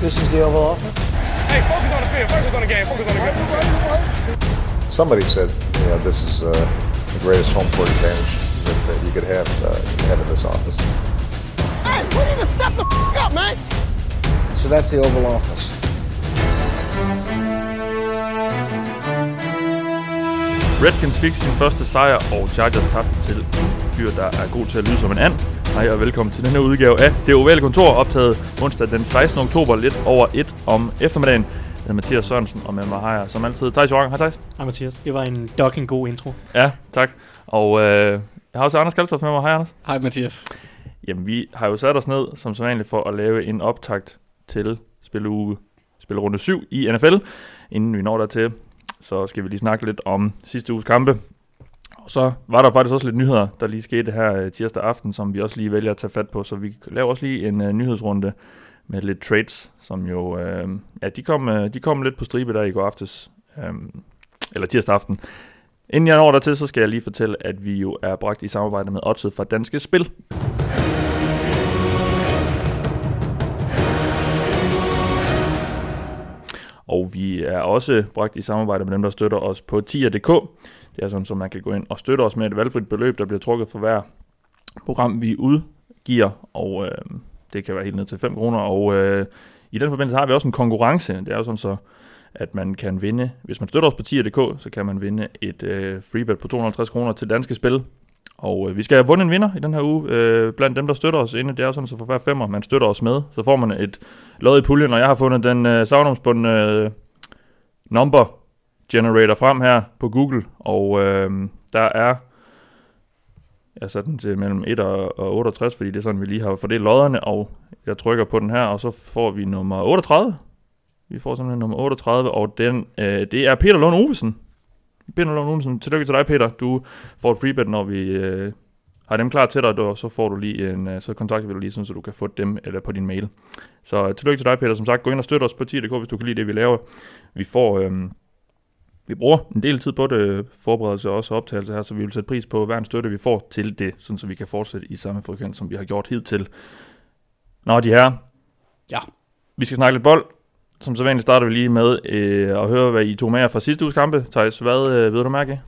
This is the Oval Office. Hey, focus on the field. Focus on the game. Focus on the game. Somebody said, you know, this is uh, the greatest home court advantage that, that you could have, uh, have in this office. Hey, we need to step the f- up, man. So that's the Oval Office. Redskins fik sin første sejr, og Chargers tabte til en fyr, der er god til at lyde som en and. Hej og velkommen til denne udgave af Det Ovale Kontor, optaget onsdag den 16. oktober, lidt over 1 om eftermiddagen. Jeg hedder Mathias Sørensen, og med mig har jeg som altid Thijs Joranger. Hej Thijs. Hej Mathias, det var en dog en god intro. Ja, tak. Og øh, jeg har også Anders Kaltoff med mig. Hej Anders. Hej Mathias. Jamen, vi har jo sat os ned som sædvanligt for at lave en optakt til spilleuge, spillerunde 7 i NFL. Inden vi når dertil, så skal vi lige snakke lidt om sidste uges kampe. Og så var der faktisk også lidt nyheder, der lige skete her øh, tirsdag aften, som vi også lige vælger at tage fat på. Så vi laver også lige en uh, nyhedsrunde med lidt trades, som jo, øh, ja, de kom, øh, de kom lidt på stribe der i går aftes, øh, eller tirsdag aften. Inden jeg når dertil, så skal jeg lige fortælle, at vi jo er bragt i samarbejde med Odset fra Danske Spil. Og vi er også bragt i samarbejde med dem, der støtter os på tier.dk. Det er sådan, så man kan gå ind og støtte os med et valgfrit beløb, der bliver trukket for hver program, vi udgiver. Og øh, det kan være helt ned til 5 kroner. Og øh, i den forbindelse har vi også en konkurrence. Det er jo sådan så, at man kan vinde, hvis man støtter os på tier.dk, så kan man vinde et øh, freebet på 250 kroner til danske spil. Og øh, vi skal have vundet en vinder i den her uge. Øh, blandt dem, der støtter os inde, det er jo sådan, så for hver femmer, man støtter os med, så får man et lod i puljen, og jeg har fundet den øh, savnomsbundne øh, number generator frem her på Google, og øh, der er, jeg satte den til mellem 1 og, og 68, fordi det er sådan, vi lige har fordelt lodderne, og jeg trykker på den her, og så får vi nummer 38. Vi får simpelthen nummer 38, og den, øh, det er Peter Lund Ovesen. Peter Lund Ovesen, tillykke til dig, Peter. Du får et freebet, når vi øh, har dem klar til dig, og så får du lige en, øh, så kontakter vi dig lige, sådan, så du kan få dem eller på din mail. Så øh, tillykke til dig, Peter. Som sagt, gå ind og støt os på 10.dk, hvis du kan lide det, vi laver. Vi får... Øh, vi bruger en del tid på det, forberedelse og også optagelse her, så vi vil sætte pris på hver en støtte, vi får til det, sådan så vi kan fortsætte i samme frekvens, som vi har gjort hidtil. Nå, de her. Ja. Vi skal snakke lidt bold. Som så vanligt starter vi lige med øh, at høre, hvad I tog med jer fra sidste uges kampe. Thijs, hvad øh, ved du mærke?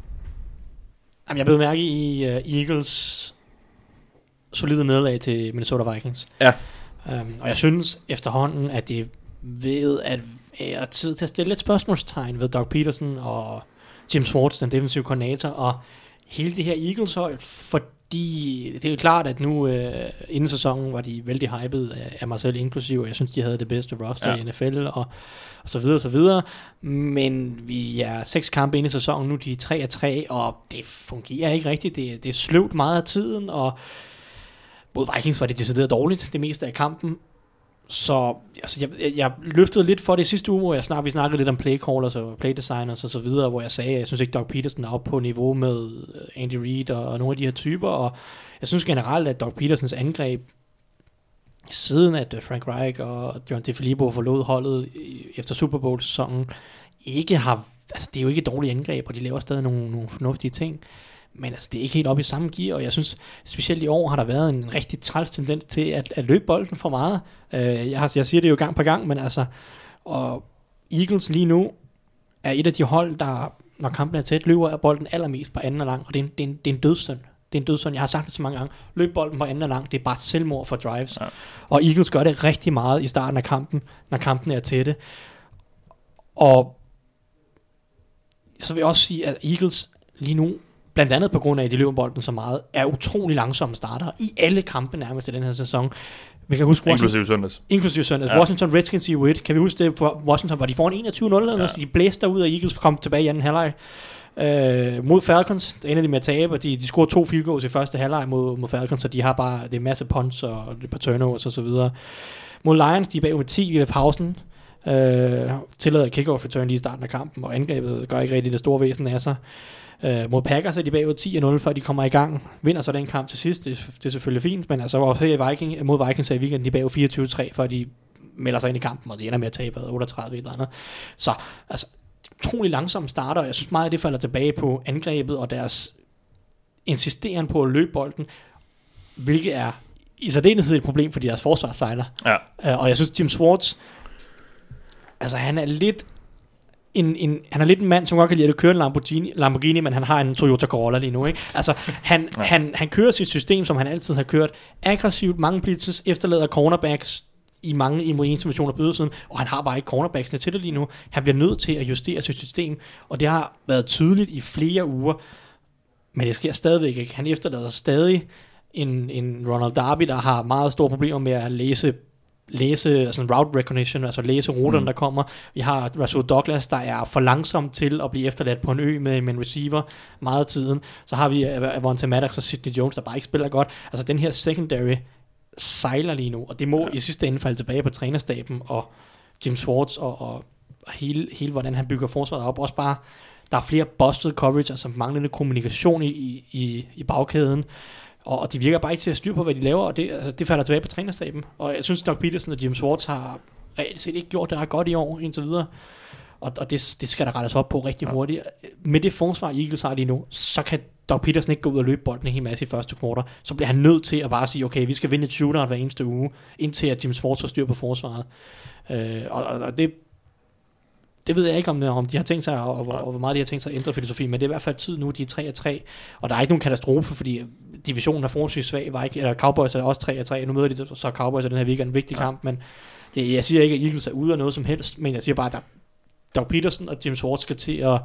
Jamen, jeg blev mærke i uh, Eagles solide nederlag til Minnesota Vikings. Ja. Um, og jeg synes efterhånden, at det ved at være tid til at stille et spørgsmålstegn ved Doug Peterson og Jim Schwartz, den defensive koordinator, og hele det her Eagles hold, fordi det er jo klart, at nu øh, inden sæsonen var de vældig hyped af, af mig selv inklusiv, og jeg synes, de havde det bedste roster Ja. i NFL, og, og så videre, og så videre. Men vi er seks kampe inde i sæsonen, nu er de 3 af 3, og det fungerer ikke rigtigt. Det, det er sløvt meget af tiden, og mod Vikings var det decideret dårligt det meste af kampen. Så altså, jeg, jeg, jeg løftede lidt for det i sidste uge, hvor jeg snak, vi snakkede lidt om play callers og playdesigners og så videre, hvor jeg sagde, at jeg synes ikke, Doc Peterson er oppe på niveau med øh, Andy Reid og, og nogle af de her typer, og jeg synes generelt, at Doc Petersons angreb siden at øh, Frank Reich og John DeFilippo forlod holdet efter Super Bowl-sæsonen, ikke har, altså det er jo ikke et dårligt angreb, og de laver stadig nogle, nogle fornuftige ting, men altså, det er ikke helt oppe i samme gear, og jeg synes, specielt i år har der været en rigtig træls tendens til at, at løbe bolden for meget. Øh, jeg, har, jeg siger det jo gang på gang, men altså, og Eagles lige nu er et af de hold, der, når kampen er tæt, løber af bolden allermest på anden og lang, og det er en, det er en, det er en dødssynd. Det er en dødssynd. Jeg har sagt det så mange gange. Løb bolden på anden og lang, det er bare selvmord for drives. Ja. Og Eagles gør det rigtig meget i starten af kampen, når kampen er tætte. Og så vil jeg også sige, at Eagles lige nu, blandt andet på grund af, at de løber bolden så meget, er utrolig langsomme starter i alle kampe nærmest i den her sæson. Vi kan huske Washington, Inklusive søndags. inklusive søndags. Ja. Washington Redskins i U1. Kan vi huske det? For Washington var de foran 21-0 eller Ja. så de blæste ud af Eagles kom tilbage i anden halvleg. Øh, mod Falcons, der ender de med at tabe, og de, de scorede to field goals i første halvleg mod, mod Falcons, så de har bare det er masse punts og et par turnovers og så videre. Mod Lions, de er bagud med 10 ved pausen. Øh, tillader kickoff return lige i starten af kampen, og angrebet gør ikke rigtig det store væsen af sig. Øh, mod Packers er de bagud 10-0, før de kommer i gang. Vinder så den kamp til sidst, det, er- det er selvfølgelig fint, men altså også i Viking, mod Vikings er i weekenden, de bagud 24-3, før de melder sig ind i kampen, og de ender med at tabe 38 eller andet. Så altså, utrolig langsom starter, og jeg synes meget, at det falder tilbage på angrebet og deres insisteren på at løbe bolden, hvilket er i særdeleshed et problem for deres forsvarssejler. Ja. Uh, og jeg synes, Jim Schwartz altså han er lidt en, en, han er lidt en mand, som godt kan lide at køre en Lamborghini, Lamborghini, men han har en Toyota Corolla lige nu. Ikke? Altså, han, ja. han, han kører sit system, som han altid har kørt. Aggressivt, mange blitzes, efterlader cornerbacks i mange i en situationer på ydersiden, og han har bare ikke cornerbacksene til det lige nu. Han bliver nødt til at justere sit system, og det har været tydeligt i flere uger, men det sker stadigvæk ikke. Han efterlader stadig en, en Ronald Darby, der har meget store problemer med at læse læse altså route recognition, altså læse ruterne, mm. der kommer. Vi har Russell Douglas, der er for langsom til at blive efterladt på en ø med, med en receiver meget af tiden. Så har vi Avonte Maddox og Sidney Jones, der bare ikke spiller godt. Altså den her secondary sejler lige nu, og det må ja. i sidste ende falde tilbage på trænerstaben og Jim Schwartz og, og hele, hele hvordan han bygger forsvaret op. Også bare, der er flere busted coverage, altså manglende kommunikation i, i, i bagkæden og, og de virker bare ikke til at styre på, hvad de laver, og det, altså, det falder tilbage på trænerstaben. Og jeg synes, Doug Peterson og Jim Schwartz har reelt set ikke gjort det ret godt i år, indtil videre. Og, og det, det skal der rettes op på rigtig hurtigt. Med det forsvar, Eagles har lige nu, så kan Doug Peterson ikke gå ud og løbe bolden en hel masse i første kvartal. Så bliver han nødt til at bare sige, okay, vi skal vinde et shootout hver eneste uge, indtil at Jim Schwartz har styr på forsvaret. Øh, og, og det, det ved jeg ikke, om, om de har tænkt sig, og, og, og hvor meget de har tænkt sig at ændre filosofi, men det er i hvert fald tid nu, de er 3 3, og der er ikke nogen katastrofe, fordi divisionen er forholdsvis svag, var ikke, eller Cowboys er også 3 3, nu møder de så Cowboys den her weekend en vigtig ja. kamp, men det, jeg siger ikke, at Eagles er ude af noget som helst, men jeg siger bare, at der, Doug Peterson og Jim Schwartz skal til at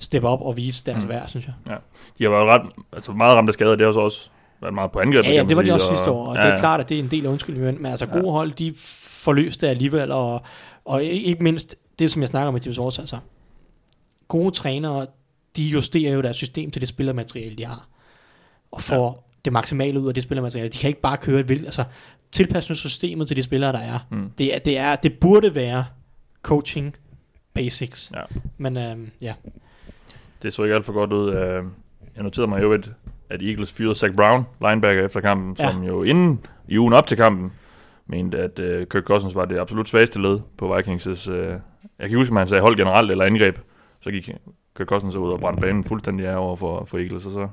steppe op og vise deres mm. værd, synes jeg. Ja. De har været ret, altså meget ramt af skader, det har så også været meget på angreb. Ja, ja det var de også og, sidste år, og ja, det er ja. klart, at det er en del af undskyldningen, men altså gode ja. hold, de forløste alligevel, og, og ikke mindst det, som jeg snakker med Jim Schwartz, altså gode trænere, de justerer jo deres system til det spillermateriale, de har. Og får ja. det maksimale ud af det spillermateriale. De kan ikke bare køre et vildt, altså tilpasse systemet til de spillere, der er. Mm. Det, er, det, er, det burde være coaching basics. Ja. Men øhm, ja. Det så ikke alt for godt ud. Øh, jeg noterede mig jo, at, at Eagles fyrede Zach Brown, linebacker efter kampen, ja. som jo inden i ugen op til kampen, mente, at uh, Kirk Cousins var det absolut svageste led på Vikings' Uh, jeg kan huske, at han sagde hold generelt eller angreb. Så gik Kirk Cousins ud og brændte banen fuldstændig af over for, for Eagles, og så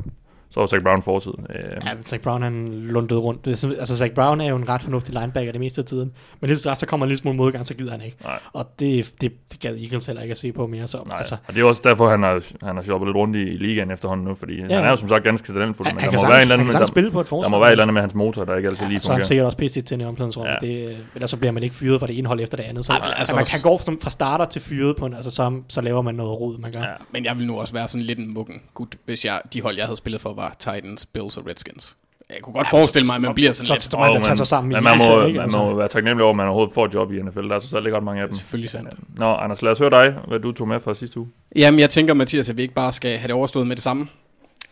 så var Zach Brown fortid. Øh. Ja, Zach Brown han lundede rundt. Det, altså Zach Brown er jo en ret fornuftig linebacker det meste af tiden. Men det straks, der kommer en lille smule modgang, så gider han ikke. Nej. Og det, det, det gad Eagles heller ikke at se på mere. Så, Nej, altså. og det er også derfor, han har, han har shoppet lidt rundt i, i ligaen efterhånden nu, fordi ja, han er jo som sagt ganske talentfuld, men der må, være en eller anden, spille på et der må være et eller andet med hans motor, der ikke altid ja, lige fungerer. Så han sikkert også pisse til i omklædningsrummet. Ja. Det, ellers så bliver man ikke fyret fra det ene hold efter det andet. Så, Ej, altså, altså, man kan gå fra starter til fyret på en, altså så, så laver man noget rod, man gør. Ja. Men jeg vil nu også være sådan lidt en muggen gud, hvis jeg, de hold, jeg havde spillet for, var Titans, Bill Bills og Redskins. Jeg kunne godt ja, forestille mig, at man bliver sådan så, lidt... Så, man, tager sig sammen men man, må, ikke, man altså. må være taknemmelig over, at man overhovedet får et job i NFL. Der er så selv ikke ret mange af dem. Selvfølgelig sandt. Nå, Anders, lad os høre dig, hvad du tog med fra sidste uge. Jamen, jeg tænker, Mathias, at vi ikke bare skal have det overstået med det samme.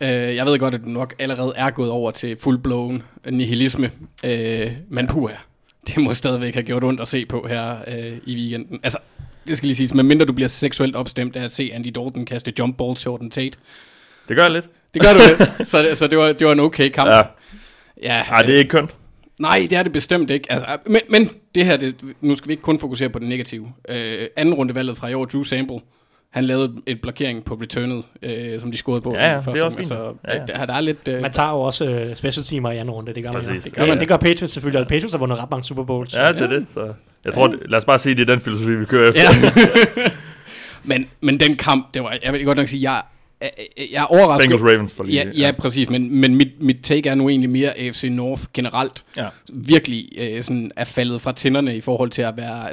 Uh, jeg ved godt, at du nok allerede er gået over til full-blown nihilisme. Uh, men puha, det må stadigvæk have gjort ondt at se på her uh, i weekenden. Altså, det skal lige siges, medmindre du bliver seksuelt opstemt af at se Andy Dalton kaste jump balls til Jordan Tate. Det gør jeg lidt. Det gør du det. så, det, så det, var, det var en okay kamp. Ja. Ja, Ej, det er ikke kønt. Nej, det er det bestemt ikke. Altså, men, men det her, det, nu skal vi ikke kun fokusere på det negative. Øh, anden rundevalget fra i år, Drew Sample, han lavede et blokering på returnet, øh, som de scorede på. Ja, ja det er også fint. Så ja, ja. Der, der er lidt... Øh... Man tager jo også øh, special teamer i anden runde, det gør man jo. Det gør, ja, man, det gør Patriots selvfølgelig, og Patriots har vundet ret mange Super Bowls. Ja, det er det. Så jeg tror, ja. lad os bare sige, det er den filosofi, vi kører efter. Ja. men, men den kamp, det var, jeg vil godt nok sige, jeg jeg er overrasket. Bengals Ravens for lige. Ja, ja, ja. præcis, men, men mit, mit take er nu egentlig mere AFC North generelt. Ja. Virkelig øh, sådan er faldet fra tænderne i forhold til at være,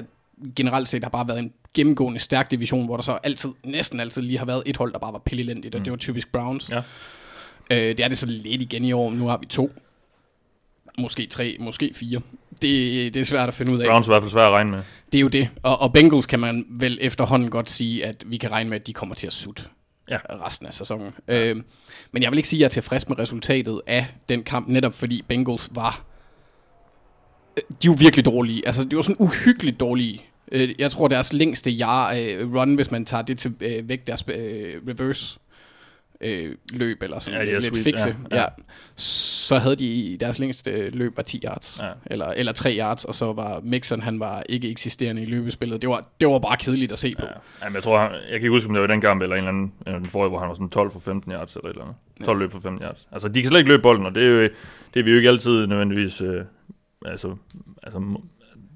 generelt set har bare været en gennemgående stærk division, hvor der så altid, næsten altid lige har været et hold, der bare var pillelendigt, og mm. det var typisk Browns. Ja. Øh, det er det så lidt igen i år, nu har vi to. Måske tre, måske fire. Det, det er svært at finde ud af. Browns er i hvert fald svært at regne med. Det er jo det. Og, og Bengals kan man vel efterhånden godt sige, at vi kan regne med, at de kommer til at sutte ja. resten af sæsonen. Ja. Øh, men jeg vil ikke sige, at jeg er tilfreds med resultatet af den kamp, netop fordi Bengals var... Øh, de var virkelig dårlige. Altså, det var sådan uhyggeligt dårlige. Øh, jeg tror, deres længste jar øh, run, hvis man tager det til væk, deres reverse øh, løb, eller sådan ja, lidt sweet. fikse, ja, ja. ja, så havde de i deres længste løb var 10 yards, ja. eller, eller 3 yards, og så var Mixon, han var ikke eksisterende i løbespillet. Det var, det var bare kedeligt at se på. Ja. men jeg tror, jeg kan ikke huske, om det var den kamp, eller en eller anden, en forrige, hvor han var sådan 12 for 15 yards, eller et eller andet. 12 ja. løb for 15 yards. Altså, de kan slet ikke løbe bolden, og det er, jo, det er vi jo ikke altid nødvendigvis, øh, altså, altså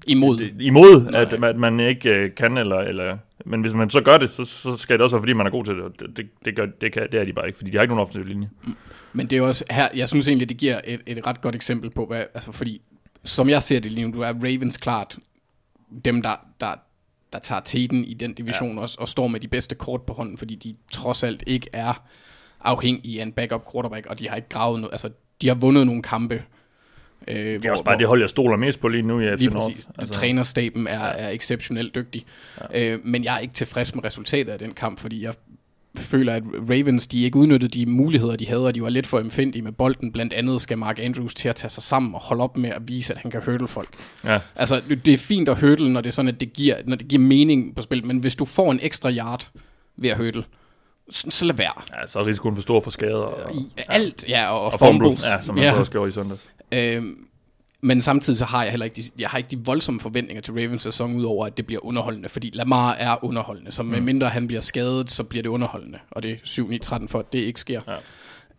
Imod. Imod, at, at man ikke øh, kan, eller, eller, men hvis man så gør det, så, så skal det også være, fordi man er god til det. og Det, det, det, gør, det, kan, det er de bare ikke, fordi de har ikke nogen offensiv linje. Men det er også her, jeg synes egentlig, det giver et, et ret godt eksempel på, hvad, altså fordi, som jeg ser det lige nu, du er Ravens klart dem, der, der, der tager teten i den division ja. også, og står med de bedste kort på hånden, fordi de trods alt ikke er afhængige af en backup quarterback, og de har ikke gravet noget, altså de har vundet nogle kampe. Øh, det er også bare det hold, jeg stoler mest på lige nu i Lige præcis. Altså, Trænerstaben er, er exceptionelt dygtig. Ja. Øh, men jeg er ikke tilfreds med resultatet af den kamp, fordi jeg føler, at Ravens de ikke udnyttede de muligheder, de havde, og de var lidt for empfindige med bolden. Blandt andet skal Mark Andrews til at tage sig sammen og holde op med at vise, at han kan hurdle folk. Ja. Altså, det er fint at hurdle, når det er sådan, at det giver, når det giver mening på spil, men hvis du får en ekstra yard ved at hurdle, så, så lad være. Ja, så er risikoen for stor for skader. Og, I, alt, ja, og, og, og fumbles. Ja, som man ja. så også gjorde i søndags. Øhm, men samtidig så har jeg heller ikke de, jeg har ikke de voldsomme forventninger til Ravens sæson, udover at det bliver underholdende, fordi Lamar er underholdende, så med mm. mindre han bliver skadet, så bliver det underholdende, og det er 7-9-13 for, at det ikke sker.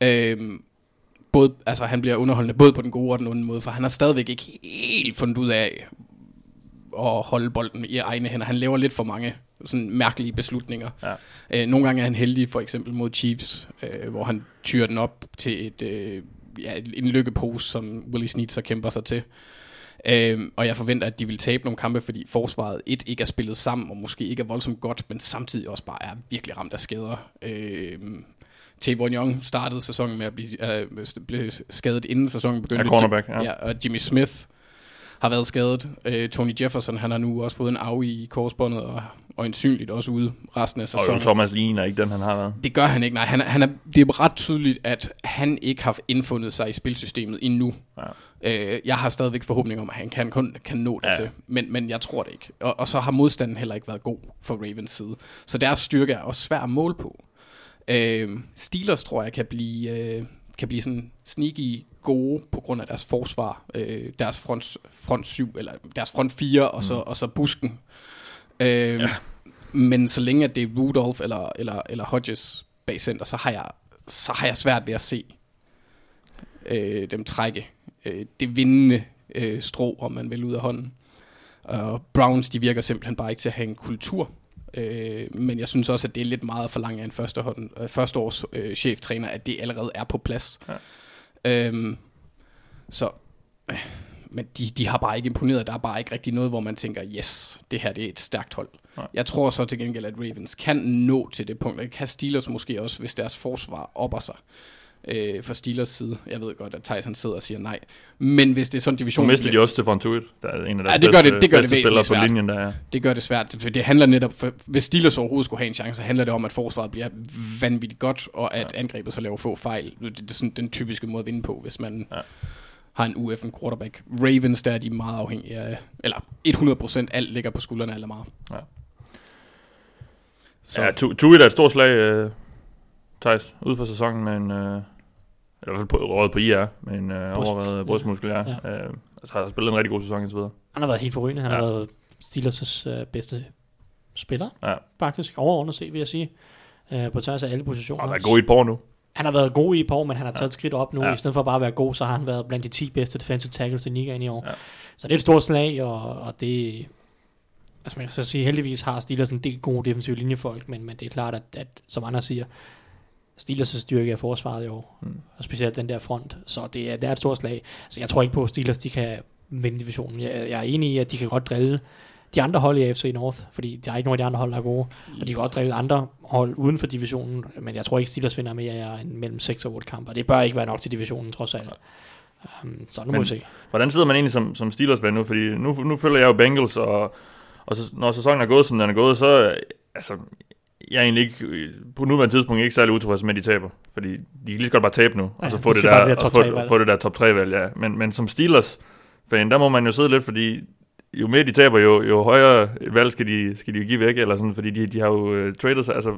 Ja. Øhm, både, altså han bliver underholdende både på den gode og den onde måde, for han har stadigvæk ikke helt fundet ud af at holde bolden i egne hænder. Han laver lidt for mange sådan mærkelige beslutninger. Ja. Øh, nogle gange er han heldig, for eksempel mod Chiefs, øh, hvor han tyrer den op til et... Øh, ja, en lykkepose, som Willie Snead så kæmper sig til. Øhm, og jeg forventer, at de vil tabe nogle kampe, fordi forsvaret et ikke er spillet sammen, og måske ikke er voldsomt godt, men samtidig også bare er virkelig ramt af skader. Øhm, Tavon Young startede sæsonen med at blive, øh, blive skadet inden sæsonen begyndte. Ja, cornerback, ja. ja. og Jimmy Smith har været skadet. Øh, Tony Jefferson, han har nu også fået en af i korsbåndet, og øjensynligt også ude resten af sæsonen. Og Thomas Leen er ikke den, han har været. Det gør han ikke, nej. Han, han er, det er ret tydeligt, at han ikke har indfundet sig i spilsystemet endnu. Ja. Øh, jeg har stadigvæk forhåbning om, at han kan, kun kan nå det ja. til, men, men jeg tror det ikke. Og, og så har modstanden heller ikke været god for Ravens side. Så deres styrke er også svær at måle på. Øh, Steelers tror jeg kan blive, øh, kan blive sådan sneaky gode på grund af deres forsvar, øh, deres front, front 7, eller deres front 4, og, mm. så, og så busken. Øh, ja. Men så længe det er Rudolph eller, eller, eller Hodges bag center, så har jeg, så har jeg svært ved at se øh, dem trække øh, det vindende øh, strå, om man vil, ud af hånden. Og Browns, de virker simpelthen bare ikke til at have en kultur. Øh, men jeg synes også, at det er lidt meget for langt af en første, hånd, øh, første års øh, cheftræner, at det allerede er på plads. Ja. Øhm, så, øh, men de, de har bare ikke imponeret. Der er bare ikke rigtig noget, hvor man tænker, yes, det her det er et stærkt hold. Nej. Jeg tror så til gengæld, at Ravens kan nå til det punkt. Det kan Steelers måske også, hvis deres forsvar opper sig øh, fra Steelers side. Jeg ved godt, at Tyson sidder og siger nej. Men hvis det er sådan division... Nu mister de også Stefan Tuitt, der er en af deres ja, det gør det, det gør det spillere på linjen. Der, ja. Det gør det svært, for det handler netop... For, hvis Steelers overhovedet skulle have en chance, så handler det om, at forsvaret bliver vanvittigt godt, og at ja. angrebet så laver få fejl. Det er sådan den typiske måde at vinde på, hvis man... Ja har en UF'en quarterback. Ravens, der er de meget afhængige af, eller 100% alt ligger på skuldrene af Lamar. Ja. Så. Ja, Tuitt er et stort slag, uh, Thijs, ude for sæsonen med en, uh, i hvert fald på, rådet på IR, med en uh, overvejet brystmuskel, ja. ja. Uh, altså har spillet en rigtig god sæson indtil videre. Han har været helt forrygende. Han ja. har været Steelers' uh, bedste spiller, ja. faktisk. Overordnet set, vil jeg sige. Uh, på tværs af alle positioner. Han er god i et par nu. Han har været god i et par år, men han har taget et skridt op nu. Ja. I stedet for bare at være god, så har han været blandt de 10 bedste defensive tackles i ligaen i år. Ja. Så det er et stort slag, og, og det... Altså man kan så sige, heldigvis har Steelers en del gode defensive linjefolk, men, men det er klart, at, at som andre siger, Steelers' styrke er forsvaret i år, mm. og specielt den der front, så det er, det er et stort slag. Så jeg tror ikke på, at Steelers de kan vinde divisionen. Jeg, jeg er enig i, at de kan godt drille de andre hold i AFC North, fordi der er ikke nogen af de andre hold, der er gode, og de kan godt drille andre hold uden for divisionen, men jeg tror ikke, Steelers vinder mere end mellem 6 og 8 kampe, det bør ikke være nok til divisionen, trods alt. Um, så nu må vi se. Hvordan sidder man egentlig som, som Steelers nu? Fordi nu, nu følger jeg jo Bengals, og, og så, når sæsonen er gået, som den er gået, så altså, jeg er egentlig ikke, på nuværende tidspunkt ikke særlig utilfreds med, at de taber. Fordi de kan lige så godt bare tabe nu, og så få det, der, og få, få det der top 3 valg. Ja. Men, men som Steelers fan, der må man jo sidde lidt, fordi jo mere de taber, jo, jo højere valg skal de, skal de jo give væk, eller sådan, fordi de, de har jo uh, traded sig. Altså,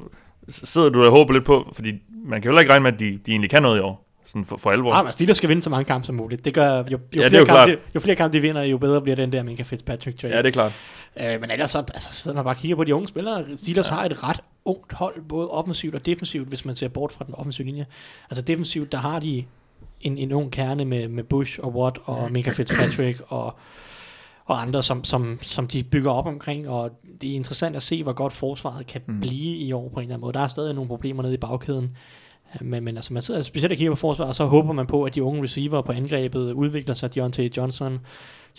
sidder du og håber lidt på, fordi man kan jo heller ikke regne med, at de, de egentlig kan noget i år. Sådan for, for alvor. Ja, men Steelers skal vinde så mange kampe som muligt. Det gør, jo, jo, ja, flere, kampe, de, jo flere kampe de vinder, jo bedre bliver den der Minka Fitzpatrick trade. Ja, det er klart. Øh, men ellers så altså, sidder man bare og kigger på de unge spillere. Steelers ja. har et ret ungt hold, både offensivt og defensivt, hvis man ser bort fra den offensive linje. Altså defensivt, der har de en, en ung kerne med, med Bush og Watt og Minka Fitzpatrick og og andre, som, som, som de bygger op omkring, og det er interessant at se, hvor godt forsvaret kan mm. blive i år på en eller anden måde. Der er stadig nogle problemer nede i bagkæden, men, men altså, man sidder specielt og kigger på forsvaret, og så håber man på, at de unge receiver på angrebet udvikler sig. Deontay Johnson,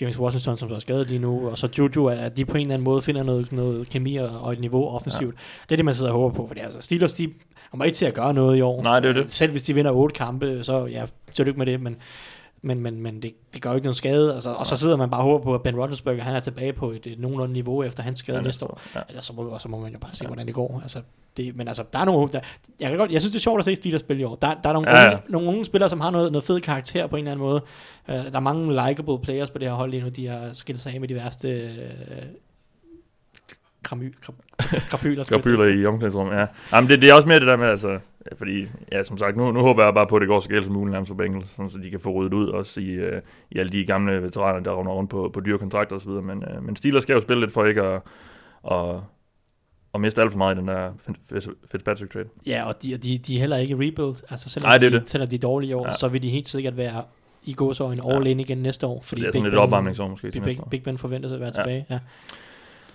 James Washington, som så er skadet lige nu, og så Juju, at de på en eller anden måde finder noget, noget kemi og et niveau offensivt. Ja. Det er det, man sidder og håber på, fordi altså Steelers, de kommer ikke til at gøre noget i år. Nej, det er det. Selv hvis de vinder otte kampe, så ja, lykke med det, men men, men, men det, det gør ikke nogen skade. Altså, og så sidder man bare og håber på, at Ben Roethlisberger han er tilbage på et, et nogenlunde niveau efter hans skade ja, næste år. Ja. Så må, så må man jo bare se, ja. hvordan det går. Altså, det, men altså, der er nogle... Der, jeg, kan godt, jeg synes, det er sjovt at se Steelers spille i år. Der, der er nogle, ja, ja. Unge, nogle unge spillere, som har noget, noget fed karakter på en eller anden måde. Uh, der er mange likable players på det her hold lige nu. De har skilt sig af med de værste... Uh, kramy, krapyler. krapyler i omklædningsrummet, ja. Jamen, det, det er også mere det der med, altså, fordi, ja, som sagt, nu, nu håber jeg bare på, at det går så galt som muligt nærmest for Bengals, sådan, så de kan få ryddet ud også i, uh, i alle de gamle veteraner, der runder rundt på, på dyre kontrakter osv., men, uh, men Steelers skal jo spille lidt for ikke at, at, at miste alt for meget i den der Fitzpatrick trade. Ja, og de, de, de er heller ikke rebuild, altså selvom, Nej, det de, det. selvom de er dårlige år, ja. så vil de helt sikkert være i gåsøjne all ja. in igen næste år. Fordi det er sådan Big et opvarmningsår måske Big, næste år. Big Ben forventer sig at være ja. tilbage, ja.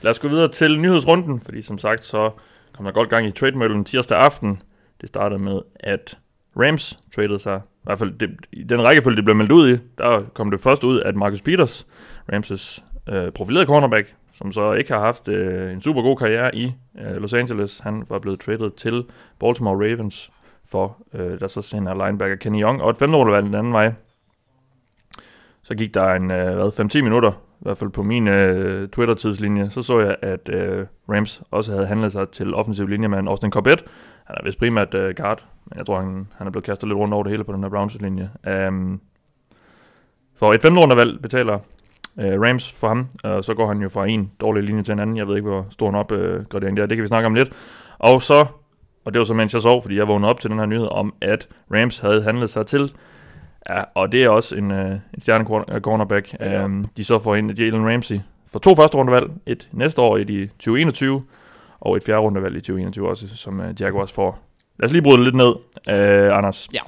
Lad os gå videre til nyhedsrunden, fordi som sagt, så kom der godt gang i trade tirsdag aften. Det startede med, at Rams traded sig, i hvert fald det, i den rækkefølge, det blev meldt ud i, der kom det først ud, at Marcus Peters, Rams' øh, profilerede cornerback, som så ikke har haft øh, en super god karriere i øh, Los Angeles, han var blevet traded til Baltimore Ravens for, øh, der så sender linebacker Kenny Young, og et femte valg den anden vej. Så gik der en, øh, hvad, 5-10 minutter, i hvert fald på min øh, Twitter-tidslinje, så så jeg, at øh, Rams også havde handlet sig til offensiv linje med Austin Corbett. Han er vist primært øh, guard, men jeg tror, han, han er blevet kastet lidt rundt over det hele på den her Browns-linje. Um, for et femte valg betaler øh, Rams for ham, og så går han jo fra en dårlig linje til en anden. Jeg ved ikke, hvor stor en opgradering det er. Det kan vi snakke om lidt. Og så, og det var så mens jeg sov, fordi jeg vågnede op til den her nyhed om, at Rams havde handlet sig til Ja, og det er også en, øh, en stjerne cornerback. Ja, ja. Um, de så får ind Jalen Ramsey for to første rundevalg, et næste år, et i 2021, og et fjerde rundevalg i 2021 også, som uh, Jaguars får. Lad os lige bryde det lidt ned, uh, Anders. Ja.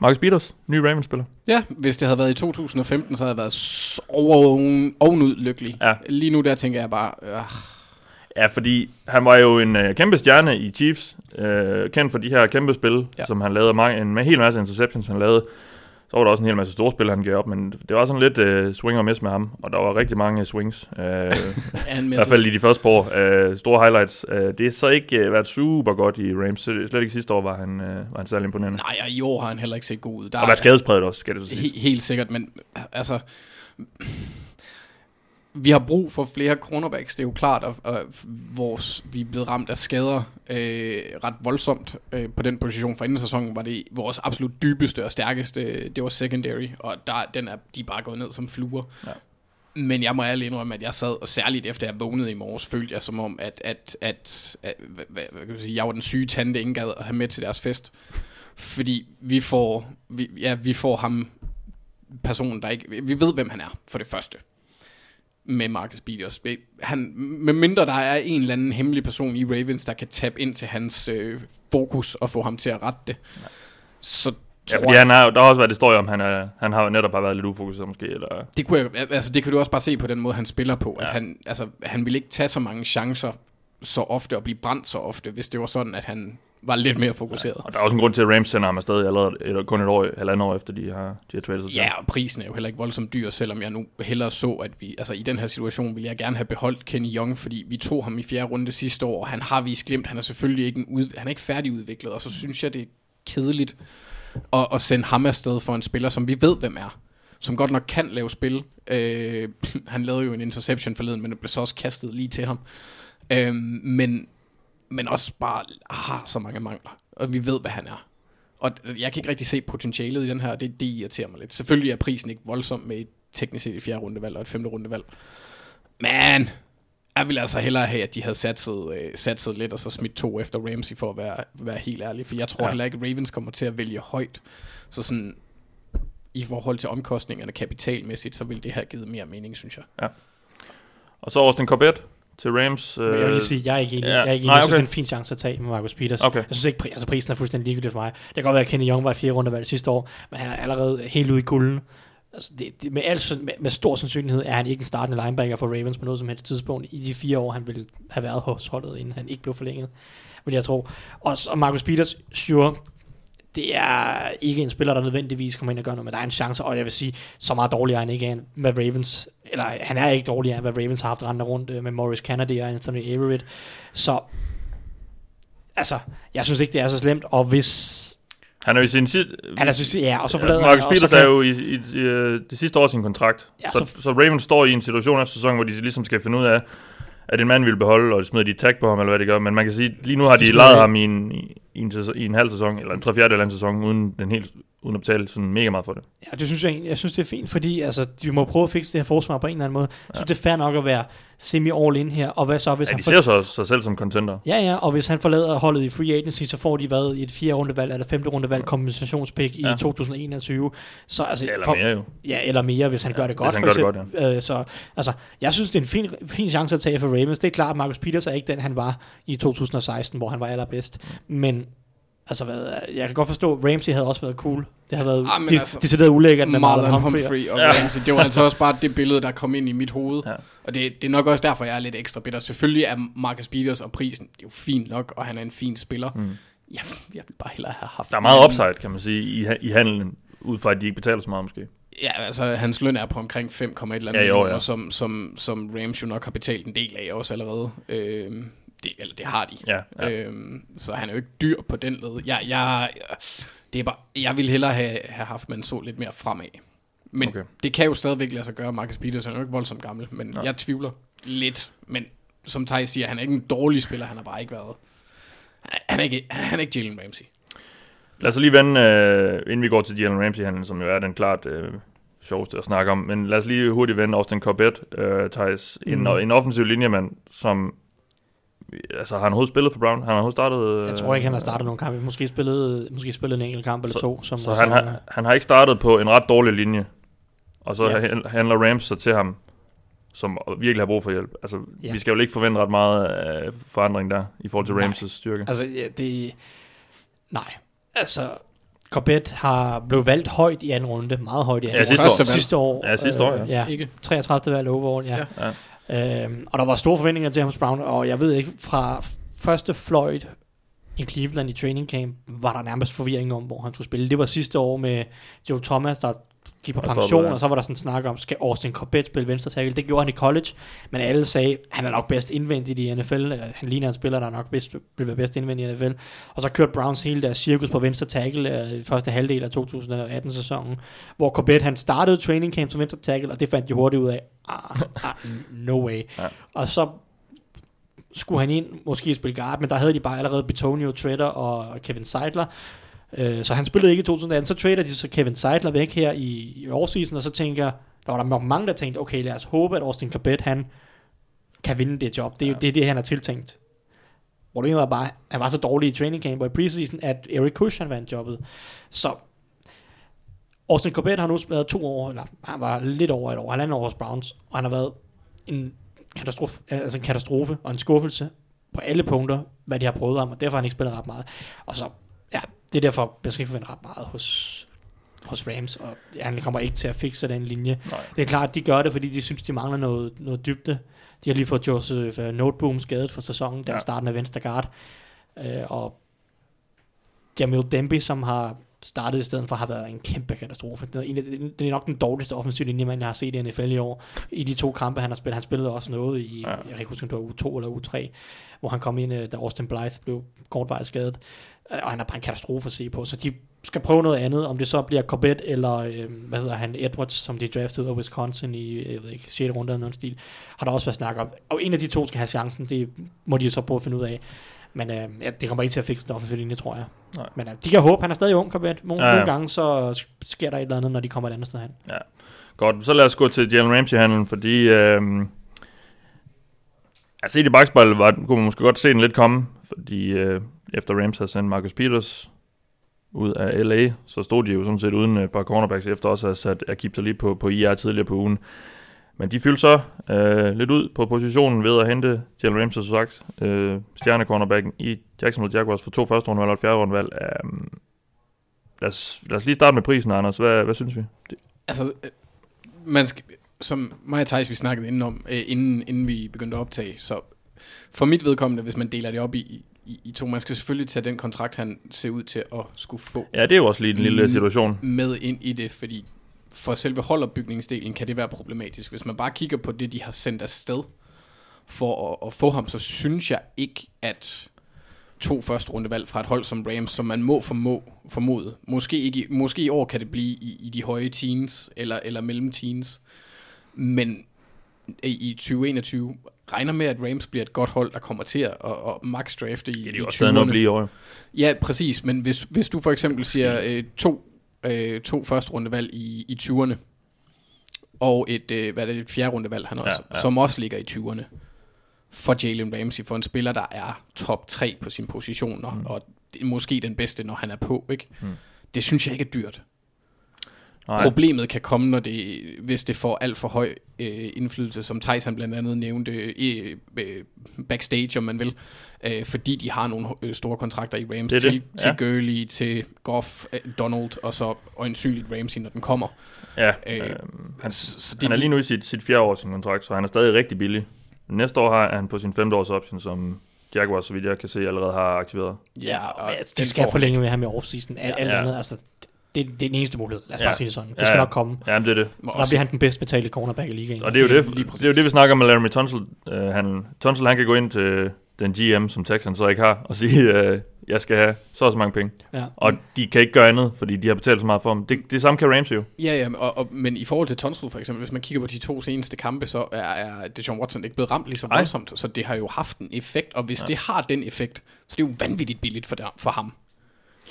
Marcus Peters, ny Ravens-spiller. Ja, hvis det havde været i 2015, så havde jeg været ovenud lykkelig. Ja. Lige nu der tænker jeg bare... Øh, Ja, fordi han var jo en øh, kæmpe stjerne i Chiefs, øh, kendt for de her kæmpe spil, ja. som han lavede mange, en, en hel masse interceptions, han lavede. Så var der også en hel masse store spil, han gav op, men det var sådan lidt øh, swing og miss med ham, og der var rigtig mange swings, øh, i hvert fald i de første par år, øh, store highlights. Øh, det er så ikke øh, været super godt i Rams, slet ikke sidste år var han, øh, var han særlig imponerende. Nej, og i år har han heller ikke set god ud. Der og været skadespredet også, skal det så sige. He- helt sikkert, men altså vi har brug for flere cornerbacks, det er jo klart, og, og vores, vi er blevet ramt af skader øh, ret voldsomt øh, på den position. For inden sæsonen var det vores absolut dybeste og stærkeste, det var secondary, og der, den er, de er bare gået ned som fluer. Ja. Men jeg må ærligt indrømme, at jeg sad, og særligt efter jeg vågnede i morges, følte jeg som om, at, at, at, at hvad, hvad, hvad kan jeg, sige, jeg var den syge tante, ingen gad at have med til deres fest. Fordi vi får, vi, ja, vi får ham, personen, der ikke... Vi ved, hvem han er, for det første med Marcus Peters. Han, med mindre der er en eller anden hemmelig person i Ravens, der kan tabe ind til hans øh, fokus og få ham til at rette det. Ja. Så Ja, fordi han har, der har også været historie om, han, er, han har netop bare været lidt ufokuseret måske. Eller... Det, kunne jeg, altså, det kan du også bare se på den måde, han spiller på. Ja. At han, altså, han vil ikke tage så mange chancer så ofte og blive brændt så ofte, hvis det var sådan, at han var lidt mere fokuseret. Ja, og der er også en grund til, at Rams sender ham afsted allerede eller kun et år, eller andet år efter, de har, de har traded sig Ja, og prisen er jo heller ikke voldsomt dyr, selvom jeg nu hellere så, at vi, altså i den her situation, vil jeg gerne have beholdt Kenny Young, fordi vi tog ham i fjerde runde sidste år, og han har vist glemt, han er selvfølgelig ikke, en ud, han er ikke færdigudviklet, og så synes jeg, det er kedeligt at, at sende ham afsted for en spiller, som vi ved, hvem er som godt nok kan lave spil. Øh, han lavede jo en interception forleden, men det blev så også kastet lige til ham. Øh, men men også bare har så mange mangler, og vi ved, hvad han er. Og jeg kan ikke rigtig se potentialet i den her, det, det irriterer mig lidt. Selvfølgelig er prisen ikke voldsom med et teknisk set et fjerde rundevalg og et femte rundevalg. Men jeg ville altså hellere have, at de havde satset, øh, satset lidt, og så smidt to efter Ramsey, for at være, være helt ærlig. For jeg tror ja. heller ikke, at Ravens kommer til at vælge højt. Så sådan, i forhold til omkostningerne kapitalmæssigt, så vil det have givet mere mening, synes jeg. Ja. Og så Austin Corbett, til Rams. Øh, jeg vil sige, jeg er ikke enig. Ja. Jeg, er ikke enig. Nej, okay. jeg synes, det er en fin chance at tage med Marcus Peters. Okay. Jeg synes ikke, altså prisen er fuldstændig ligegyldig for mig. Det kan godt være, at Kenny Young var et fire rundevalg sidste år, men han er allerede helt ude i kulden. Altså det, det, med, al, med, med stor sandsynlighed er han ikke en startende linebacker for Ravens på noget som helst tidspunkt i de fire år, han ville have været hos holdet, inden han ikke blev forlænget, vil jeg tro. Og, og Marcus Peters, sure, det er ikke en spiller, der nødvendigvis kommer ind og gør noget, men der er en chance, og jeg vil sige, så meget dårligere er han ikke end hvad Ravens, eller han er ikke dårligere end hvad Ravens har haft rende rundt øh, med Morris Kennedy og Anthony Everett. Så, altså, jeg synes ikke, det er så slemt, og hvis han er jo i sin sidste... Han er så, ja, og så forlader Marcus Peters er jo i, i, i, øh, det sidste år sin kontrakt. Ja, så, så, så Ravens står i en situation efter sæsonen, hvor de ligesom skal finde ud af, at en mand vil beholde, og smider de tag på ham, eller hvad det gør. Men man kan sige, lige nu har de, de lejet ham i en, i, en, i en halv sæson, eller en tre fjerde eller en sæson, uden, den helt, uden at betale sådan mega meget for det. Ja, det synes jeg, jeg synes, det er fint, fordi altså, de må prøve at fikse det her forsvar på en eller anden måde. Jeg synes, ja. det er fair nok at være semi-all in her, og hvad så hvis ja, han... de ser sig, sig selv som contender. Ja, ja, og hvis han forlader holdet i free agency, så får de hvad i et fjerde rundevalg eller femte rundevalg kompensationspick ja. i 2021. Så, altså, eller for, mere jo. Ja, eller mere, hvis han ja, gør det godt. Hvis han gør det godt, ja. øh, så, altså, jeg synes, det er en fin, fin chance at tage for Ravens. Det er klart, at Marcus Peters er ikke den, han var i 2016, hvor han var allerbedst. Men Altså, hvad, jeg kan godt forstå, at Ramsey havde også været cool. Det har været ah, de, altså, decideret ulækkert med Marlon, Marlon Humphrey. Humphrey og ja. Ramsey. Det var altså også bare det billede, der kom ind i mit hoved. Ja. Og det, det er nok også derfor, jeg er lidt ekstra bitter. Selvfølgelig er Marcus Peters og prisen, det er jo fint nok, og han er en fin spiller. Mm. Jeg, jeg vil bare hellere have haft Der er meget upside, kan man sige, i, i handelen, ud fra at de ikke betaler så meget måske. Ja, altså hans løn er på omkring 5,1 eller andet, ja, jo, ja. som, som, som Rams jo nok har betalt en del af også allerede. Øh, det, eller det har de. Ja, ja. Øhm, så han er jo ikke dyr på den led. Jeg, jeg, det er bare, jeg vil hellere have, have haft, man så lidt mere fremad. Men okay. det kan jo stadigvæk lade sig gøre. Marcus Peters er jo ikke voldsomt gammel, men ja. jeg tvivler lidt. Men som Thaj siger, han er ikke en dårlig spiller, han har bare ikke været... Han er ikke, han er ikke Jalen Ramsey. Lad os lige vende, øh, inden vi går til Jalen Ramsey, han, som jo er den klart øh, sjoveste at snakke om. Men lad os lige hurtigt vende Austin Corbett, øh, Thijs. En, mm. en offensiv linjemand, som altså har han overhovedet spillet for Brown? Han har overhovedet startet... Jeg tror ikke, han har startet nogen kamp. Måske spillet, måske spillet en enkelt kamp eller så, to. Som så han, har, han har ikke startet på en ret dårlig linje. Og så ja. handler Rams så til ham, som virkelig har brug for hjælp. Altså, ja. vi skal jo ikke forvente ret meget af forandring der, i forhold til Rams' styrke. Altså, ja, det... Nej. Altså, Corbett har blevet valgt højt i anden runde, meget højt i anden ja, sidste runde. År. Sidste år. Ja, sidste år, ja. Øh, ja. Ikke. 33. valg overall, ja. ja. ja. Øhm, og der var store forventninger til James Brown, og jeg ved ikke, fra første Floyd i Cleveland i training camp, var der nærmest forvirring om, hvor han skulle spille. Det var sidste år med Joe Thomas, der gik på pension, og så var der sådan snak om, skal Austin Corbett spille venstre tackle? Det gjorde han i college, men alle sagde, han er nok bedst indvendigt i NFL. Han ligner en spiller, der er nok bedst, vil være bedst indvendigt i NFL. Og så kørte Browns hele deres cirkus på venstre tackle øh, i første halvdel af 2018-sæsonen, hvor Corbett han startede training camp som venstre tackle, og det fandt de hurtigt ud af, ah, ah, no way. Ja. Og så skulle han ind, måske spille guard, men der havde de bare allerede Betonio, Treader og Kevin Seidler, Øh, så han spillede ikke i 2018. Så trader de så Kevin Seidler væk her i, i årsseason, og så tænker, der var der mange, der tænkte, okay, lad os håbe, at Austin Corbett, han kan vinde det job. Det er ja. det, er det, han har tiltænkt. Problemet var bare, han var så dårlig i training camp og i preseason, at Eric Kush, han vandt jobbet. Så Austin Corbett har nu været to år, eller han var lidt over et år, halvandet år hos Browns, og han har været en katastrofe, altså en katastrofe og en skuffelse på alle punkter, hvad de har prøvet ham, og derfor har han ikke spillet ret meget. Og så det er derfor, jeg skal ikke forvente ret meget hos, hos Rams, og han kommer ikke til at fikse den linje. Nej. Det er klart, at de gør det, fordi de synes, de mangler noget, noget dybde. De har lige fået Joseph uh, Noteboom skadet for sæsonen, der ja. starten af venstre guard. Uh, og Jamil Demby, som har startet i stedet for, har været en kæmpe katastrofe. Det er nok den dårligste offensive linje, man har set i NFL i år. I de to kampe, han har spillet. Han spillede også noget i, ja. jeg kan ikke huske, om det var U2 eller U3, hvor han kom ind, da Austin Blythe blev kortvejs skadet. Øh, og han er bare en katastrofe at se på, så de skal prøve noget andet, om det så bliver Corbett eller, øh, hvad hedder han, Edwards, som de draftede af Wisconsin i, jeg ved ikke, 6. runde eller noget stil, har der også været snak om. Og en af de to skal have chancen, det må de så prøve at finde ud af. Men øh, ja, det kommer ikke til at fikse den offensive linje, tror jeg. Nej. Men øh, de kan håbe, han er stadig ung, Corbett. Nogle, ja, ja. nogle gange så sker der et eller andet, når de kommer et andet sted hen. Ja. Godt, så lad os gå til Jalen Ramsey-handlen, fordi øh, altså i det bagspejl var, kunne man måske godt se den lidt komme, fordi øh, efter Rams havde sendt Marcus Peters ud af LA, så stod de jo sådan set uden øh, et par cornerbacks, efter også at have sat Akib lige på, på IR tidligere på ugen. Men de fyldte så øh, lidt ud på positionen ved at hente Jalen Ramsey, som sagt, øh, stjernecornerbacken i Jacksonville Jaguars for to første runde og et fjerde runde valg. Um, øhm, lad, os, lad os lige starte med prisen, Anders. Hvad, hvad synes vi? Det. Altså, øh, man skal, som mig og Thijs, vi snakkede inden, om, øh, inden, inden vi begyndte at optage, så for mit vedkommende, hvis man deler det op i, i, to, man skal selvfølgelig tage den kontrakt, han ser ud til at skulle få Ja, det er jo også lige en lille situation. med ind i det, fordi for selve holdopbygningsdelen kan det være problematisk. Hvis man bare kigger på det, de har sendt afsted for at, at få ham, så synes jeg ikke, at to første rundevalg fra et hold som Rams, som man må formå, formode. Måske, ikke, måske i år kan det blive i, i de høje teens, eller, eller mellem teens. Men i, i 2021 regner med, at Rams bliver et godt hold, der kommer til at, at, at max drafte i, Det er også stadig noget at 20'erne. blive i år. Ja, præcis, men hvis, hvis du for eksempel siger øh, to, øh, to første rundevalg i, i 20'erne, og et, øh, hvad er det, et fjerde rundevalg, han også, ja. som også ligger i 20'erne, for Jalen Ramsey, for en spiller, der er top 3 på sin position, og, mm. og det er måske den bedste, når han er på, ikke? Mm. Det synes jeg ikke er dyrt. Nej. Problemet kan komme, når det, hvis det får alt for høj øh, indflydelse, som Tyson blandt andet nævnte øh, øh, backstage, om man vil, øh, fordi de har nogle øh, store kontrakter i Rams Det er til, det, til ja. Gurley, til Goff, øh, Donald, og så øjensynligt Ramsey, når den kommer. Ja, Øh, øh, han, så, så han er lige nu i sit, sit fjerde år sin kontrakt, så han er stadig rigtig billig. Næste år har han på sin femte års option, som Jaguars, så vidt jeg kan se, allerede har aktiveret. Ja, og Men, altså, de skal forlænge med ham i offseason. Alt, alt Ja. andet, altså, det, det er den eneste mulighed. Lad os Ja. bare sige det sådan. Det Ja, skal ja. nok komme. Ja, det er det. der bliver han den bedst betalte cornerback i ligaen. Og det er jo det det, det, er jo det, vi snakker med Laramie Tunsil. Uh, han, Tunsil, han kan gå ind til den GM, som Texans så ikke har, og sige, uh, jeg skal have så og så mange penge. Ja. Og de kan ikke gøre andet, fordi de har betalt så meget for ham. Det, det samme kan Ramsey jo. Ja, ja, og, og, men i forhold til Tunsil for eksempel, hvis man kigger på de to seneste kampe, så er, er Deshaun Watson ikke blevet ramt lige så voldsomt, så det har jo haft en effekt, og hvis ja. det har den effekt, så det er jo vanvittigt billigt for, der, for ham.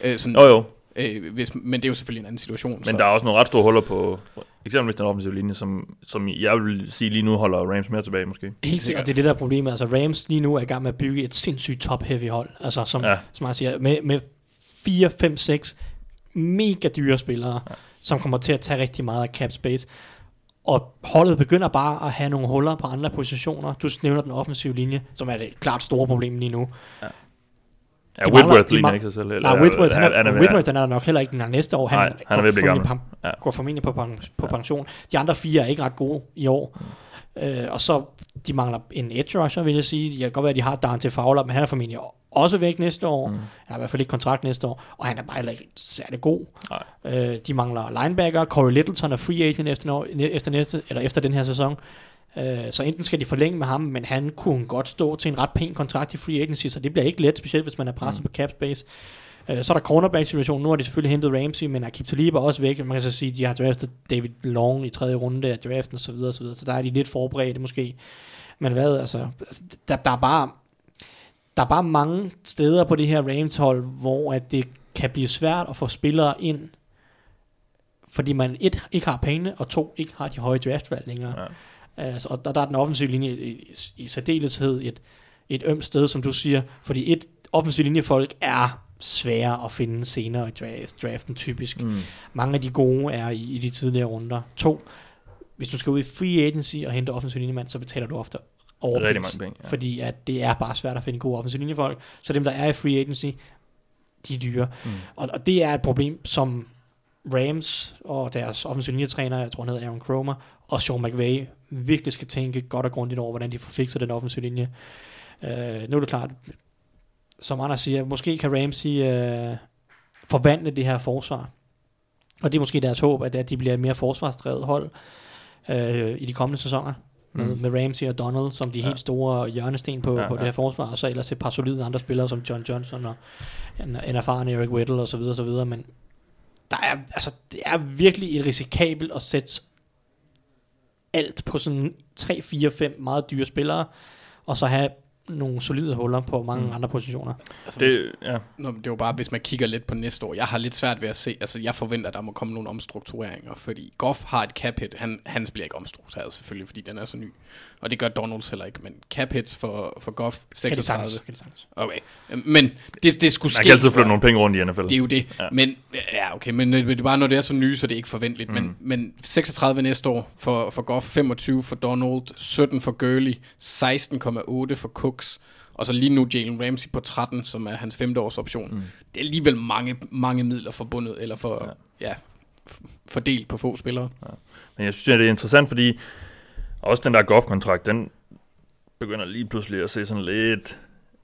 Øh, sådan, Jo jo, øh, hvis, men det er jo selvfølgelig en anden situation. men så. der er også nogle ret store huller på, for eksempelvis den offensive linje, som, som jeg vil sige lige nu holder Rams mere tilbage måske. helt Og sikkert. det er det der er problemet. Altså Rams lige nu er i gang med at bygge et sindssygt top-heavy hold. Altså som, Ja. ja. som jeg siger, med, med 4, 5, 6 mega dyre spillere, ja. som kommer til at tage rigtig meget af cap space. Og holdet begynder bare at have nogle huller på andre positioner. Du nævner den offensive linje, som er det klart store problem lige nu. Ja, De Whitworth mangler- ligner ikke sig selv. Nej, Whitworth, han er, han er, Whitworth, han er nok heller ikke den næste år. Han, Nej, han er ved formentlig gammel. Ja. går formentlig på, på pension. De andre fire er ikke ret gode i år. Øh, og så, de mangler en edge rusher, vil jeg sige. Det kan godt være, at de har Dante Fowler, men han er formentlig også væk næste år. Mm. Han har i hvert fald ikke kontrakt næste år, og han er bare heller ikke særlig god. Nej. Øh, de mangler linebacker. Corey Littleton er free agent efter, efter, næste, eller efter den her sæson. Øh, så enten skal de forlænge med ham, men han kunne godt stå til en ret pæn kontrakt i free agency, så det bliver ikke let, specielt hvis man er presset mm. på cap space. Øh, så er der cornerback-situationen. Nu har de selvfølgelig hentet Ramsey, men Akib Talib er også væk. Man kan så sige, at de har draftet David Long i tredje runde af draften og så videre, så videre. Så der er de lidt forberedte måske. Men hvad, altså, altså, der, der er bare der er bare mange steder på det her Rams-hold, hvor at det kan blive svært at få spillere ind, fordi man et, ikke har pengene, og to, ikke har de høje draftvalg længere. Ja. Altså, og der, der er den offensive linje i, i, i særdeleshed et, et ømt sted, som du siger, fordi et offensiv linjefolk er svære at finde senere i draft, draften typisk. Mm. Mange af de gode er i, i de tidligere runder. To, hvis du skal ud i free agency og hente offensiv linjemand, så betaler du ofte overpris. Mange penge, ja. Fordi at det er bare svært at finde gode offensiv linjefolk. Så dem, der er i free agency, de er dyre. Mm. Og, og det er et problem, som Rams og deres offensiv linjetræner, jeg tror han hedder Aaron Cromer, og Sean McVay virkelig skal tænke godt og grundigt over, hvordan de får fikset den offensiv linje. Uh, nu er det klart, som Anders siger, måske kan Ramsey uh, forvandle det her forsvar. Og det er måske deres håb, at, at de bliver et mere forsvarsdrevet hold uh, i de kommende sæsoner. Med, Mm. med Ramsey og Donald som de Ja. helt store hjørnesten på, Ja, på ja. det her forsvar, og så ellers et par solide andre spillere som John Johnson og en, en erfaren Eric Weddle og så videre, så videre, men der er, altså, det er virkelig et risikabelt at sætte alt på sådan 3, 4, 5 meget dyre spillere, og så have nogle solide huller på mange Mm. andre positioner. Altså, hvis, Det, ja. Nå, det var bare, hvis man kigger lidt på næste år. Jeg har lidt svært ved at se, altså jeg forventer, at der må komme nogle omstruktureringer, fordi Goff har et cap hit. Han, hans bliver ikke omstruktureret selvfølgelig, fordi den er så ny. Og det gør Donalds heller ikke, men cap hits for, for Goff Kan det 36. sagtens, kan det sagtens. Okay, men det, det skulle Man ske. kan altid flytte nogle penge rundt i NFL. Det er jo det. Ja. Men, ja, okay, men øh, det er bare, når det er så nye, så det er ikke forventeligt. Mm. Men, men 36 næste år for, for Goff, 25 for Donald, 17 for Gurley, 16,8 for Cooks, og så lige nu Jalen Ramsey på 13, som er hans femte års option. Mm. Det er alligevel mange, mange midler forbundet, eller for, ja. Ja, fordelt på få spillere. Ja. Men jeg synes, det er interessant, fordi også den der Goff-kontrakt, den begynder lige pludselig at se sådan lidt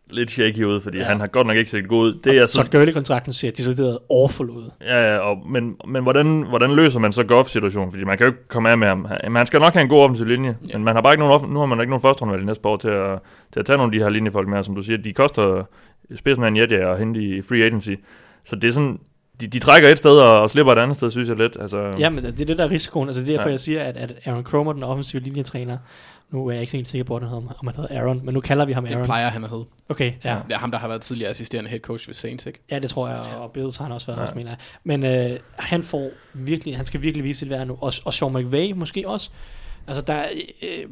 lidt shaky ud, fordi ja. han har godt nok ikke set god ud. Det er så, Gurley-kontrakten ser decideret awful ud. Ja, ja og, men, men hvordan, hvordan løser man så Goff-situationen? Fordi man kan jo ikke komme af med ham. Man skal nok have en god offensiv linje, ja. men man har bare ikke nogen, nu har man ikke nogen første runde i næste år til at, til at tage nogle af de her linjefolk med, som du siger, de koster spidsmand Jetja og hente i free agency. Så det er sådan, de, de trækker et sted og, og slipper et andet sted, synes jeg lidt. Altså, ja, men det er det der risikoen. Altså det er derfor, ja. jeg siger, at, at Aaron Cromer, den offensive linjetræner, nu er jeg ikke helt sikker på, at han hedder, om han hedder Aaron, men nu kalder vi ham Aaron. Det plejer han at hedde. Okay, ja. Det er ham, der har været tidligere assisterende head coach ved Saints, ikke? Ja, det tror jeg, og Bills har han også været, ja. også, mener jeg. Men øh, han får virkelig, han skal virkelig vise sit værd nu. Og, og Sean McVay måske også. Altså, der, øh,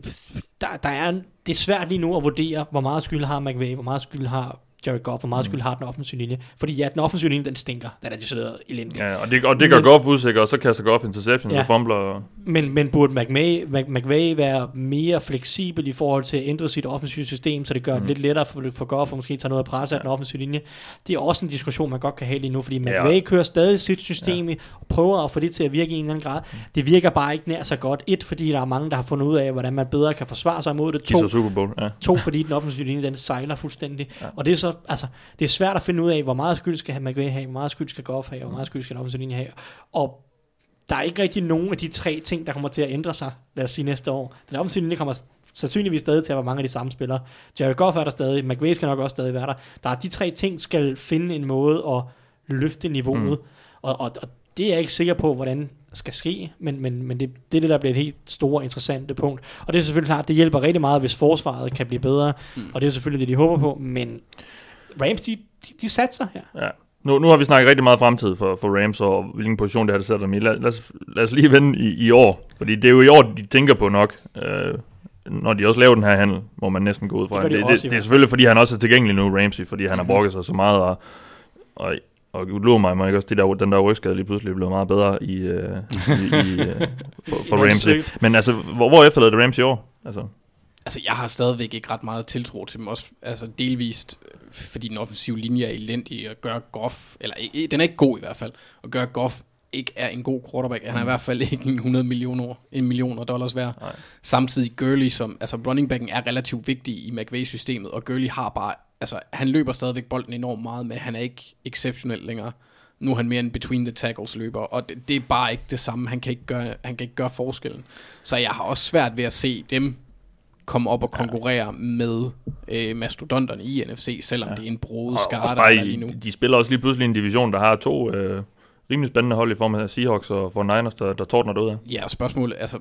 der, der er, det er svært lige nu at vurdere, hvor meget skyld har McVay, hvor meget skyld har Jared Goff, hvor meget mm. skyld har den offensive linje. Fordi ja, den offensive linje, den stinker. Den er decideret elendig. Ja, og det, og det gør men, Goff usikker, og så kaster Goff interception, ja, og fumbler. Men, men burde McVay, McVay være mere fleksibel i forhold til at ændre sit offensive system, så det gør mm. det lidt lettere for, for Goff, og måske tage noget af presset ja. af den offensive linje. Det er også en diskussion, man godt kan have lige nu, fordi McVay ja. kører stadig sit system ja. og prøver at få det til at virke i en eller anden grad. Mm. Det virker bare ikke nær så godt. Et, fordi der er mange, der har fundet ud af, hvordan man bedre kan forsvare sig imod det. To, Super Bowl, ja. to fordi den offensive linje, den sejler fuldstændig. Ja. Og det er så, altså, det er svært at finde ud af, hvor meget skyld skal McVay have, hvor meget skyld skal Goff have, hvor meget skyld skal den offensive linje have. Og der er ikke rigtig nogen af de tre ting, der kommer til at ændre sig, lad os sige næste år. Den offensive linje kommer sandsynligvis stadig til at være mange af de samme spillere. Jared Goff er der stadig, McVay skal nok også stadig være der. Der er de tre ting, skal finde en måde at løfte niveauet, mm. og, og, og det er jeg ikke sikker på, hvordan skal ske, men, men, men det, det er det, der bliver et helt store, interessante punkt. Og det er selvfølgelig klart, det hjælper rigtig meget, hvis forsvaret kan blive bedre, mm. og det er selvfølgelig det, de håber på, men Rams, de, de, de satser her. Ja. Nu, nu har vi snakket rigtig meget fremtid for, for Rams, og hvilken position det har, det sætter dem i. Lad, lad, os, lad os lige vende i, i år, fordi det er jo i år, de tænker på nok, øh, når de også laver den her handel, må man næsten gå ud fra. Det, det, det, det er selvfølgelig, fordi han også er tilgængelig nu, Ramsey, fordi han har brokket sig så meget, og, og, og lå mig, må ikke også, det der, den der rygskade lige pludselig blev meget bedre i, øh, i, i øh, for, for Ramsey. Men altså, hvor, hvor efterlader det Ramsey i år? Altså, Altså, jeg har stadigvæk ikke ret meget tiltro til dem, også altså, delvist, fordi den offensive linje er elendig, og gør Goff, eller den er ikke god i hvert fald, og gør Goff ikke er en god quarterback. Han er mm. i hvert fald ikke en 100 millioner, en millioner dollars værd. Nej. Samtidig Gurley, som, altså running backen er relativt vigtig i McVay-systemet, og Gurley har bare, altså han løber stadigvæk bolden enormt meget, men han er ikke exceptionel længere. Nu er han mere en between the tackles løber, og det, det er bare ikke det samme. Han kan ikke gøre, han kan ikke gøre forskellen. Så jeg har også svært ved at se dem komme op og konkurrere ja. med øh, mastodonterne i NFC, selvom ja. det er en broet skare, der er lige nu. De spiller også lige pludselig en division, der har to øh, rimelig spændende hold i form af Seahawks og for Niners, der, der ud af. Ja, og spørgsmålet, altså,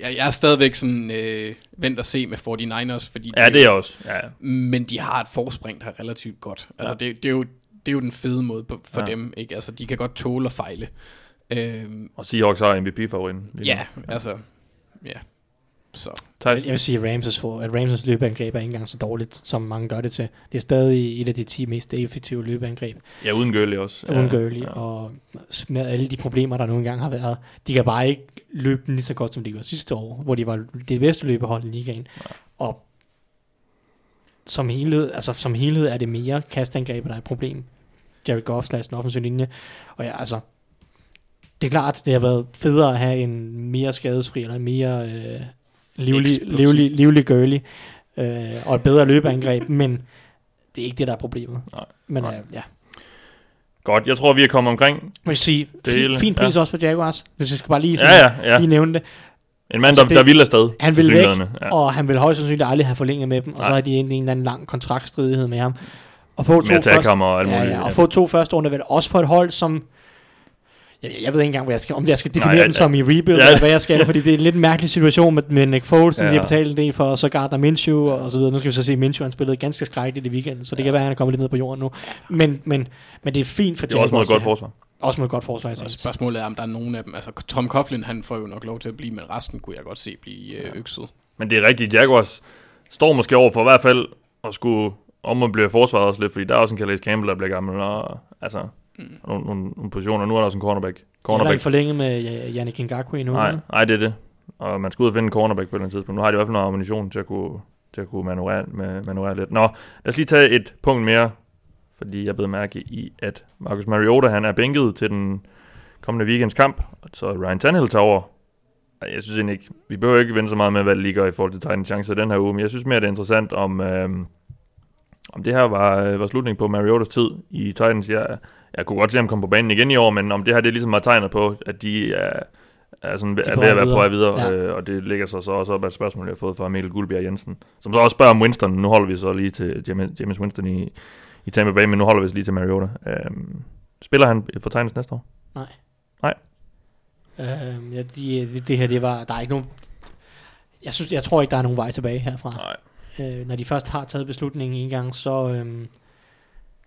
jeg, jeg er stadigvæk sådan øh, vent at se med 49ers, fordi ja, det, det er også. Ja. Men de har et forspring, der er relativt godt. Altså, ja. det, det, er jo, det er jo den fede måde på, for ja. dem, ikke? Altså, de kan godt tåle at fejle. Øhm, og Seahawks har MVP-favoritten. Ja, ja, altså, ja. Så. Jeg, jeg vil sige, at Rams' for, at Ramses løbeangreb er ikke engang så dårligt, som mange gør det til. Det er stadig et af de 10 mest effektive løbeangreb. Ja, uden Gurley også. Uden ja, Gurley, ja. og med alle de problemer, der nogle gange har været. De kan bare ikke løbe lige så godt, som de gjorde sidste år, hvor de var det bedste løbehold i ligaen. Ja. Og som helhed, altså som helhed er det mere kastangreb, der er et problem. Jared Goff slash den offensive linje. Og ja, altså, det er klart, det har været federe at have en mere skadesfri, eller en mere øh, livlig, livlig, livlig girly, øh, og et bedre løbeangreb, men det er ikke det, der er problemet. Nej, men nej. Øh, ja. Godt, jeg tror, vi er kommet omkring jeg sige, det fin, fin pris ja. også for Jaguars, hvis jeg skal bare lige, ja, ja, ja. lige nævne det. En mand, altså, der, det, der vil afsted. Han vil væk, ja. og han vil højst sandsynligt aldrig have forlænget med dem, og Nej. så har de en, en eller anden lang kontraktstridighed med ham. Og få to, første, og, ja, ja, og få to første runde, også for et hold, som jeg, jeg ved ikke engang, hvad jeg skal, om jeg skal definere Nej, dem som i rebuild, ja. eller hvad jeg skal, fordi det er en lidt mærkelig situation med, med Nick Foles, som ja. de har betalt en del for, og så Gardner Minshew, og så videre. Nu skal vi så se, at Minshew han spillede ganske skrækkeligt i weekenden, så det ja. kan være, at han er kommet lidt ned på jorden nu. Men, men, men det er fint for Det er også noget godt forsvar. Også med godt forsvar. Og spørgsmålet er, om der er nogen af dem. Altså, Tom Coughlin, han får jo nok lov til at blive, men resten kunne jeg godt se blive øh, økset. Men det er rigtigt. Jaguars står måske over for i hvert fald at skulle om at blive forsvaret også lidt, fordi der er også en Calais Campbell, der bliver gammel, og altså, mm. nogle, nogle, nogle positioner. Nu er der også en cornerback. cornerback. Er forlænget med Yannick Ngakwe nu? Nej, nej, det er det. Og man skal ud og finde en cornerback på et eller andet tidspunkt. Nu har de i hvert fald noget ammunition til at kunne, til at kunne manøvrere, med, manøvrere lidt. Nå, lad os lige tage et punkt mere, fordi jeg blev mærke i, at Marcus Mariota, han er bænket til den kommende weekends kamp, så Ryan Tannehill tager over. Jeg synes egentlig ikke, vi behøver ikke vende så meget med, hvad det ligger i forhold til Titans chancer den her uge, men jeg synes mere, det er interessant, om, øh, om det her var, øh, var slutningen på Mariotas tid i Titans. Jeg, jeg kunne godt se ham komme på banen igen i år, men om det her det ligesom har tegnet på, at de er, er, sådan, de er ved at være på vej videre, ja. øh, og det ligger så, så også op af et spørgsmål, jeg har fået fra Mikkel Guldbjerg Jensen, som så også spørger om Winston. Nu holder vi så lige til James Winston i, i Tampa Bay, men nu holder vi os lige til Mariota. Øh, spiller han for Titans næste år? Nej. Nej. Øh, ja, de, det, det her, det var, der er ikke nogen, jeg, synes, jeg tror ikke, der er nogen vej tilbage herfra. Nej. Øh, når de først har taget beslutningen en gang, så, øhm,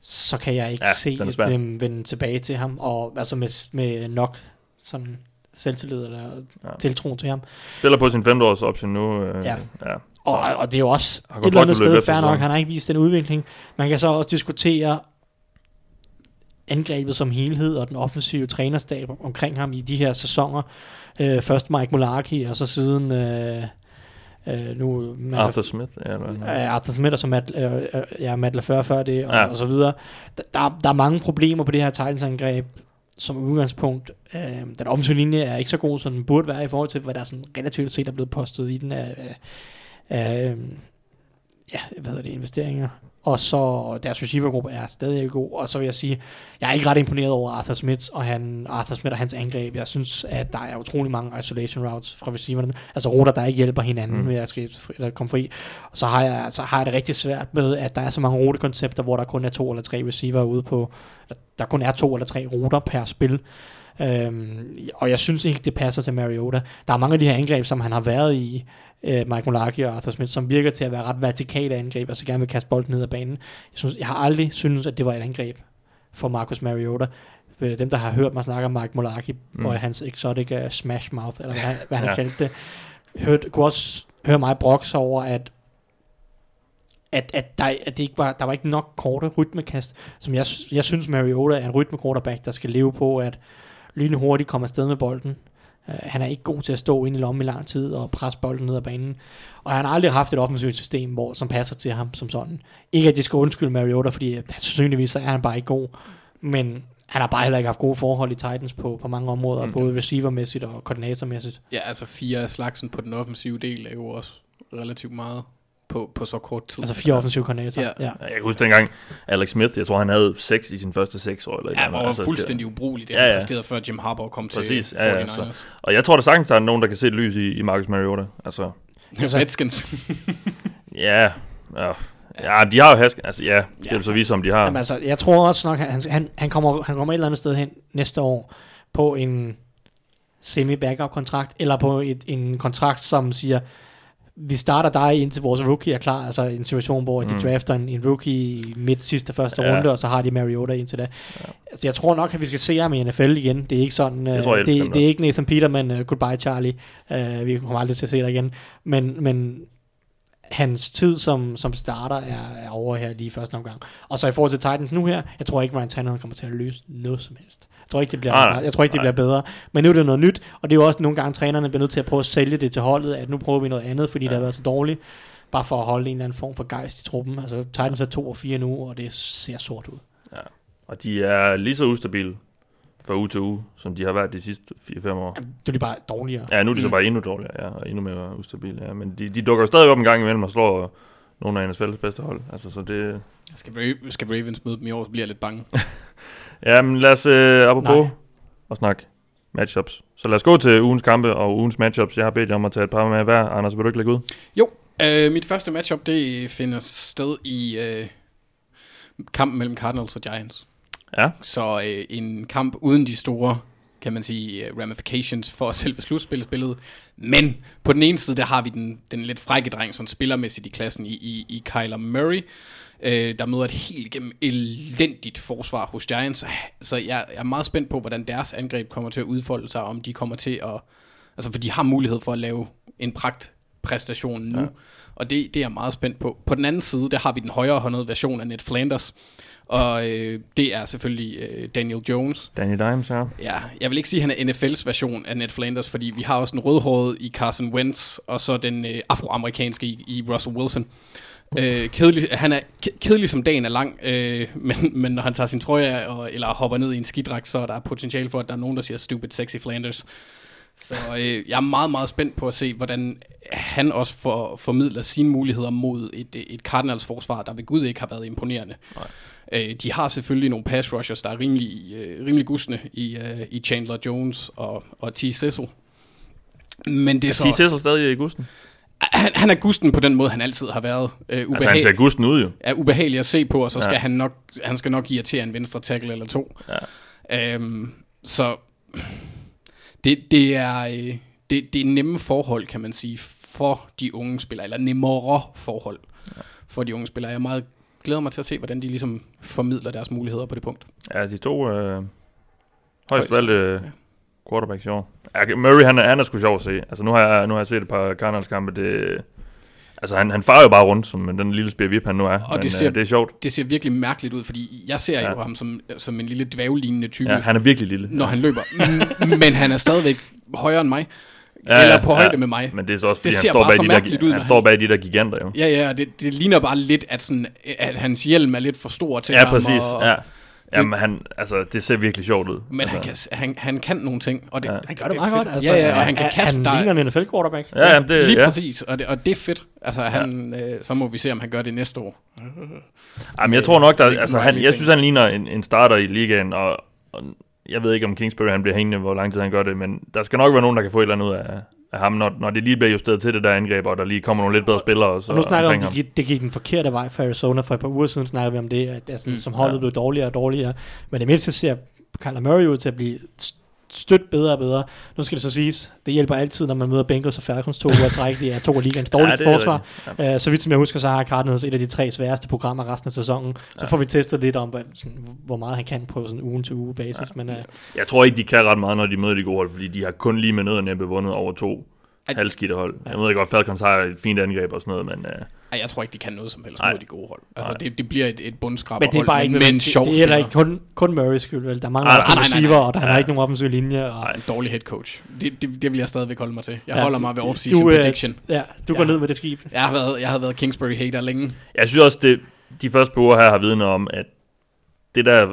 så kan jeg ikke Ja, se dem vende tilbage til ham, og altså med, med nok sådan selvtillid eller Ja. tiltro til ham. Spiller på sin 5 års option nu. Øh, Ja. ja. Og, og det er jo også et eller andet sted fair nok, han har ikke vist den udvikling. Man kan så også diskutere angrebet som helhed og den offensive trænerstab omkring ham i de her sæsoner. Øh, først Mike Mularkey, og så siden øh, øh, nu Matt Arthur Smith. Ja, øh, Arthur Smith og så Matt, øh, øh, ja, Matt LaFleur før det, og, Ja. og så videre. Der, der, der er mange problemer på det her Titans-angreb som udgangspunkt. Øh, den offensive linje er ikke så god, som den burde være i forhold til, hvad der sådan relativt set er blevet postet i den af, af, af ja, hvad hedder det, investeringer. Og så deres receivergruppe er stadig god. Og så vil jeg sige, jeg er ikke ret imponeret over Arthur Smith og, han, Arthur Smith og hans angreb. Jeg synes, at der er utrolig mange isolation routes fra receiverne. Altså ruter, der ikke hjælper hinanden Mm. med at, eller komme fri. Og så har, jeg, så har jeg det rigtig svært med, at der er så mange rutekoncepter, hvor der kun er to eller tre receiver ude på, der, der kun er to eller tre ruter per spil. Øhm, og jeg synes ikke, det passer til Mariota. Der er mange af de her angreb, som han har været i, øh, Mike Mularkey og Arthur Smith, som virker til at være ret vertikale angreb, altså gerne vil kaste bolden ned ad banen. Jeg, synes, jeg har aldrig syntes, at det var et angreb for Marcus Mariota. Øh, Dem, der har hørt mig snakke om Mike Mularkey Mm. og hans exotic uh, smash mouth, eller hvad han, hvad han Ja. har kaldt det, hørt, kunne også høre mig brokse over, at at, at, der, at det ikke var, der var ikke nok korte rytmekast, som jeg, jeg synes Mariota er en rytme-quarterback, der skal leve på, at lynhurtigt komme afsted med bolden. Uh, han er ikke god til at stå inde i lommen i lang tid og presse bolden ned ad banen. Og han har aldrig haft et offensivt system, hvor, som passer til ham som sådan. Ikke at det skal undskylde Mariota, fordi øh, sandsynligvis så er han bare ikke god. Men han har bare heller ikke haft gode forhold i Titans på, på mange områder, mm. både receivermæssigt og koordinatormæssigt. Ja, altså fire af slagsen på den offensive del er jo også relativt meget på, på så kort tid. Altså fire offensive koordinatorer. Ja. Ja. Ja, Jeg kan huske dengang, Alex Smith, jeg tror han havde seks i sin første seks år. Eller Ja, eller var altså, det- fuldstændig ubrugelig, det Ja, ja, han præsterede før Jim Harbaugh kom Præcis, til ja, ja, 49ers. Og jeg tror da sagtens, der er nogen, der kan se et lys i, i Marcus Mariota. Altså, Altså- Redskins. ja, ja, ja, de har jo Haskins. Altså, ja, det Ja. er så vise, om de har. Jamen, altså, jeg tror også nok, at han, han, han, kommer, han kommer et eller andet sted hen næste år på en semi-backup-kontrakt, eller på et, en kontrakt, som siger, vi starter dig indtil vores rookie er klar, altså en situation, hvor mm. De drafter en, en rookie midt sidste første Ja. runde, og så har de Mariota indtil da. Ja. Altså, jeg tror nok, at vi skal se ham i NFL igen. Det er ikke sådan, tror jeg helt det, det er ikke Nathan Peterman, uh, goodbye Charlie. Uh, vi kommer aldrig til at se dig igen. Men, men hans tid som, som starter er, er over her lige i første omgang. Og så i forhold til Titans nu her, jeg tror ikke, Ryan Tannehill kommer til at løse noget som helst. Jeg tror ikke, det bliver, Nej, jeg tror ikke, det Nej. bliver bedre. Men nu er det noget nyt, og det er jo også nogle gange, trænerne bliver nødt til at prøve at sælge det til holdet, at nu prøver vi noget andet, fordi ja. det Ja. har været så dårligt. Bare for at holde en eller anden form for gejst i truppen. Altså, Titans er 2 og 4 nu, og det ser sort ud. Og de er lige så ustabile fra uge til uge, som de har været de sidste 4-5 år. Jamen, Det er de bare dårligere. Ja, nu er de så Mm. bare endnu dårligere, ja, og endnu mere ustabile, ja. Men de, de dukker jo stadig op en gang imellem og slår nogle af NFL's bedste hold. Altså, så det... Skal, Ra- skal Ravens møde dem i år, så bliver jeg lidt bange. Ja, men lad os, øh, apropos, Nej. og snakke matchups. Så lad os gå til ugens kampe og ugens matchups. Jeg har bedt jer om at tage et par med hver. Anders, vil du ikke lægge ud? Jo, øh, mit første matchup, det finder sted i øh, kampen mellem Cardinals og Giants. Ja. Så øh, en kamp uden de store, kan man sige, øh, ramifications for selve slutspillet. Men på den ene side, der har vi den, den lidt frække dreng, som spillermæssigt i klassen i, i, i Kyler Murray, øh, der møder et helt igennem elendigt forsvar hos Giants. Så jeg er meget spændt på, hvordan deres angreb kommer til at udfolde sig, om de kommer til at... Altså, for de har mulighed for at lave en pragt præstation nu. Ja. Og det, det er jeg meget spændt på. På den anden side, der har vi den højere håndede version af Ned Flanders. Og øh, det er selvfølgelig øh, Daniel Jones. Danny Dimes, ja. Ja, jeg vil ikke sige, at han er NFL's version af Ned Flanders, fordi vi har også en rødhåret i Carson Wentz, og så den øh, afroamerikanske i, i Russell Wilson. Øh, kedelig, han er ke- kedelig som dagen er lang, øh, men, men når han tager sin trøje af, og, eller hopper ned i en skidragt, så er der potentiale for, at der er nogen, der siger stupid sexy Flanders. Så øh, jeg er meget, meget spændt på at se, hvordan han også får, formidler sine muligheder mod et, et Cardinals forsvar, der ved Gud ikke har været imponerende. Nej. Øh, de har selvfølgelig nogle pass rushers, der er rimelig, øh, rimelig gusne i, øh, i Chandler Jones og, og T. Cecil. Men det er, er så... T. Cecil stadig i gusten? Han, han er gusten på den måde, han altid har været. Øh, ubehag... Altså han ser gusten ud jo. Er ubehagelig at se på, og så ja. skal han nok, han skal nok irritere en venstre tackle eller to. Ja. Øhm, så det, det, er, øh, det, det er nemme forhold, kan man sige, for de unge spillere, eller nemmere forhold ja. for de unge spillere. Jeg meget glæder mig til at se, hvordan de ligesom formidler deres muligheder på det punkt. Ja, de to øh, højst valgte ja. År. Ja, Murray, han, han er sgu sjov at se. Altså, nu har jeg, nu har jeg set et par Cardinals kampe, det... Altså, han, han farer jo bare rundt, som den lille spirvip, han nu er. Og men, det, ser, øh, det er sjovt. Det ser virkelig mærkeligt ud, fordi jeg ser ja. jo ham som, som en lille dvævlignende type. Ja, han er virkelig lille. Når han løber. men han er stadigvæk højere end mig. Ja, eller på højde ja, med mig. Men det er så også, fordi det han, står bag, de der, ud, han står bag de der giganter jo. Ja, ja, det, det ligner bare lidt, at, sådan, at hans hjelm er lidt for stor til ja, ham. Præcis, og, ja, præcis. Jamen, han, altså, det ser virkelig sjovt ud. Men altså. han, kan, han, han kan nogle ting, og det, ja. han gør det meget godt. Altså, ja, ja, og han kan kaste Han ligner en NFL quarterback. Ja, jamen, det, Lige ja. præcis, og det, og det er fedt. Altså, han, ja. øh, så må vi se, om han gør det næste år. Jamen, jeg tror nok, der, altså, han, jeg synes, han ligner en, en starter i ligaen, og, og jeg ved ikke, om Kingsbury han bliver hængende, hvor lang tid han gør det, men der skal nok være nogen, der kan få et eller andet ud af, af ham, når, når det lige bliver justeret til det der angreb, og der lige kommer nogle lidt bedre spillere. Og, så, og nu snakker vi om, det gik, det gik den forkerte vej for Arizona. For et par uger siden snakkede vi om det, at altså, mm, som holdet ja. blev dårligere og dårligere. Men det mindste ser Kyler Murray ud til at blive stødt bedre og bedre. Nu skal det så siges, det hjælper altid, når man møder Bengals og Falcons to uger træk. Det er to af ligands dårligt ja, forsvar. Ja. Uh, så vidt som jeg husker, så har Cardinals et af de tre sværeste programmer resten af sæsonen. Så ja. får vi testet lidt om, hvor meget han kan på sådan ugen til uge basis. Ja. Men, uh, jeg tror ikke, de kan ret meget, når de møder de gode hold, fordi de har kun lige med noget at vundet over to halvskidte hold. Ja. Jeg ved godt, Falcons har et fint angreb og sådan noget, men... Uh, Ej, jeg tror ikke, de kan noget som helst mod de gode hold. Altså, det, det bliver et, et bundskrab Men det er bare ikke, men, sjov det, det er ikke kun, kun Murray skyld, vel? Der mangler også receiver, og der har ikke nogen offensiv linje. Og... Ej, en dårlig head coach. Det, det, det vil jeg stadigvæk holde mig til. Jeg ja, holder mig ved off-season øh, prediction. Ja, du går ja. ned med det skib. Jeg har været, jeg har været Kingsbury hater længe. Jeg synes også, det, de første par uger her har viden om, at det der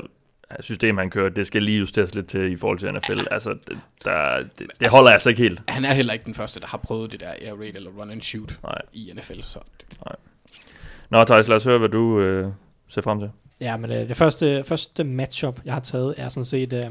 system, han kører, det skal lige justeres lidt til i forhold til NFL. Altså, det, der, det, det altså, holder altså ikke helt. Han er heller ikke den første, der har prøvet det der air raid eller run and shoot Nej. i NFL. Så. Nej. Nå, Thijs, lad os høre, hvad du øh, ser frem til. Ja, men øh, det første, første matchup, jeg har taget, er sådan set øh,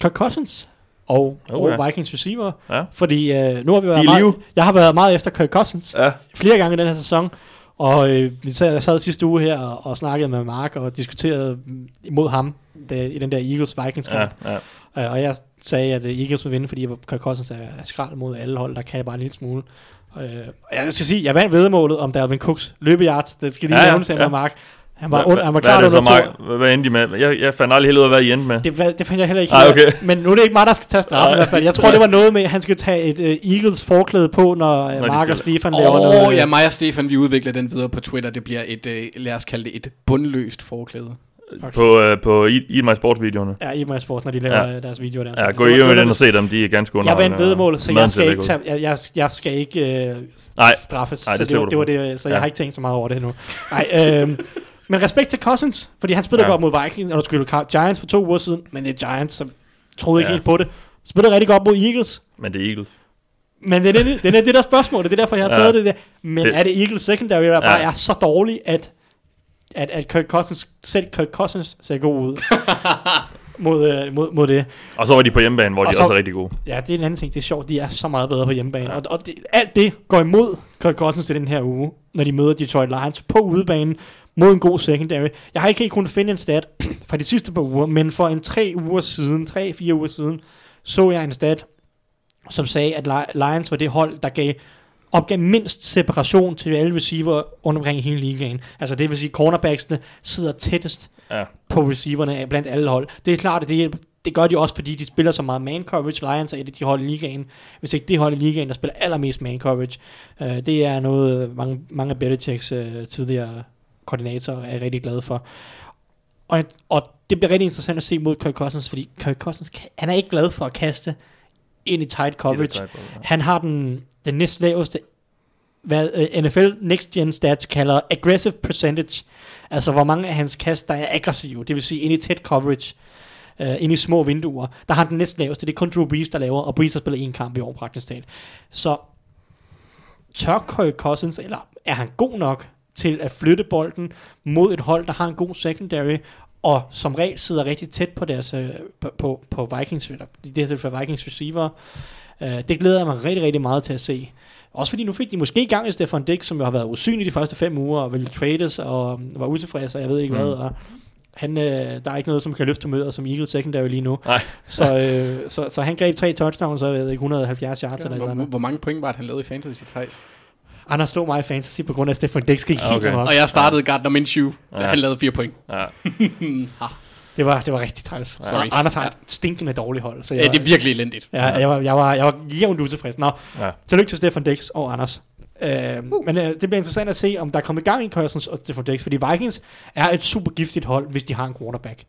Kirk Cousins og, oh, og. Vikings receiver. Ja. Fordi øh, nu har vi været meget, jeg har været meget efter Kirk Cousins ja. flere gange i den her sæson. Og øh, vi sad, sad sidste uge her og, og snakkede med Mark og diskuterede imod ham det, i den der Eagles-Vikings kamp. Ja, ja. Øh, og jeg sagde, at øh, Eagles vil vinde, fordi Kirk Cousins er, skrald mod alle hold, der kan bare en lille smule. Øh, og jeg skal sige, jeg vandt vedmålet om Dalvin Cooks løbeyards. Det skal lige ja, nævnes ja. med Mark. Han var, hva, han var klar under to. Hvad, hvad endte de med? Jeg, jeg fandt aldrig helt ud af, hvad I endte med. Det, det fandt jeg heller ikke ah, okay. Men nu er det ikke mig, der skal tage straffen i hvert fald. Jeg tror, det var noget med, at han skal tage et uh, Eagles forklæde på, når, uh, når Mark og Stefan oh, laver noget. Åh, ja, mig og Stefan, vi udvikler den videre på Twitter. Det bliver et, uh, lad os kalde det et bundløst forklæde. Okay. På, uh, på Eat My Sports-videoerne. Ja, Eat My Sports, når de laver ja. deres videoer der. Ja, gå i den og se dem, de er ganske under. Jeg vandt vedmålet, så jeg skal, ikke tage, jeg, jeg, jeg skal ikke straffes. Nej, det så det, var, det var det, så jeg har ikke tænkt så meget over det nu. Nej, øh, men respekt til Cousins, fordi han spillede ja. godt mod Vikings, og skulle Giants for to uger siden, men det er Giants, som troede ikke ja. helt på det. Spillede rigtig godt mod Eagles. Men det er Eagles. Men det er det, det, er det der spørgsmål, det er derfor, jeg har taget ja. det der. Men det. er det Eagles secondary, der ja. bare er så dårlig, at, at, at Kirk Cousins, selv Kirk Cousins ser god ud mod, øh, mod, mod det. Og så var de på hjemmebane, hvor og de så, også er rigtig gode. Ja, det er en anden ting. Det er sjovt, de er så meget bedre på hjemmebane. Ja. Og, og det, alt det går imod Kirk Cousins i den her uge, når de møder Detroit Lions på udebanen, mod en god secondary. Jeg har ikke helt kunnet finde en stat fra de sidste par uger, men for en tre uger siden, tre-fire uger siden, så jeg en stat, som sagde, at Lions var det hold, der gav opgav mindst separation til alle receiver rundt omkring i hele ligaen. Altså det vil sige, cornerbacksene sidder tættest ja. på receiverne blandt alle hold. Det er klart, at det hjælper, det gør de også, fordi de spiller så meget man coverage. Lions er et af de hold i ligaen, hvis ikke det hold i ligaen, der spiller allermest man coverage. Uh, det er noget, mange, mange af Belichicks uh, tidligere koordinatorer er rigtig glade for. Og, og det bliver rigtig interessant at se mod Kirk Cousins, fordi Kirk Cousins, han er ikke glad for at kaste ind i tight coverage. Tight, ja. Han har den, den næst laveste, hvad uh, NFL Next Gen Stats kalder aggressive percentage. Altså hvor mange af hans kast, der er aggressive, det vil sige ind i tæt coverage uh, ind i små vinduer. Der har han den næsten laveste. Det er kun Drew Brees, der laver, og Brees har spillet en kamp i år praktisk talt. Så tør Kirk Cousins, eller er han god nok til at flytte bolden mod et hold, der har en god secondary, og som regel sidder rigtig tæt på deres uh, på, på, på Vikings, eller i det her tilfælde Vikings receiver. Uh, det glæder jeg mig rigtig, rigtig meget til at se. Også fordi nu fik de måske i gang i Stefan Dix, som jo har været usynlig de første fem uger, og ville trades, og var utilfreds, og jeg ved ikke mm. hvad, og han, øh, der er ikke noget, som kan løfte møder som Eagles secondary lige nu. Nej. så, øh, så, så han greb tre touchdowns, så jeg ved ikke, 170 yards ja, eller hvor, noget. Hvor mange point var det, han lavede i fantasy, Thijs? Anders slog mig i fantasy på grund af Stefan Dix gik okay. Og jeg startede ja. Gardner Minshew, da ja. han lavede fire point. Ja. det var, det var rigtig træls. Ja. Så Anders har et stinkende dårligt hold. Så jeg ja, det er virkelig elendigt. Ja, jeg var, jeg var, jeg var jævnt utilfreds. Nå, ja. tillykke til Stefan Dix og Anders. Uh, uh. Men uh, det bliver interessant at se, om der kommer i gang i Cousins og Stefan Dix, fordi Vikings er et super giftigt hold, hvis de har en quarterback.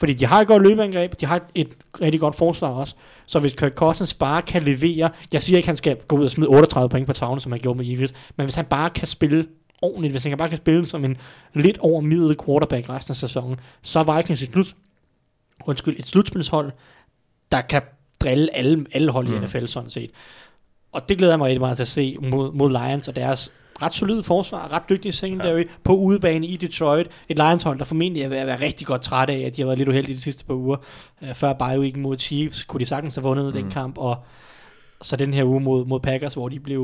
Fordi de har et godt løbeangreb, de har et rigtig godt forsvar også. Så hvis Kirk Cousins bare kan levere, jeg siger ikke, at han skal gå ud og smide 38 point på tavlen, som han gjorde med Eagles, men hvis han bare kan spille ordentligt, hvis han bare kan spille som en lidt over middel quarterback resten af sæsonen, så er Vikings et, slut, undskyld, et slutspilshold, der kan drille alle, alle hold i mm. NFL sådan set. Og det glæder jeg mig rigtig meget til at se mod, mod Lions og deres ret solid forsvar, ret dygtig secondary ja. på udebane i Detroit. Et Lions hold, der formentlig er ved at være rigtig godt træt af, at de har været lidt uheldige de sidste par uger. Uh, før bye mod Chiefs kunne de sagtens have vundet mm. den kamp, og så den her uge mod, mod Packers, hvor de blev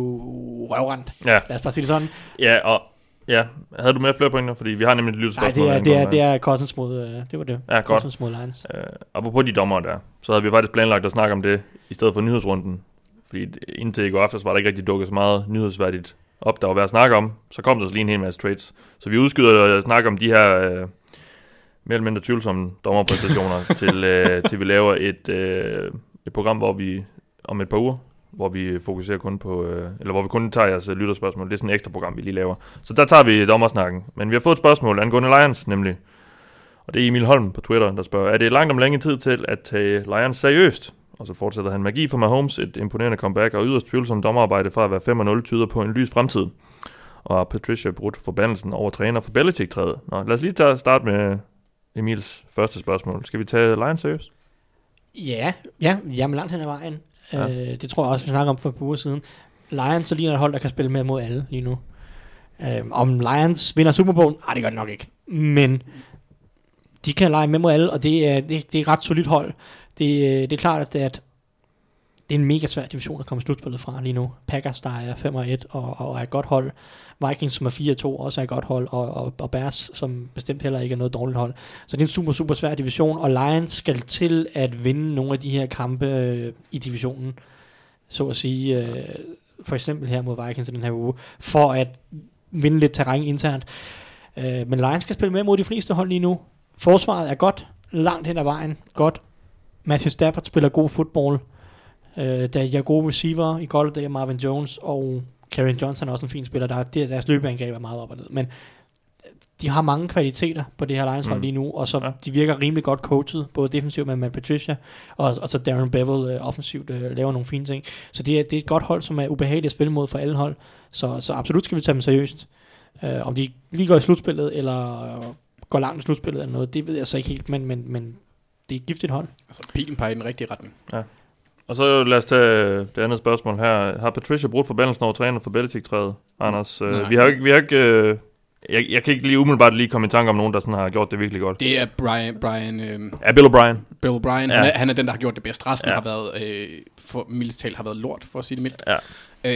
røvrendt. Ja. Lad os bare sige det sådan. Ja, og Ja, havde du mere flere pointer? Fordi vi har nemlig et lyttespørgsmål. Nej, det er, det er, det er Cousins mod, uh, det var det. Ja, godt. Cousins mod Lions. Uh, apropos de dommer der, så havde vi faktisk planlagt at snakke om det, i stedet for nyhedsrunden. Fordi indtil i går aftes var der ikke rigtig dukket så meget nyhedsværdigt op, der var værd at snakke om. Så kom der så lige en hel masse trades. Så vi udskyder at snakke om de her uh, mere eller mindre tvivlsomme dommerpræstationer, til, uh, til vi laver et, uh, et program, hvor vi om et par uger hvor vi fokuserer kun på, øh, eller hvor vi kun tager jeres øh, lytterspørgsmål. Det er sådan et ekstra program, vi lige laver. Så der tager vi dommersnakken. Men vi har fået et spørgsmål angående Lions, nemlig. Og det er Emil Holm på Twitter, der spørger, er det langt om længe tid til at tage Lions seriøst? Og så fortsætter han, magi for Mahomes, et imponerende comeback og yderst tvivlsom dommerarbejde fra at være 5-0 tyder på en lys fremtid. Og Patricia brudt forbandelsen over træner for Belichick-træet. Nå, lad os lige tage, starte med Emils første spørgsmål. Skal vi tage Lions seriøst? Ja, ja, jamen langt hen ad vejen. Ja. Øh, det tror jeg også, vi snakker om for et par uger siden. Lions er lige et hold, der kan spille med mod alle lige nu. Øh, om Lions vinder Super Bowl? Nej, det gør det nok ikke. Men de kan lege med mod alle, og det er, det, det er et ret solidt hold. Det, øh, det er klart, at, at det er en mega svær division at komme slutspillet fra lige nu. Packers, der er 5 og 1 og, og er et godt hold. Vikings, som er 4 og 2, også er et godt hold. Og, og, og Bears, som bestemt heller ikke er noget dårligt hold. Så det er en super, super svær division, og Lions skal til at vinde nogle af de her kampe øh, i divisionen. Så at sige, øh, for eksempel her mod Vikings i den her uge, for at vinde lidt terræn internt. Øh, men Lions skal spille med mod de fleste hold lige nu. Forsvaret er godt, langt hen ad vejen, godt. Matthew Stafford spiller god fodbold. Øh, der er gode receiver i godt, der er Marvin Jones, og Karen Johnson er også en fin spiller. Der, det, deres løbeangreb er meget op og ned. Men de har mange kvaliteter på det her Lions mm. lige nu, og så ja. de virker rimelig godt coachet, både defensivt med Matt Patricia, og, og så Darren Bevel øh, offensivt øh, laver nogle fine ting. Så det er, det er et godt hold, som er ubehageligt at spille mod for alle hold, så, så absolut skal vi tage dem seriøst. Uh, om de lige går i slutspillet, eller uh, går langt i slutspillet eller noget, det ved jeg så ikke helt, men, men, men det er et giftigt hold. Altså pilen peger i den rigtige retning. Ja. Og så lad os tage det andet spørgsmål her. Har Patricia brugt forbandelsen over træner for Belichick-træet, Anders? Øh, Nej. Vi har ikke... Vi har ikke øh, jeg, jeg kan ikke lige umiddelbart lige komme i tanke om nogen, der sådan har gjort det virkelig godt. Det er Brian... Brian øh, ja, Bill O'Brien. Bill O'Brien. Ja. Han, er, han er den, der har gjort det bedst. Resten ja. har været... Øh, for mildt har været lort, for at sige det mildt. Ja.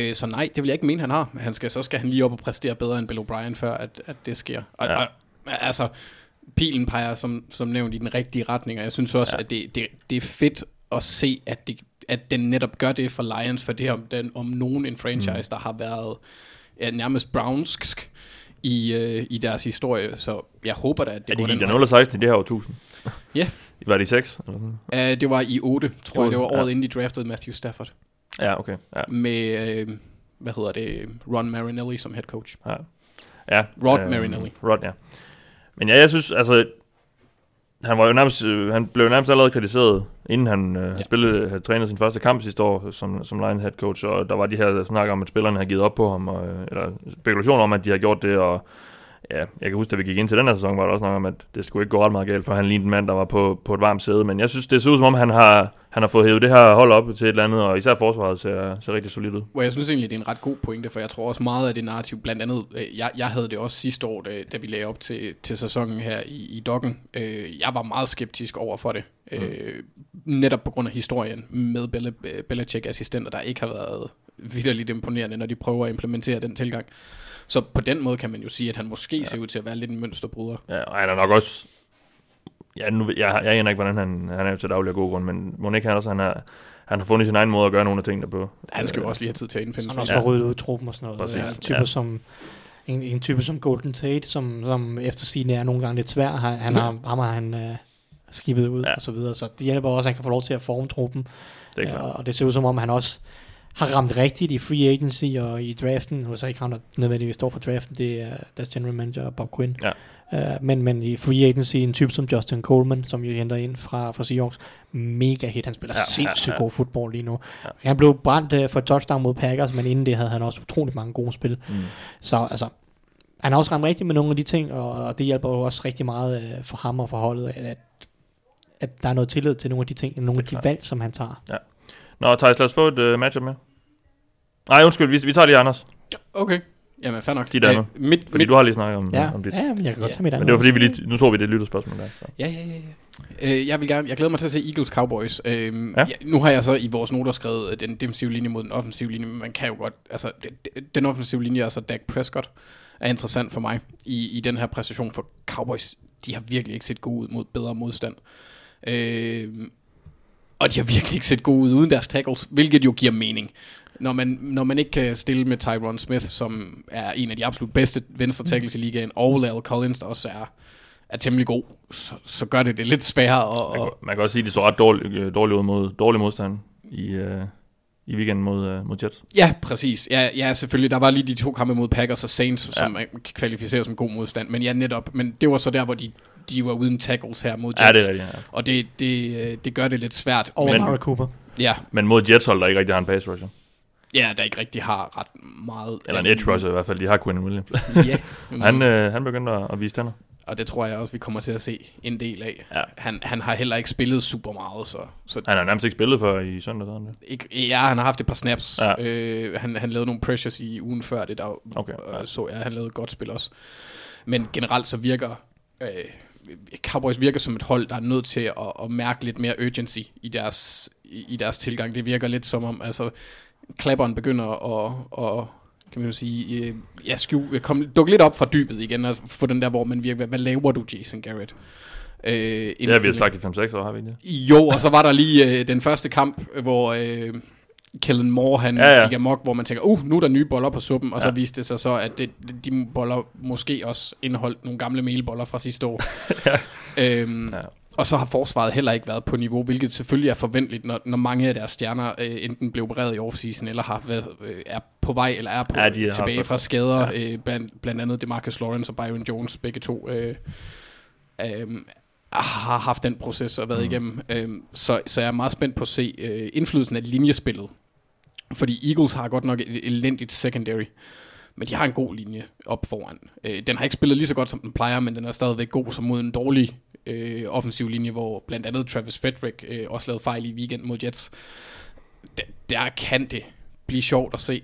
Øh, så nej, det vil jeg ikke mene, han har. Han skal, så skal han lige op og præstere bedre end Bill O'Brien, før at, at det sker. Og, ja. og, altså, pilen peger som, som nævnt i den rigtige retning, og jeg synes også, ja. at det, det, det er fedt at se, at det at den netop gør det for Lions, for det er om, den, om nogen en franchise, mm. der har været ja, nærmest brownsk i, øh, i deres historie, så jeg håber da, at det Ja, går de den gik vej. der 0 16 i det her årtusind. Ja. Var de 6? Eller? Uh, det var i 8, tror jeg. Det var Ja. året inden de draftede Matthew Stafford. Ja, okay. Ja. Med, øh, hvad hedder det, Ron Marinelli som head coach. Ja. ja Rod Marinelli. Rod, ja. Men ja, jeg synes, altså, han var jo nærmest, øh, han blev nærmest allerede kritiseret, inden han øh, ja. spillede, havde trænet sin første kamp sidste år som, som line head coach, og der var de her snak om, at spillerne havde givet op på ham, og, øh, eller spekulationer om, at de har gjort det, og ja, jeg kan huske, da vi gik ind til den her sæson, var der også nok om, at det skulle ikke gå ret meget galt, for han lignede en mand, der var på, på et varmt sæde, men jeg synes, det ser ud som om, han har, han har fået hævet det her hold op til et eller andet, og især forsvaret ser, ser rigtig solidt ud. Hvor jeg synes egentlig, det er en ret god pointe, for jeg tror også meget af det narrativ, blandt andet, øh, jeg, jeg havde det også sidste år, da, da vi lagde op til, til sæsonen her i, i Dokken. Øh, jeg var meget skeptisk over for det. Mm. Øh, netop på grund af historien med Bella, Belichick-assistenter, der ikke har været vidderligt imponerende, når de prøver at implementere den tilgang. Så på den måde kan man jo sige, at han måske ja. ser ud til at være lidt en mønsterbryder. Ja, og han er nok også... Ja, nu, jeg, jeg aner ikke, hvordan han, han er jo til daglig af god grund, men ikke han også, han har, han har fundet sin egen måde at gøre nogle af tingene på. Han skal jo Øh, også lige have tid til at indfinde Han sig. også Ja. ryddet ud i truppen og sådan noget. Præcis, Ja, en type ja. som en, en type som Golden Tate, som, som efter sigende er nogle gange lidt svær. Han, han har, ham har han øh, skibet ud Ja. ja. og så videre. Så det hjælper også, at han kan få lov til at forme truppen. Det er Ja, klart. og det ser ud som om, han også har ramt rigtigt i free agency og i draften. Nu er så ikke ham, der nødvendigvis står for draften. Det er deres general manager, Bob Quinn. Ja. Uh, men, men i free agency, en type som Justin Coleman, som jo henter ind fra, fra Seahawks, mega hit. Han spiller Ja, ja, ja, sindssygt ja. god fodbold lige nu. Ja. Ja. Han blev brændt uh, for touchdown mod Packers, men inden det havde han også utrolig mange gode spil. Mm. Så altså, han har også ramt rigtigt med nogle af de ting, og, og det hjælper jo også rigtig meget uh, for ham og for holdet, at, at, der er noget tillid til nogle af de ting, nogle af de klart. valg, som han tager. Nå, Thijs, lad os få et uh, matchup med. Nej, undskyld, vi, vi tager lige Anders, Okay. Jamen, fair nok. Dit andet. Øh, mit, fordi mit, du har lige snakket om, Ja, om dit. ja men jeg kan godt Ja. tage mit andet. Men det var fordi, vi lige, nu tog vi det lytterspørgsmål der. Så. Ja, ja, ja. ja. Øh, jeg vil gerne, jeg glæder mig til at se Eagles Cowboys. Øhm, Ja. ja. nu har jeg så i vores noter skrevet øh, den defensive linje mod den offensive linje, men man kan jo godt, altså den offensive linje, altså Dak Prescott, er interessant for mig i, i den her præstation, for Cowboys, de har virkelig ikke set gode ud mod bedre modstand. Øhm, og de har virkelig ikke set gode ud uden deres tackles, hvilket jo giver mening. Når man, når man ikke kan stille med Tyron Smith, som er en af de absolut bedste venstre tackles i ligaen, og Lal Collins, der også er, er temmelig god, så, så gør det det lidt sværere. Man, Og, kan, man kan også sige, at de så ret dårligt øh, dårligt ud mod dårlig modstand i, øh, i weekenden mod, øh, mod Jets. ja, præcis. Ja, ja, selvfølgelig. Der var lige de to kampe mod Packers og Saints, ja. som man kan kvalificere som god modstand. Men ja, netop. Men det var så der, hvor de, de var uden tackles her mod Jets. Ja, det er. Ja. Og det, det, øh, det gør det lidt svært. Og Men- Amari Cooper. Ja, Men mod Jets hold, der ikke rigtig har en pass rusher. Ja, der ikke rigtig har ret meget... Eller en edge rusher i hvert fald. De har Quinn Williams. ja. han, øh, han begyndte at, at vise tænder. Og det tror jeg også, vi kommer til at se en del af. Ja. Han, han har heller ikke spillet super meget, så, så Han har nærmest ikke spillet for i søndag. Sådan ikke, ja, han har haft et par snaps. Ja. Øh, han, han lavede nogle pressures i ugen før det, der Okay, ja. så jeg, han lavede et godt spil også. Men generelt så virker øh, Cowboys virker som et hold, der er nødt til at, at mærke lidt mere urgency i deres, i, i deres tilgang. Det virker lidt som om, altså, klapperen begynder at, at kan man sige, øh, ja, skjul, kom, dukke lidt op fra dybet igen, og få den der, hvor man virker, hvad, laver du, Jason Garrett? Øh, Det har vi jo sagt i 5-6 år, har vi ikke jo, og så var der lige øh, den første kamp, hvor øh, Kellen Moore han Ja, ja, ja. ja. gik amok, hvor man tænker, uh, nu er der nye boller på suppen, og Ja. så viste det sig så, at det, de boller måske også indeholdt nogle gamle melboller fra sidste år. øhm, Ja. Og så har forsvaret heller ikke været på niveau, hvilket selvfølgelig er forventeligt, når, når mange af deres stjerner øh, enten blev opereret i offseason, eller har været, øh, er på vej, eller er på, Ja, de har tilbage fra skader, ja. øh, blandt, blandt andet Demarcus Lawrence og Byron Jones, begge to. Øh, øh, har haft den proces og været mm. igennem. Øhm, så, så jeg er meget spændt på at se øh, indflydelsen af linjespillet. Fordi Eagles har godt nok et elendigt secondary, men de har en god linje op foran. Øh, den har ikke spillet lige så godt, som den plejer, men den er stadigvæk god som mod en dårlig øh, offensiv linje, hvor blandt andet Travis Frederick øh, også lavede fejl i weekend mod Jets. Der, der kan det blive sjovt at se.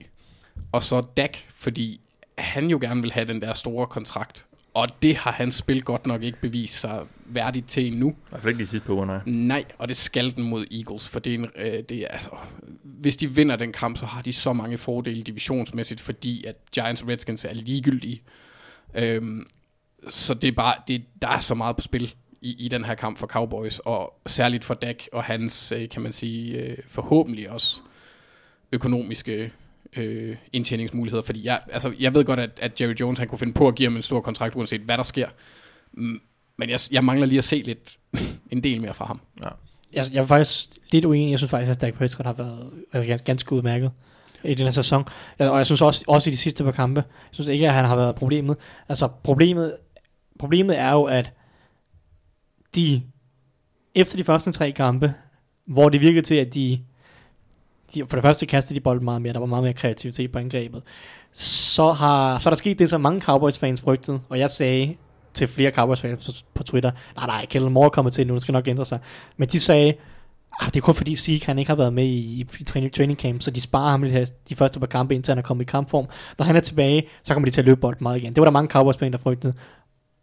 Og så Dak, fordi han jo gerne vil have den der store kontrakt. Og det har hans spil godt nok ikke bevist sig værdigt til endnu. I hvert fald ikke de sidste par uger, nej. Nej, og det skal den mod Eagles, for det er, en, øh, det er altså, hvis de vinder den kamp, så har de så mange fordele divisionsmæssigt, fordi at Giants og Redskins er ligegyldige. Øhm, så det er bare, det, der er så meget på spil i, i den her kamp for Cowboys, og særligt for Dak og hans, øh, kan man sige, øh, forhåbentlig også økonomiske øh, indtjeningsmuligheder, fordi jeg, altså, jeg ved godt, at, at Jerry Jones han kunne finde på at give ham en stor kontrakt, uanset hvad der sker. Mm, Men jeg, jeg mangler lige at se lidt en del mere fra ham. Jeg, jeg er faktisk lidt uenig. Jeg synes faktisk, at Dak Prescott har været gans- ganske udmærket i den her sæson. Og jeg synes også, også i de sidste par kampe, jeg synes ikke, at han har været problemet. Altså problemet, problemet er jo, at de efter de første tre kampe, hvor det virkede til, at de, de for det første kastede de bolden meget mere, der var meget mere kreativitet på angrebet, så, har, så er der sket det, som mange Cowboys-fans frygtede, og jeg sagde til flere Cowboys-fans på, på Twitter, nej, nej, Kellen Moore kommer til nu, det skal nok ændre sig. Men de sagde, ah, det er kun fordi Zeke, han ikke har været med i, i, i training, training camp, så de sparer ham lidt her, de første par kampe, indtil han er kommet i kampform. Når han er tilbage, så kommer de til at løbe bolden meget igen. Det var der mange Cowboys-fans, der frygtede.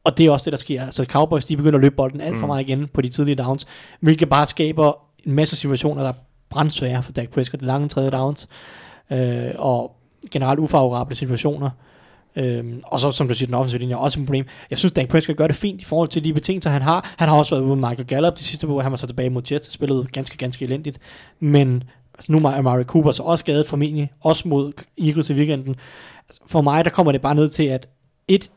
Og det er også det, der sker. Altså Cowboys, de begynder at løbe bolden alt for Mm. meget igen på de tidlige downs, hvilket bare skaber en masse situationer, der er brændsvære for Dak Prescott. Lange tredje downs, øh, og generelt ufavorable situationer. Øhm, og så, som du siger, den offensive linje er også et problem. Jeg synes, Dak Prescott gør det fint i forhold til de betingelser, han har. Han har også været ude med Michael Gallup de sidste uger. Han var så tilbage mod Jets, spillede ganske, ganske elendigt. Men altså, nu er Amari Cooper så også skadet formentlig, også mod Eagles i weekenden. Altså, For mig, der kommer det bare ned til, at et,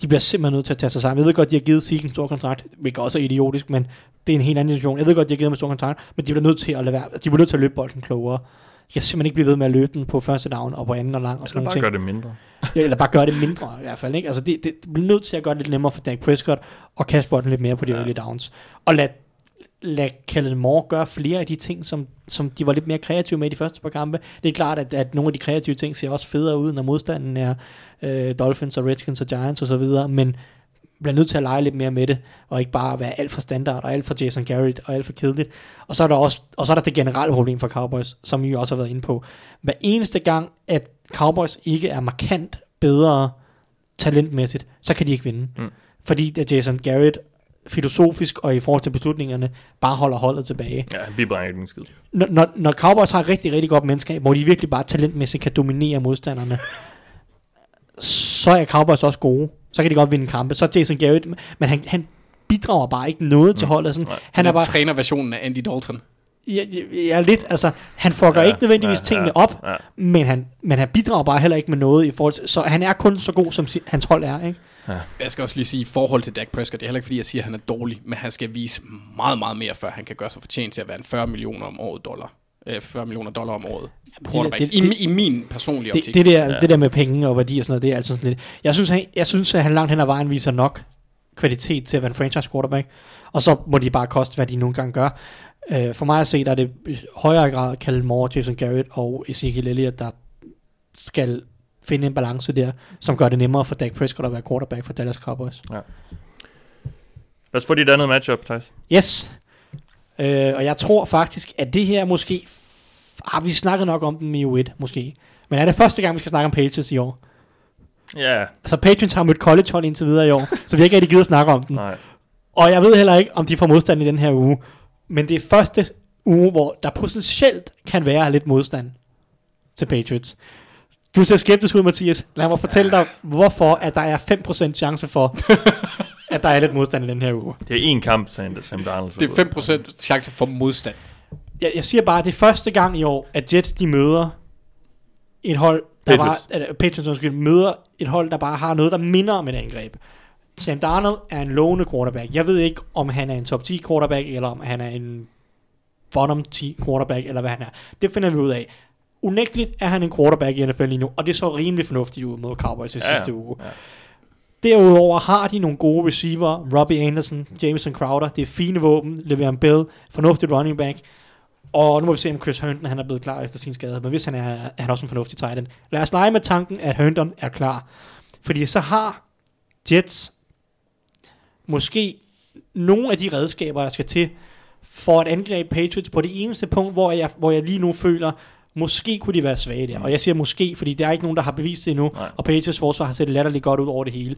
de bliver simpelthen nødt til at tage sig sammen. Jeg ved godt, de har givet Zeke en stor kontrakt, hvilket også er idiotisk, men det er en helt anden situation. Jeg ved godt, de har givet ham en stor kontrakt, men de bliver nødt til at lade være. De bliver nødt til at løbe bolden klogere. De kan simpelthen ikke blive ved med at løbe den på første down og på anden og lang og sådan Eller nogle bare ting. gør det mindre. Ja, eller bare gøre det mindre i hvert fald. Ikke? Altså det, det, det bliver nødt til at gøre det lidt nemmere for Dak Prescott og kaste bolden lidt mere på de ja. early downs. Og lad, lad Kellen Moore gøre flere af de ting, som, som de var lidt mere kreative med i de første par kampe. Det er klart, at, at nogle af de kreative ting ser også federe ud, når modstanden er øh, Dolphins og Redskins og Giants og så videre, men bliver nødt til at lege lidt mere med det, og ikke bare være alt for standard, og alt for Jason Garrett, og alt for kedeligt. Og så er der også og så er der det generelle problem for Cowboys, som I jo også har været inde på. Hver eneste gang, at Cowboys ikke er markant bedre talentmæssigt, så kan de ikke vinde. Mm. Fordi at Jason Garrett filosofisk og i forhold til beslutningerne bare holder holdet tilbage. Ja, han bibringer ikke en skid. Når, når, når Cowboys har et rigtig, rigtig godt menneskab, hvor de virkelig bare talentmæssigt kan dominere modstanderne, så er Cowboys også gode. Så kan de godt vinde kampe. Så er Jason Garrett, men han, han bidrager bare ikke noget til holdet. Sådan. Nej. Han er bare, trænerversionen af Andy Dalton. Ja, ja, ja, lidt, altså, han fucker Ja, ikke nødvendigvis ja, tingene ja, op, ja. men han, men han bidrager bare heller ikke med noget i forhold til, så han er kun så god, som si- hans hold er, ikke? Jeg skal også lige sige, i forhold til Dak Prescott, det er heller ikke fordi, jeg siger, at han er dårlig, men han skal vise meget, meget mere, før han kan gøre sig fortjent til at være en 40 millioner om året dollar. Øh, 40 millioner dollar om året. quarterback. det- I, det- I min personlige Det, optik. det, der, Ja. ja. det der med penge og værdi og sådan noget, det er altså sådan lidt... Jeg synes, han, jeg synes at han langt hen ad vejen viser nok kvalitet til at være en franchise quarterback. Og så må de bare koste, hvad de nogle gange gør. Uh, for mig at se, der er det i højere grad Kellen Moore, Jason Garrett og Ezekiel Elliott, der skal finde en balance der, som gør det nemmere for Dak Prescott at være quarterback for Dallas Cowboys. Lad os få dit andet matchup, Thijs. Yes. Uh, og jeg tror faktisk, at det her måske... Har vi snakket nok om den i U1, måske. Men er det første gang, vi skal snakke om Patriots i år? Ja, Altså Patriots har mødt college hold indtil videre i år, så vi har ikke rigtig givet at snakke om den. nej. Og jeg ved heller ikke, om de får modstand i den her uge. Men det er første uge, hvor der potentielt kan være lidt modstand til Patriots. Du ser skeptisk ud, Mathias. Lad mig fortælle dig, hvorfor at der er 5% chance for, at der er lidt modstand i den her uge. Det er én kamp, sagde Sam Darnold. så det er 5% chance for modstand. Jeg, jeg siger bare, at det er første gang i år, at Jets de møder et hold, der Patriots. bare, eller, Patriots undskyld, møder et hold, der bare har noget, der minder om et angreb. Sam Darnold er en lovende quarterback. Jeg ved ikke, om han er en top 10 quarterback, eller om han er en bottom 10 quarterback, eller hvad han er. Det finder vi ud af. Unægteligt er han en quarterback i NFL lige nu, og det så rimelig fornuftigt ud mod Cowboys i Ja, sidste uge. Ja. Derudover har de nogle gode receiver, Robbie Anderson, Jameson Crowder, det er fine våben, Le'Veon Bell, fornuftigt running back, og nu må vi se, om Chris Herndon han er blevet klar efter sin skade, men hvis han er, er han også en fornuftig tight end. Lad os lege med tanken, at Herndon er klar, fordi så har Jets måske nogle af de redskaber, der skal til for at angribe Patriots på det eneste punkt, hvor jeg, hvor jeg lige nu føler, måske kunne de være svage der. Og jeg siger måske, fordi der er ikke nogen, der har bevist det endnu, Nej. og Patriots forsvar har set latterligt godt ud over det hele.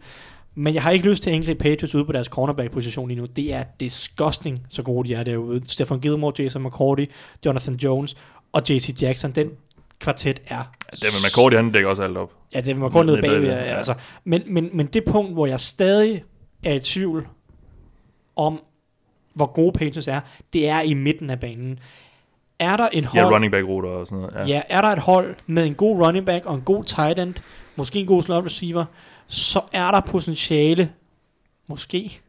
Men jeg har ikke lyst til at angribe Patriots ude på deres cornerback-position lige nu. Det er disgusting, så gode de er derude. Stefan Gilmore, Jason McCourty, Jonathan Jones og JC Jackson. Den kvartet er... Det med McCourty, han dækker også alt op. Ja, det var kun ned Ned bagved. Ja. ja. Altså. Men, men, men det punkt, hvor jeg stadig er i tvivl om, hvor gode Patriots er, det er i midten af banen. er der en Ja, hold, running back ruter og sådan noget. Ja. ja, er der et hold med en god running back og en god tight end, måske en god slot receiver, så er der potentiale, måske,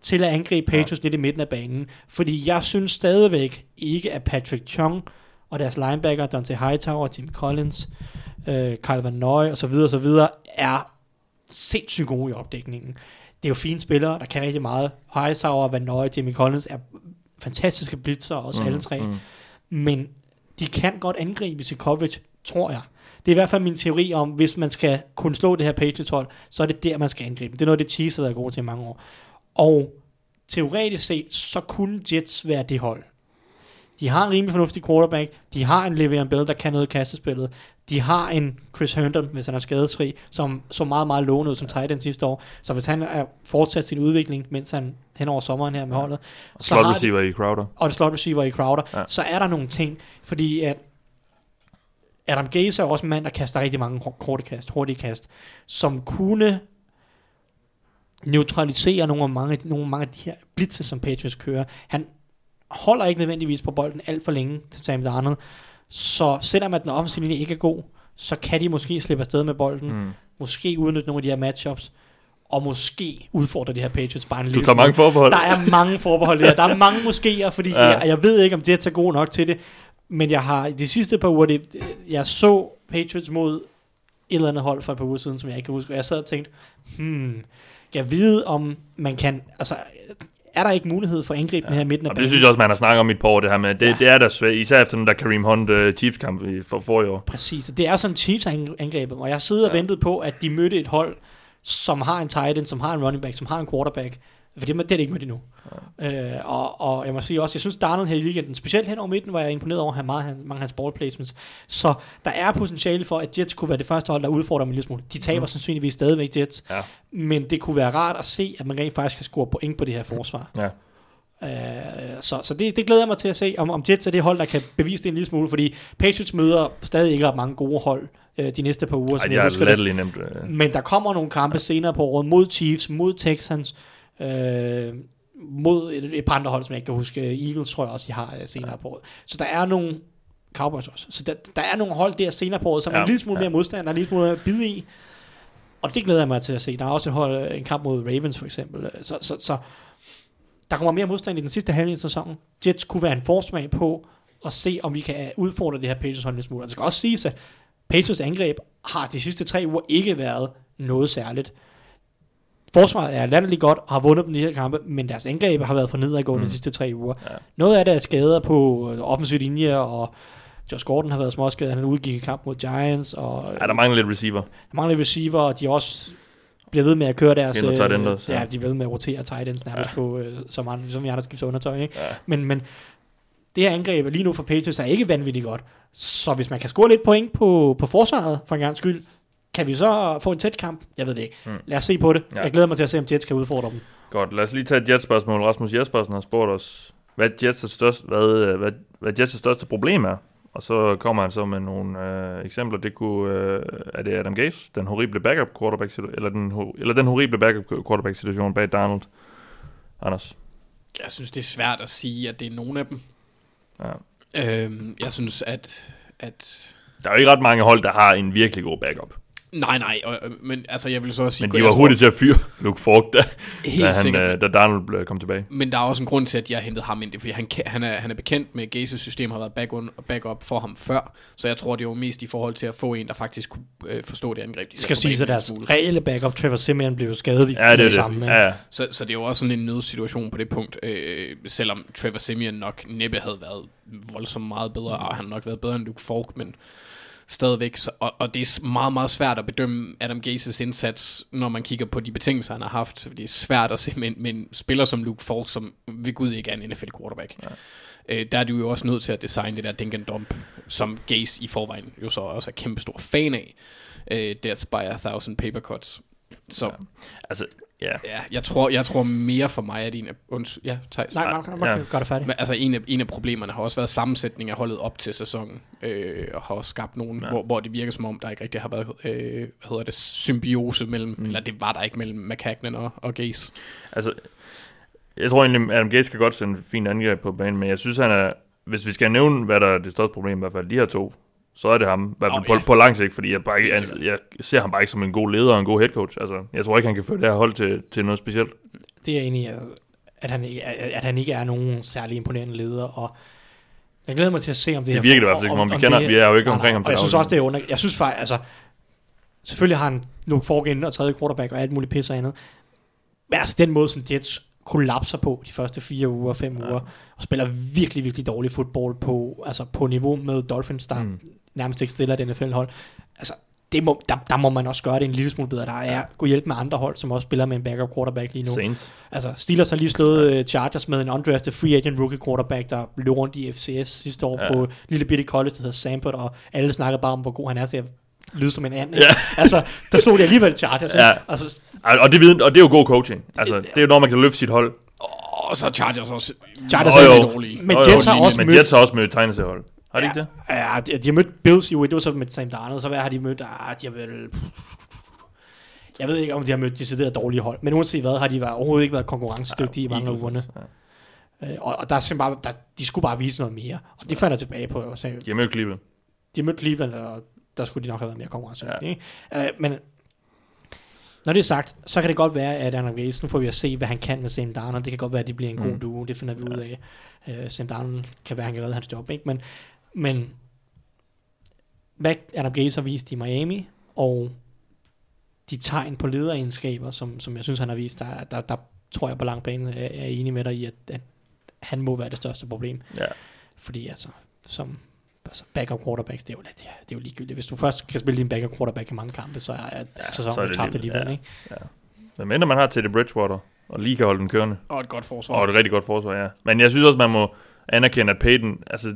til at angribe Patriots ja. lidt i midten af banen. Fordi jeg synes stadigvæk ikke, at Patrick Chung og deres linebacker, Dante Hightower, Jimmy Collins, øh, Kyle Van Noy osv. osv. er sindssygt gode i opdækningen. Det er jo fine spillere, der kan rigtig meget. Hightower, Van Noy, Jimmy Collins er fantastiske blitzer, også mm, alle tre. Mm. Men de kan godt angribe i coverage, tror jeg. Det er i hvert fald min teori om, hvis man skal kunne slå det her Patriots hold, så er det der, man skal angribe. Det er noget, det Chiefs har været gode til i mange år. Og teoretisk set, så kunne Jets være det hold. De har en rimelig fornuftig quarterback. De har en Le'Veon Bell, der kan noget i kastespillet. De har en Chris Herndon, hvis han er skadesfri, som så meget, meget lovende ud som tight end sidste år. Så hvis han er fortsat sin udvikling, mens han hen over sommeren her med holdet. Og slot receiver i Crowder. Og slot receiver i Crowder. Ja. Så er der nogle ting, fordi at Adam Gaze er også en mand, der kaster rigtig mange korte kast, hurtige kast, som kunne neutralisere nogle af mange, nogle af mange af de her blitzer, som Patriots kører. Han holder ikke nødvendigvis på bolden alt for længe til Sam Darnold. Så selvom at den offensive linje ikke er god, så kan de måske slippe afsted med bolden. Mm. Måske udnytte nogle af de her matchups. Og måske udfordre de her Patriots bare en lille Du tager mange forbehold. Der er mange forbehold der. Der er mange moskéer, fordi ja. jeg, jeg ved ikke, om Jets er gode nok til det. Men jeg har de sidste par uger, det, jeg så Patriots mod et eller andet hold for et par uger siden, som jeg ikke kan huske. Og jeg sad og tænkte, hmm, jeg vide, om man kan, altså, er der ikke mulighed for angribe ja. her midten af banen? Det synes jeg også, man har snakket om i et par år, det her med. Det, ja. det er der svært, især efter den der Kareem Hunt uh, Chiefs-kamp for forrige år. Præcis, det er sådan Chiefs-angrebet, og jeg sidder ja. og ventet på, at de mødte et hold, som har en tight end, som har en running back, som har en quarterback, for det, det er det ikke mødt endnu. Ja. Øh, og, og jeg må sige også, jeg synes Darnold her i weekenden, specielt hen over midten, var jeg imponeret over have meget, mange af hans ball placements. Så der er potentiale for, at Jets kunne være det første hold, der udfordrer dem en lille smule. De taber mm. sandsynligvis stadigvæk Jets, ja. men det kunne være rart at se, at man rent faktisk kan score point på det her forsvar. Ja. Uh, så så det, det glæder jeg mig til at se, om, om Jets er det hold, der kan bevise det en lille smule, fordi Patriots møder stadig ikke ret mange gode hold uh, de næste par uger. Ej, de er det. nemt. Uh... Men der kommer nogle kampe ja. senere på året mod Chiefs, mod Texans, uh, mod et, et par andre hold, som jeg ikke kan huske. Eagles tror jeg også, de har uh, senere på året. Så der er nogle Cowboys også. Så der, der er nogle hold der senere på året, som ja. er en lille smule ja. mere modstand, der er en lille smule mere bid i. Og det glæder jeg mig til at se. Der er også et hold, en kamp mod Ravens for eksempel. Så, så, så der kommer mere modstand i den sidste halvdel af sæsonen. Jets kunne være en forsmag på at se, om vi kan udfordre det her Patriots hold smule. Og det skal også siges, at Patriots angreb har de sidste tre uger ikke været noget særligt. Forsvaret er latterligt godt og har vundet dem de her kampe, men deres angreb har været for nedadgående mm. de sidste tre uger. Ja. Noget af det er skader på offensiv linje, og Josh Gordon har været småskadet. Han udgik i kamp mod Giants. Og, ja, der mangler lidt receiver. Der mangler lidt receiver, og de har også bliver ved med at køre deres... Øh, ja, de bliver ved med at rotere tight ends nærmest ja. på, øh, som, andre, som vi andre skifter undertøj. Ikke? Ja. Men, men det her angreb lige nu for Patriots er ikke vanvittigt godt. Så hvis man kan score lidt point på, på forsvaret, for en gang skyld, kan vi så få en tæt kamp? Jeg ved det ikke. Mm. Lad os se på det. Ja. Jeg glæder mig til at se, om Jets kan udfordre dem. Godt, lad os lige tage et Jets-spørgsmål. Rasmus Jespersen har spurgt os, hvad Jets' største, hvad, hvad, hvad Jets' største problem er. Og så kommer han så med nogle øh, eksempler. Det kunne, øh, er det Adam Gase, den horrible backup quarterback eller den, eller den horrible backup quarterback situation bag Donald. Anders? Jeg synes, det er svært at sige, at det er nogen af dem. Ja. Øhm, jeg synes, at, at... Der er jo ikke ret mange hold, der har en virkelig god backup. Nej, nej, og, men altså jeg vil så også sige... Men de var hurtigt til at fyre Luke Falk, da, helt da, han, øh, da Donald kom tilbage. Men der er også en grund til, at de har hentet ham ind, fordi han, han, er, han er bekendt med, Gases system har været back on, backup for ham før, så jeg tror, det var mest i forhold til at få en, der faktisk kunne øh, forstå det angreb. De skal sige, så deres reelle backup, Trevor Simeon, blev skadet i ja, det, det, samme. Ja, ja. Så, så det er jo også sådan en nødsituation på det punkt, øh, selvom Trevor Simeon nok næppe havde været voldsomt meget bedre, og han har nok været bedre end Luke Falk, men stadigvæk, og, og det er meget, meget svært at bedømme Adam Gases indsats, når man kigger på de betingelser, han har haft. Det er svært at se med, med en spiller som Luke Falk, som ved Gud ikke er en NFL quarterback. Ja. Øh, der er du jo også nødt til at designe det der dink and dump, som Gase i forvejen jo så også er kæmpe stor fan af. Øh, Death by a thousand paper cuts. Så, ja. Altså, Ja. ja jeg, tror, jeg tror mere for mig, at en af... Unds, ja, Thijs. Nej, nej, nej, ja. gør det færdigt. Men, altså, en af, en af problemerne har også været sammensætning af holdet op til sæsonen, øh, og har også skabt nogen, ja. hvor, hvor det virker som om, der ikke rigtig har været, øh, hvad hedder det, symbiose mellem, mm. eller det var der ikke mellem McCagnon og, og Gaze. Altså, jeg tror egentlig, Adam Gaze kan godt sende en fin angreb på banen, men jeg synes, han er hvis vi skal nævne, hvad der er det største problem, i hvert fald de her to, så er det ham. I hvert fald Nå, på, ja. på lang sigt, fordi jeg, bare, ikke, jeg, sikkert. jeg ser ham bare ikke som en god leder og en god head coach. Altså, jeg tror ikke, han kan føre det her hold til, til noget specielt. Det er jeg enig i, at- han, ikke, at han ikke er nogen særlig imponerende leder, og jeg glæder mig til at se, om det, Det her... virker det i hvert fald ikke, som om vi kender- det- vi er jo ikke Nej, omkring nej, ham Og jeg synes også, det er under... Jeg synes faktisk, altså... Selvfølgelig har han Luke inden og tredje quarterback og alt muligt pis og andet. Men altså, den måde, som Jets kollapser på de første fire uger, fem ja. uger, og spiller virkelig, virkelig dårlig fodbold på, altså på niveau med Dolphins, der mm. Nærmest ikke stiller et NFL-hold. Altså, det må, der, der, må man også gøre det en lille smule bedre. Der er gå hjælp med andre hold, som også spiller med en backup quarterback lige nu. Saints. Altså, Steelers har lige slået uh, Chargers med en undrafted free agent rookie quarterback, der løb rundt i FCS sidste år Ja. på lille bitte college, der hedder Sanford, og alle snakkede bare om, hvor god han er til at lyde som en anden. Ja. Altså, der stod det alligevel Chargers. Ja. Altså, Og, det, og det er jo god coaching. Altså, det er jo når man kan løfte sit hold. Og så er Chargers også Chargers Nå, er jo. lidt dårlige. Men jo, Jets har også men mødt- Jets har også mødt tegneseriehold. Har de ikke det? Ja, de, de har mødt Bills i det var så med Sam Darnold, så hvad har de mødt? Ah, de har vel... Jeg ved ikke, om de har mødt decideret dårlige hold, men uanset hvad, har de været, overhovedet ikke været konkurrencedygtige i mange af ugerne. Ja. Øh, Og, og der er simpelthen bare, der, de skulle bare vise noget mere, og det fandt jeg tilbage på. Så, De har mødt Cleveland. de mødte Cleveland, og der skulle de nok have været mere konkurrencedygtige. Ja. Ja. Uh, men når det er sagt, så kan det godt være, at Aaron Gates, nu får vi at se, hvad han kan med Sam Darnold. Det kan godt være, at de bliver en god Mm. duo. Det finder vi ud af. Uh, Sam Darnold kan være, at han kan redde hans job. Ikke? Men, men hvad Adam Gates har vist i Miami, og de tegn på lederegenskaber, som, som jeg synes, han har vist, der, der, der tror jeg på lang bane er, er enig med dig i, at, at han må være det største problem. Ja. Fordi altså, som altså backup quarterbacks, det er, jo lidt, ja, det er jo ligegyldigt. Hvis du først kan spille din backup quarterback i mange kampe, så er, er Ja, sæsonen så er det tabt lige- alligevel. ja. Ikke? Men mindre man har til det Bridgewater, og lige kan holde den kørende. Og et godt forsvar. Og et rigtig godt forsvar, ja. Men jeg synes også, man må anerkende, at Peyton, altså,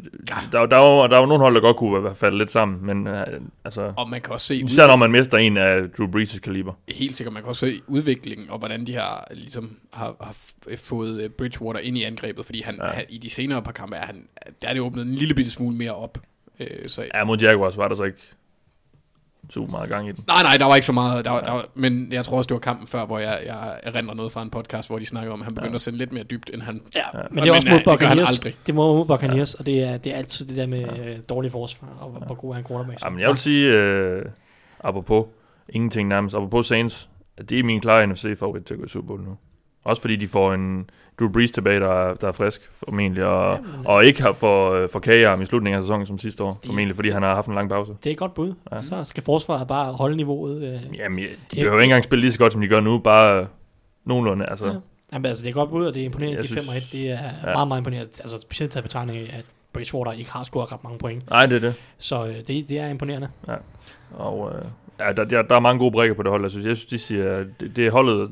der, der, er jo, der er jo nogle hold, der godt kunne være faldet lidt sammen, men uh, altså, Og man kan også se især når man mister en af Drew Brees' kaliber. helt sikkert, man kan også se udviklingen, og hvordan de har, ligesom, har, har fået øh, Bridgewater ind i angrebet, fordi han, Ja. ja. han i de senere par kampe, er han, der er det åbnet en lille bitte smule mere op. Øh, så, Ja, mod Jaguars var der så ikke super meget gang i den. Nej, nej, der var ikke så meget. Der var, der var, men jeg tror også, det var kampen før, hvor jeg, jeg erindrer noget fra en podcast, hvor de snakkede om, at han begyndte Ja. ja. at sende lidt mere dybt, end han... Ja, Ja. men det er også mod øh, det han Buccaneers. aldrig. Det må mod Buccaneers, og det er, det er altid det der med ja. dårlige forsvar, og hvor, hvor god er en quarterback. Jamen, jeg vil sige, uh, apropos ingenting nærmest, apropos Saints, at det er min klare NFC-favorit til at gå i Super Bowl nu. Også fordi de får en Drew Brees tilbage, der er, der er frisk, formentlig, og, Jamen, øh. og ikke har for, for kagearm i slutningen af sæsonen som sidste år, De- formentlig, fordi han har haft en lang pause. Det er et godt bud. Ja. Ja. Så skal forsvaret bare holde niveauet. Øh. Jamen, ja, de behøver ikke engang spille lige så godt, som de gør nu, bare øh, nogenlunde, altså. Ja. Jamen, altså, det er godt bud, og det er imponerende, Jeg de synes- 5 1. Det er Ja. ja. meget, meget imponerende. Altså, specielt taget betragtning af, at Bridgewater ikke har scoret ret mange point. Nej, det er det. Så øh, det, det er imponerende. Og øh, ja, der, der, der er mange gode brækker på det hold. Jeg synes, jeg synes de siger, det, det er holdet,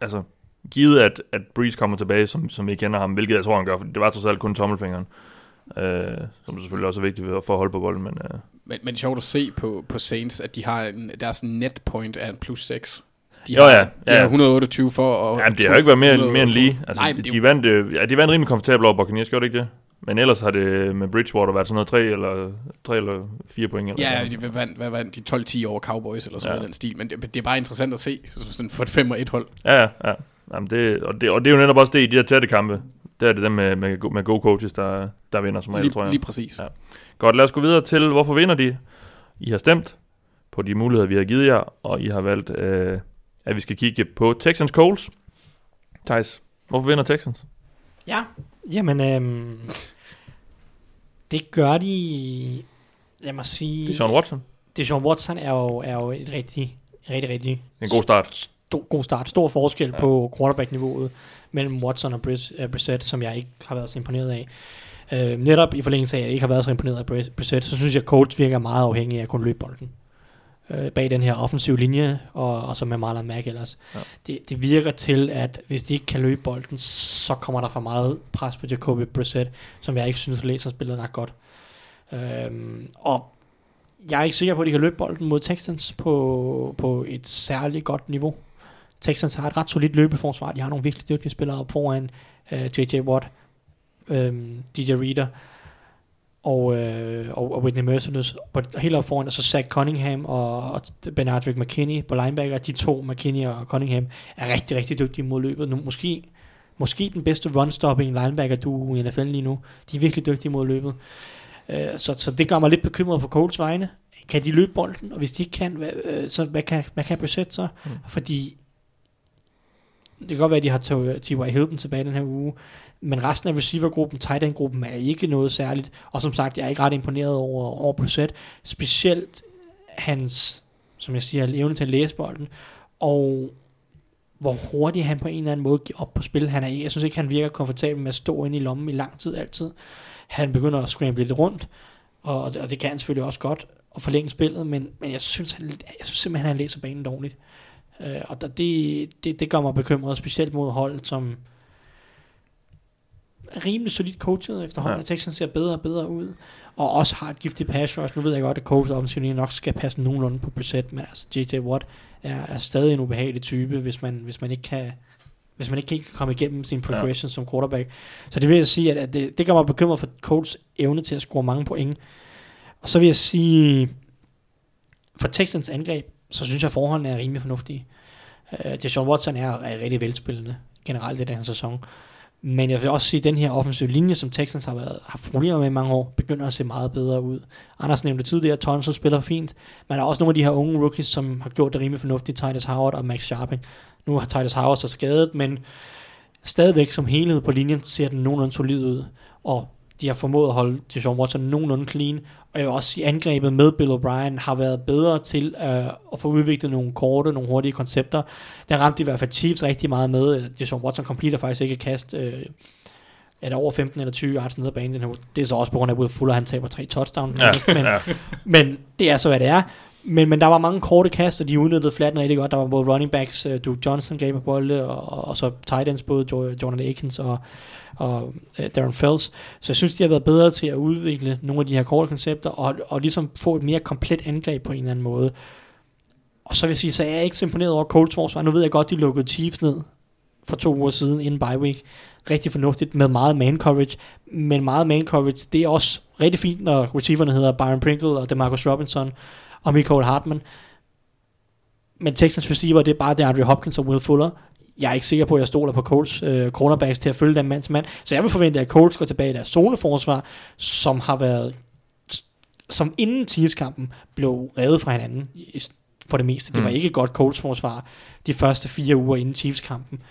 altså givet at, at Breeze kommer tilbage, som, som vi kender ham, hvilket jeg tror, han gør, for det var trods alt kun tommelfingeren, øh, som selvfølgelig også er vigtigt for at holde på bolden, men øh, Men, men det er sjovt at se på, på Saints, at de har en, deres net point er en plus 6. De Jo, har, ja, De ja. har 128 for, og... jamen, det har ikke været mere, 100 mere end lige. Altså, Nej, de, de, vandt, øh, ja, de vandt rimelig komfortabelt over Buccaneers, gjorde det ikke det? Men ellers har det med Bridgewater været sådan noget 3 eller, 3 eller 4 point. Eller Ja, sådan. de vandt, hvad vandt de 12-10 over Cowboys eller sådan Ja. noget den stil, men det, det er bare interessant at se sådan for et 5 og 1 hold. Ja, ja, ja. Jamen det, og, det, og det er jo netop også det i de her tætte kampe. Der er det dem med, med, med gode coaches, der, der vinder som regel, tror Lige, jeg. lige præcis. Ja. Godt, lad os gå videre til, hvorfor vinder de? I har stemt på de muligheder, vi har givet jer, og I har valgt, øh, at vi skal kigge på Texans Coles. Thijs, hvorfor vinder Texans? Ja, jamen, øhm, det gør de, lad mig sige... Det er Sean Watson. Deshaun Watson er jo, er jo et rigtig, rigtig, rigtig En god start. Stor, god start. Stor forskel Ja. på quarterback-niveauet mellem Watson og uh, Brissett, som jeg ikke har været så imponeret af. Uh, netop i forlængelse af, at jeg ikke har været så imponeret af Briss- Brissett, så synes jeg, at Colts virker meget afhængig af at kunne løbe bolden. Uh, bag den her offensive linje, og, og så med Marlon Mack ellers. Ja. Det, det virker til, at hvis de ikke kan løbe bolden, så kommer der for meget pres på Jacoby Brissett, som jeg ikke synes læser spillet nok godt. Um, og jeg er ikke sikker på, at de kan løbe bolden mod Texans på, på et særligt godt niveau. Texans har et ret solidt løbeforsvar. De har nogle virkelig dygtige spillere op foran uh, J.J. Watt, um, DJ Reader og, uh, og, og Whitney Merciless. På, helt op foran, og så Zach Cunningham og, og Benardrick McKinney på linebacker. De to, McKinney og Cunningham, er rigtig, rigtig dygtige mod løbet. Nu, måske måske den bedste run-stopping linebacker du i NFL lige nu. De er virkelig dygtige mod løbet. Øh, så, så det gør mig lidt bekymret på Colts vegne. Kan de løbe bolden? Og hvis de ikke kan, hvad, øh, så hvad kan, hvad kan Brissett så? Mm. Fordi det kan godt være, at de har T.Y. Hilton tilbage den her uge, men resten af receivergruppen, tight end-gruppen, er ikke noget særligt. Og som sagt, jeg er ikke ret imponeret over, over Brissett. Specielt hans, som jeg siger, evne til at læse bolden, og hvor hurtigt han på en eller anden måde giver op på spil. Han er, jeg synes ikke, han virker komfortabel med at stå inde i lommen i lang tid altid. Han begynder at scramble lidt rundt, og, og det kan han selvfølgelig også godt og forlænge spillet, men, men jeg, synes, han, jeg synes simpelthen, han læser banen dårligt. Øh, og der, det, det, det gør mig bekymret, specielt mod hold, som er rimelig solidt coachet efterhånden, ja. at Texans ser bedre og bedre ud, og også har et giftigt pass rush. Nu ved jeg godt, at coach offensivt nok skal passe nogenlunde på Brissett, men altså J.J. Watt er, er stadig en ubehagelig type, hvis man, hvis man ikke kan hvis man ikke kan komme igennem sin progression ja. som quarterback. Så det vil jeg sige, at, at det, det gør mig bekymret for coach evne til at score mange point. Og så vil jeg sige, for Texans angreb, så synes jeg, at forholdene er rimelig fornuftige. Øh, Deshaun Watson er, er rigtig velspillende generelt i den her sæson. Men jeg vil også sige, at den her offensive linje, som Texans har været, haft problemer med i mange år, begynder at se meget bedre ud. Anders nævnte tidligere, at Tonsil spiller fint, men der er også nogle af de her unge rookies, som har gjort det rimelig fornuftigt, Titus Howard og Max Sharping. Nu har Titus Howard så skadet, men stadigvæk som helhed på linjen ser den nogenlunde solid ud. Og de har formået at holde Deshaun Watson nogenlunde clean. Og jeg vil også sige, angrebet med Bill O'Brien har været bedre til øh, at få udviklet nogle korte, nogle hurtige koncepter. Der ramte i hvert fald Chiefs rigtig meget med. Deshaun Watson completer faktisk ikke kast. Øh, er der over 15 eller 20 yards ned ad banen. Det er så også på grund af, at Will Fuller han taber tre touchdown. Ja, men, ja. men det er så, hvad det er. Men, men der var mange korte kast, og de udnyttede flatten rigtig godt. Der var både running backs, uh, Duke Johnson gav på bolde, og, og, så tight ends, både Jordan Akins og, og øh, Darren Fells. Så jeg synes, de har været bedre til at udvikle nogle af de her korte koncepter, og, og ligesom få et mere komplet angreb på en eller anden måde. Og så vil jeg sige, så er jeg ikke så imponeret over Colts forsvar. Nu ved jeg godt, de lukkede Chiefs ned for to uger siden inden bye week. Rigtig fornuftigt med meget man coverage. Men meget man coverage, det er også rigtig fint, når receiverne hedder Byron Pringle og DeMarcus Robinson og Michael Hartman. Men Texans receiver, det er bare det Andre Hopkins og Will Fuller. Jeg er ikke sikker på, at jeg stoler på Colts øh, cornerbacks til at følge dem mand til mand. Så jeg vil forvente, at Colts går tilbage i deres zoneforsvar, som har været som inden Chiefs-kampen blev revet fra hinanden for det meste. Det var mm. ikke et godt Colts forsvar de første fire uger inden Chiefs-kampen.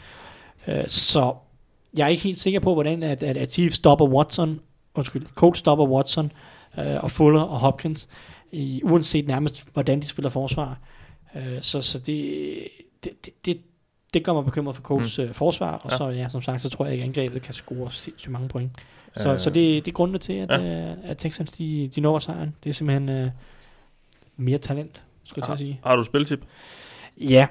Øh, så jeg er ikke helt sikker på, hvordan at, at, at Chiefs stopper Watson, undskyld, Colts stopper Watson øh, og Fuller og Hopkins i, uanset nærmest, hvordan de spiller forsvar. Øh, så så det, det, det, det, det gør mig bekymret for Colts mm. øh, forsvar, og ja. så ja, som sagt, så tror jeg ikke, at angrebet kan score sindssygt mange point. Så, øh, så det, det er grunden til, at, ja. øh, at Texans de, de når sejren. Det er simpelthen øh, mere talent, skulle jeg til at sige. Har du spiltip? Ja.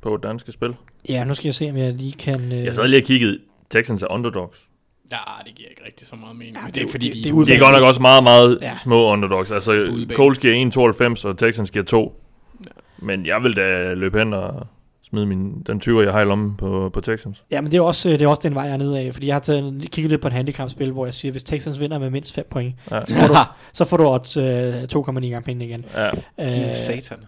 På danske spil? Ja, nu skal jeg se, om jeg lige kan... Øh... Jeg sad lige og kiggede Texans er underdogs. Ja, det giver ikke rigtig så meget mening. Ja, det, det er fordi, det, de, det, det, er godt nok også meget, meget Ja. små underdogs. Altså, Coles giver 1,92, og Texans giver 2. Men jeg vil da løbe hen og smide min, den 20, jeg har i lommen på, på Texans. Ja, men det er, også, det er også den vej, jeg er nede af. Fordi jeg har taget, kigget lidt på et handicapspil, hvor jeg siger, hvis Texans vinder med mindst 5 point, Ja. så får du, så får du odds øh, 2,9 gange penge igen. Ja. Øh, satan.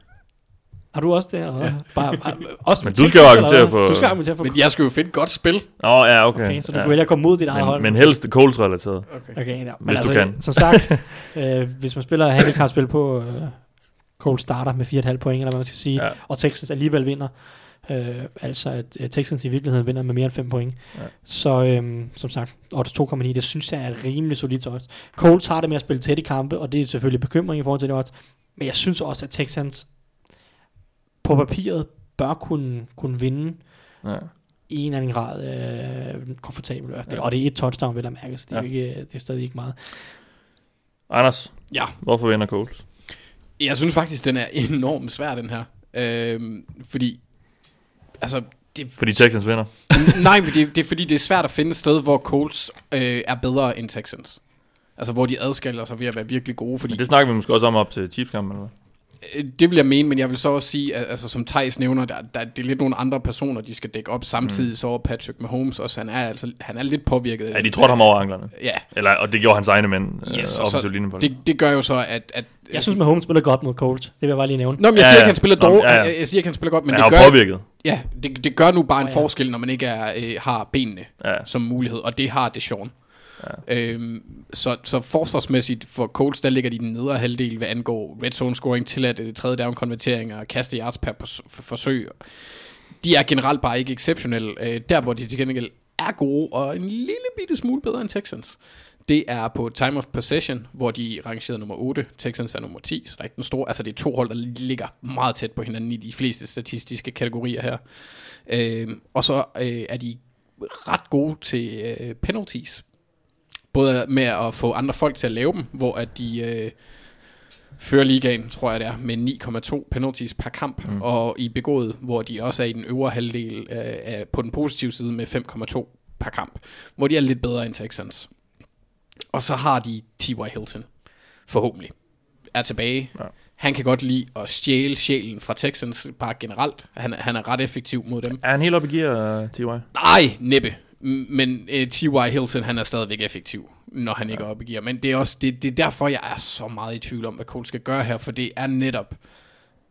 har du også det? Eller? Ja. Bare, bare, også Men med du skal jo argumentere for- Du skal argumentere for... Men jeg skulle jo finde et godt spil. Nå, ja, okay. okay, så du ja. kan vælge at komme mod dit eget hold. men, men helst Coles-relateret. Okay. Okay, ja. Men Hvis du altså, kan. som sagt, øh, hvis man spiller handicapspil på øh, Cole starter med 4,5 point, eller hvad man skal sige, Ja. og Texans alligevel vinder, øh, altså at øh, Texans i virkeligheden vinder med mere end 5 point. Ja. Så øh, som sagt, odds 2,9, det synes jeg er et rimelig solidt odds. Colts har det med at spille tæt i kampe, og det er selvfølgelig bekymring i forhold til det odds, men jeg synes også, at Texans på papiret bør kunne, kunne vinde Ja. i en eller anden grad øh, hvert fald. Og det er et touchdown, vil jeg mærke, så det er, Ja. ikke, det er stadig ikke meget. Anders, Ja, hvorfor vinder Coles? jeg synes faktisk, den er enormt svær, den her. Øhm, fordi, altså, det, Fordi Texans vinder. nej, men det, det er fordi, det er svært at finde et sted, hvor Colts øh, er bedre end Texans. Altså, hvor de adskiller sig ved at være virkelig gode, fordi... Men det snakker vi måske også om op til Chiefs-kampen, eller hvad? Det vil jeg mene, men jeg vil så også sige, at altså, som Thijs nævner, der, der, det er lidt nogle andre personer, de skal dække op. Samtidig mm. så er Patrick Mahomes også, han er, altså, han er lidt påvirket. Ja, de trådte ham over anklerne. Ja, Eller, og det gjorde hans egne mænd, yes, øh, og så, offensiv linje på det, det gør jo så, at... at Jeg synes, Mahomes spiller godt mod Colts. Det vil jeg bare lige nævne. Nå, men jeg Ja, siger ja. ikke, han spiller Nå, dårligt. ja, ja. Jeg, siger ikke, han spiller godt, men Men det gør, er påvirket. ja, det, det gør nu bare en ja. forskel, når man ikke er, øh, har benene Ja. som mulighed, og det har det Sean. Ja. Øhm, så, så forsvarsmæssigt for Colts, der ligger de i den nedre halvdel, hvad angår red zone scoring, tilladt øh, tredje down konverteringer og kaste yards per forsøg. De er generelt bare ikke exceptionelle. Øh, der, hvor de til gengæld er gode, og en lille bitte smule bedre end Texans, det er på time of possession, hvor de er rangeret nummer 8, Texans er nummer 10, så der er ikke den store, altså det er to hold, der ligger meget tæt på hinanden i de fleste statistiske kategorier her. Øh, og så øh, er de ret gode til øh, penalties. Både med at få andre folk til at lave dem, hvor at de øh, fører ligaen, tror jeg det er, med 9,2 penalties per kamp, mm. og i begået, hvor de også er i den øvre halvdel øh, af, på den positive side med 5,2 per kamp, hvor de er lidt bedre end Texans. Og så har de T.Y. Hilton, forhåbentlig, er tilbage. Ja. Han kan godt lide at stjæle sjælen fra Texans, bare generelt. Han, er- han er ret effektiv mod dem. Er han helt oppe i gear, uh, T.Y.? Nej, næppe. Men uh, T.Y. Hilton, han er stadigvæk effektiv, når han ja. ikke er oppe i gear. Men det er også det, det er derfor, jeg er så meget i tvivl om, hvad Cole skal gøre her, for det er netop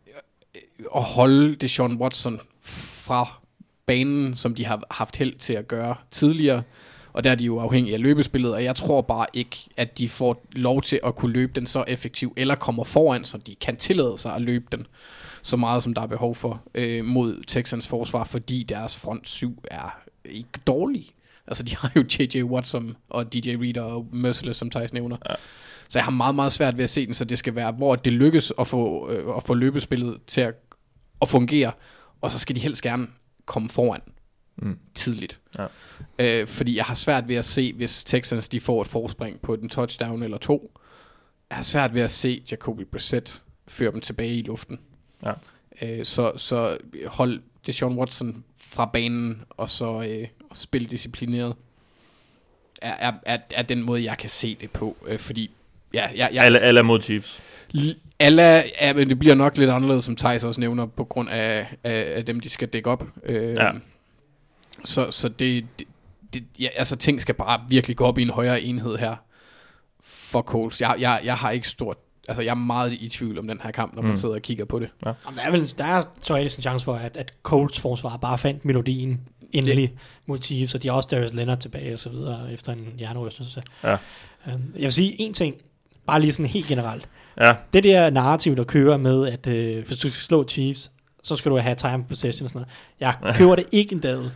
øh, at holde det Sean Watson fra banen, som de har haft held til at gøre tidligere. Og der er de jo afhængige af løbespillet, og jeg tror bare ikke, at de får lov til at kunne løbe den så effektivt, eller kommer foran, så de kan tillade sig at løbe den så meget, som der er behov for øh, mod Texans forsvar, fordi deres front 7 er ikke dårlig. Altså, de har jo J.J. Watson og DJ Reader og Merciless, som Thijs nævner. Ja. Så jeg har meget, meget svært ved at se den, så det skal være, hvor det lykkes at få, øh, at få løbespillet til at, at fungere, og så skal de helst gerne komme foran Mm. tidligt. Ja. Øh, fordi jeg har svært ved at se, hvis Texans de får et forspring på den touchdown eller to, jeg har svært ved at se Jacoby Brissett føre dem tilbage i luften. Ja. Øh, så, så hold Deshaun Watson fra banen, og så øh, og spille disciplineret, er, er, er, er den måde, jeg kan se det på. Øh, fordi, ja, jeg, jeg, Alle, alle er mod Chiefs. Alla, ja, men det bliver nok lidt anderledes, som Thijs også nævner, på grund af, af, af dem, de skal dække op. Øh, Ja. Så, så det, det, det ja, altså ting skal bare virkelig gå op i en højere enhed her for Coles. Jeg, jeg, jeg har ikke stort, altså jeg er meget i tvivl om den her kamp, når man Mm. sidder og kigger på det. Jamen, der er vel der er teoretisk en chance for, at, at Colts forsvar bare fandt melodien endelig det. mod Chiefs, og de har også Darius Leonard tilbage og så videre efter en hjernerystelse. Ja. Øhm, Jeg vil sige en ting, bare lige sådan helt generelt. Ja, Det der narrativ, der kører med, at øh, hvis du skal slå Chiefs, så skal du have time possession og sådan noget. Jeg køber det ikke en dadel.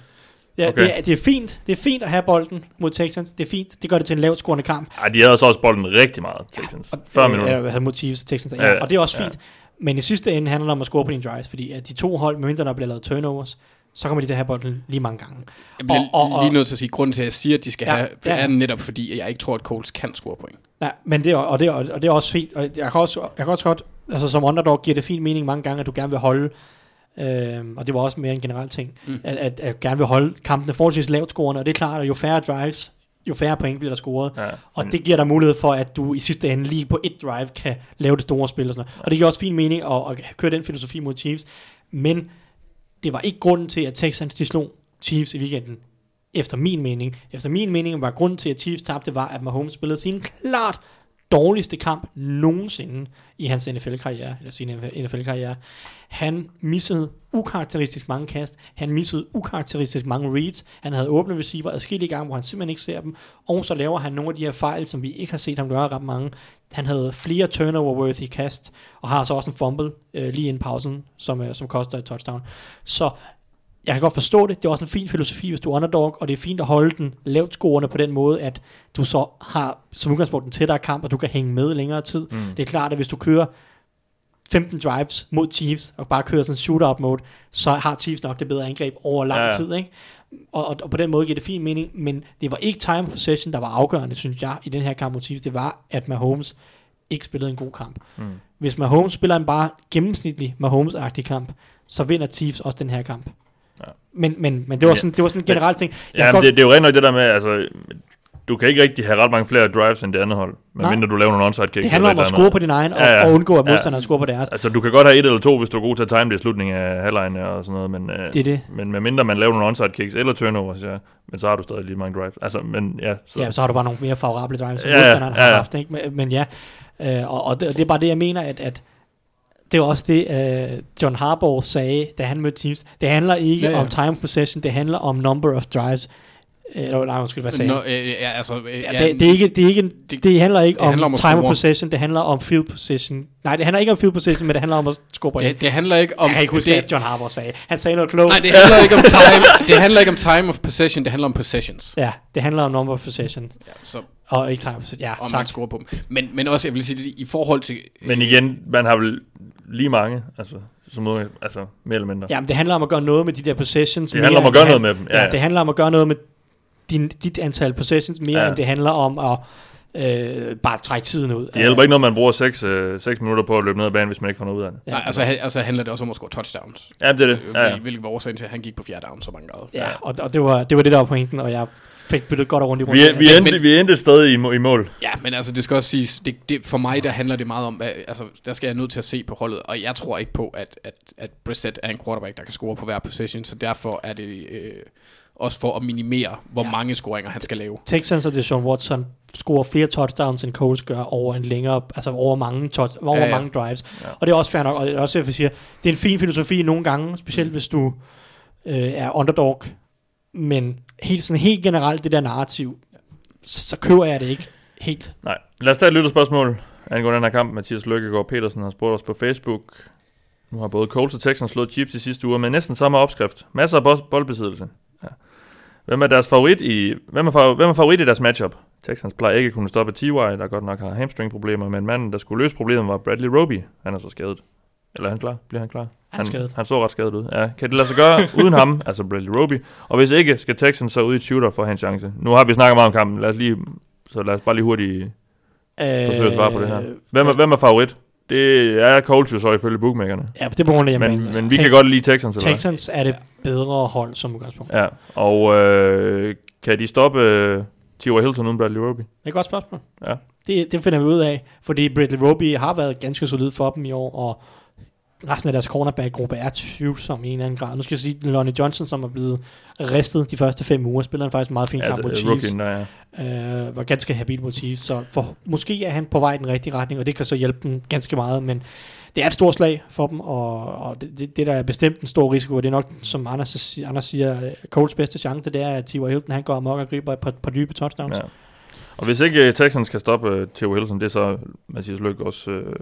Ja, Okay. det, er, det er fint. Det er fint at have bolden mod Texans. Det er fint. Det gør det til en lavt scorende kamp. Ej, de havde så også bolden rigtig meget, Texans. 40 Øh, minutter. Eller mod Chiefs Texans. Ja, Ja, ja, og det er også ja. fint. Men i sidste ende handler det om at score på dine drives, fordi at de to hold, medmindre der bliver lavet turnovers, så kommer de til at have bolden lige mange gange. Jeg bliver Og- og- og- lige nødt til at sige, at grunden til, at jeg siger, at de skal Ja, ja, have, ja. ja. er netop fordi, at jeg ikke tror, at Coles kan score point. Nej, men det er, og, det er, og det er også fint. Og jeg kan også, jeg kan også godt, altså som underdog giver det fin mening mange gange, at du gerne vil holde, øhm, og det var også mere en generel ting, mm. At, at, at gerne vil holde kampene forholdsvis lavt scorende, og det er klart, at jo færre drives, jo færre point bliver der scoret. Ja, Og men- det giver dig mulighed for, at du i sidste ende lige på et drive kan lave det store spil og sådan noget. Og det giver også fin mening at, at køre den filosofi mod Chiefs. Men det var ikke grunden til, at Texans de slog Chiefs i weekenden. Efter min mening. Efter min mening var grunden til, at Chiefs tabte, var, at Mahomes spillede sin klart dårligste kamp nogensinde i hans NFL-karriere, eller sin NFL-karriere. Han missede ukarakteristisk mange kast, han missede ukarakteristisk mange reads, han havde åbne receiver adskillige gange, hvor han simpelthen ikke ser dem, og så laver han nogle af de her fejl, som vi ikke har set ham gøre ret mange. Han havde flere turnover-worthy kast, og har så også en fumble øh, lige inden pausen, som, øh, som koster et touchdown. Så jeg kan godt forstå det. Det er også en fin filosofi, hvis du er underdog, og det er fint at holde den lavt scorende på den måde, at du så har som udgangspunkt en tættere kamp, og du kan hænge med længere tid. Mm. Det er klart, at hvis du kører 15 drives mod Chiefs, og bare kører sådan en shootout mode, så har Chiefs nok det bedre angreb over lang Ja, tid, ikke? Og, og, og, på den måde giver det fin mening, men det var ikke time possession, der var afgørende, synes jeg, i den her kamp mod Chiefs. Det var, at Mahomes ikke spillede en god kamp. Mm. Hvis Mahomes spiller en bare gennemsnitlig Mahomes-agtig kamp, så vinder Chiefs også den her kamp. Ja. Men, men, men det var Ja. sådan, det var sådan en generel ting. Jeg Ja, men det, det er jo rent nok det der med, altså, du kan ikke rigtig have ret mange flere drives end det andet hold, medmindre du laver nogle onside kicks. Det handler om at score på din egen, og, Ja, ja. og undgå, at Ja. modstanderne scorer på deres. Altså, du kan godt have et eller to, hvis du er god til at time det i slutningen af halvlejen og sådan noget, men, øh, Det er det. men medmindre man laver nogle onside kicks eller turnovers, ja, men så har du stadig lige mange drives. Altså, men ja, så, Ja, så har du bare nogle mere favorable drives, som Ja, ja, modstanderen ja, har ja. haft. Ikke? Men, men ja, øh, og, og, det, og det er bare det, jeg mener, at, at det er også det, øh, John Harbaugh sagde, da han mødte teams. Det handler ikke Ja, ja. om time possession, det handler om number of drives. Eller, nej, undskyld, hvad sagde Nå, jeg? øh, ja, altså, øh, Ja, det, det, er ikke, det, er ikke, det- det handler ikke det handler om, om at time possession, det handler om field position. Nej, det handler ikke om field position, men det handler om at score point. det, det handler ikke om... jeg kan ikke huske, det, hvad John Harbaugh sagde. Han sagde noget klogt. Nej, det handler ikke om time. Det handler ikke om time of possession, det handler om possessions. Ja, det handler om number of possession. Ja, så Og ikke time of possession. Ja, om tak. man scorer på dem. Men, men også, jeg vil sige, i forhold til... men igen, man har vel lige mange, altså, som ud, altså mere eller mindre. Jamen, det handler om at gøre noget med de der possessions. Det handler om mere, at gøre noget med dem, ja, Ja, ja. det handler om at gøre noget med din, dit antal possessions, mere Ja. ja. end det handler om at øh, bare trække tiden ud. Det hjælper ikke noget, man bruger 6, øh, 6 minutter på at løbe ned ad banen, hvis man ikke får noget ud af det. Nej, altså, altså handler det også om at score touchdowns. Ja, det er det. Ja, ja. Hvil- Hvilket var årsagen til, at han gik på fjerde down så mange grader. Ja, og, og det, var, det var det, der var pointen, og jeg fik byttet godt rundt i rundt. Vi, vi, Men- endte, men- vi endte stadig i, i mål. Ja, men altså, det skal også siges, det, det, for mig, der handler det meget om, hvad, altså, der skal jeg nødt til at se på holdet, og jeg tror ikke på, at, at, at Brissett er en quarterback, der kan score på hver position, så derfor er det øh, også for at minimere, hvor ja. mange scoringer han skal lave. Texans og Deshaun Watson scorer flere touchdowns, end Coles gør over en længere, altså over mange, touch, over Ja, ja, mange drives. Ja. Og det er også fair nok, og det er også jeg siger, det er en fin filosofi nogle gange, specielt hvis du øh, er underdog, men helt, sådan helt generelt det der narrativ, så, køber jeg det ikke helt. Nej. Lad os tage et lytterspørgsmål angående den her kamp. Mathias Lykkegaard Petersen har spurgt os på Facebook. Nu har både Colts og Texans slået Chiefs i sidste uge med næsten samme opskrift. Masser af bold- boldbesiddelse. Hvem er deres favorit i, hvem er, fa- hvem er favorit i deres matchup? Texans plejer ikke at kunne stoppe T.Y., der godt nok har hamstring-problemer, men manden, der skulle løse problemet, var Bradley Roby. Han er så skadet. Eller er han klar? Bliver han klar? Han skadet. han så ret skadet ud. Ja. Kan det lade sig gøre uden ham, altså Bradley Roby? Og hvis ikke, skal Texans så ud i et shooter for at have en chance. Nu har vi snakket meget om kampen. Lad os lige, så lad os bare lige hurtigt forsøge at svare på det her. Hvem er, hvem er favorit? Det er Colts jo så ifølge bookmakerne. Ja, det er på grund af Men, men vi kan godt lide Texans, eller? Texans er det bedre hold som udgangspunkt. Ja, og øh, kan de stoppe øh. Hilton uden Bradley Roby? Det er et godt spørgsmål. Ja. Det, det finder vi ud af, fordi Bradley Roby har været ganske solid for dem i år, og resten af deres cornerback-gruppe er tvivlsom i en eller anden grad. Nu skal jeg sige, Lonnie Johnson, som er blevet ristet de første fem uger, spiller han faktisk en meget fin kamp mod Chiefs. ja. øh, var ganske habil mod Chiefs, så for, måske er han på vej i den rigtige retning, og det kan så hjælpe dem ganske meget, men det er et stort slag for dem, og, og det, det, det, der er bestemt en stor risiko, og det er nok, som Anders, Anders siger, Coles bedste chance, det er, at T.Y. Hilton, han går amok og griber et par, par dybe touchdowns. ja. Og hvis ikke øh, Texans kan stoppe øh, T.Y. Hilton, det er så Mathias Lykke også øh,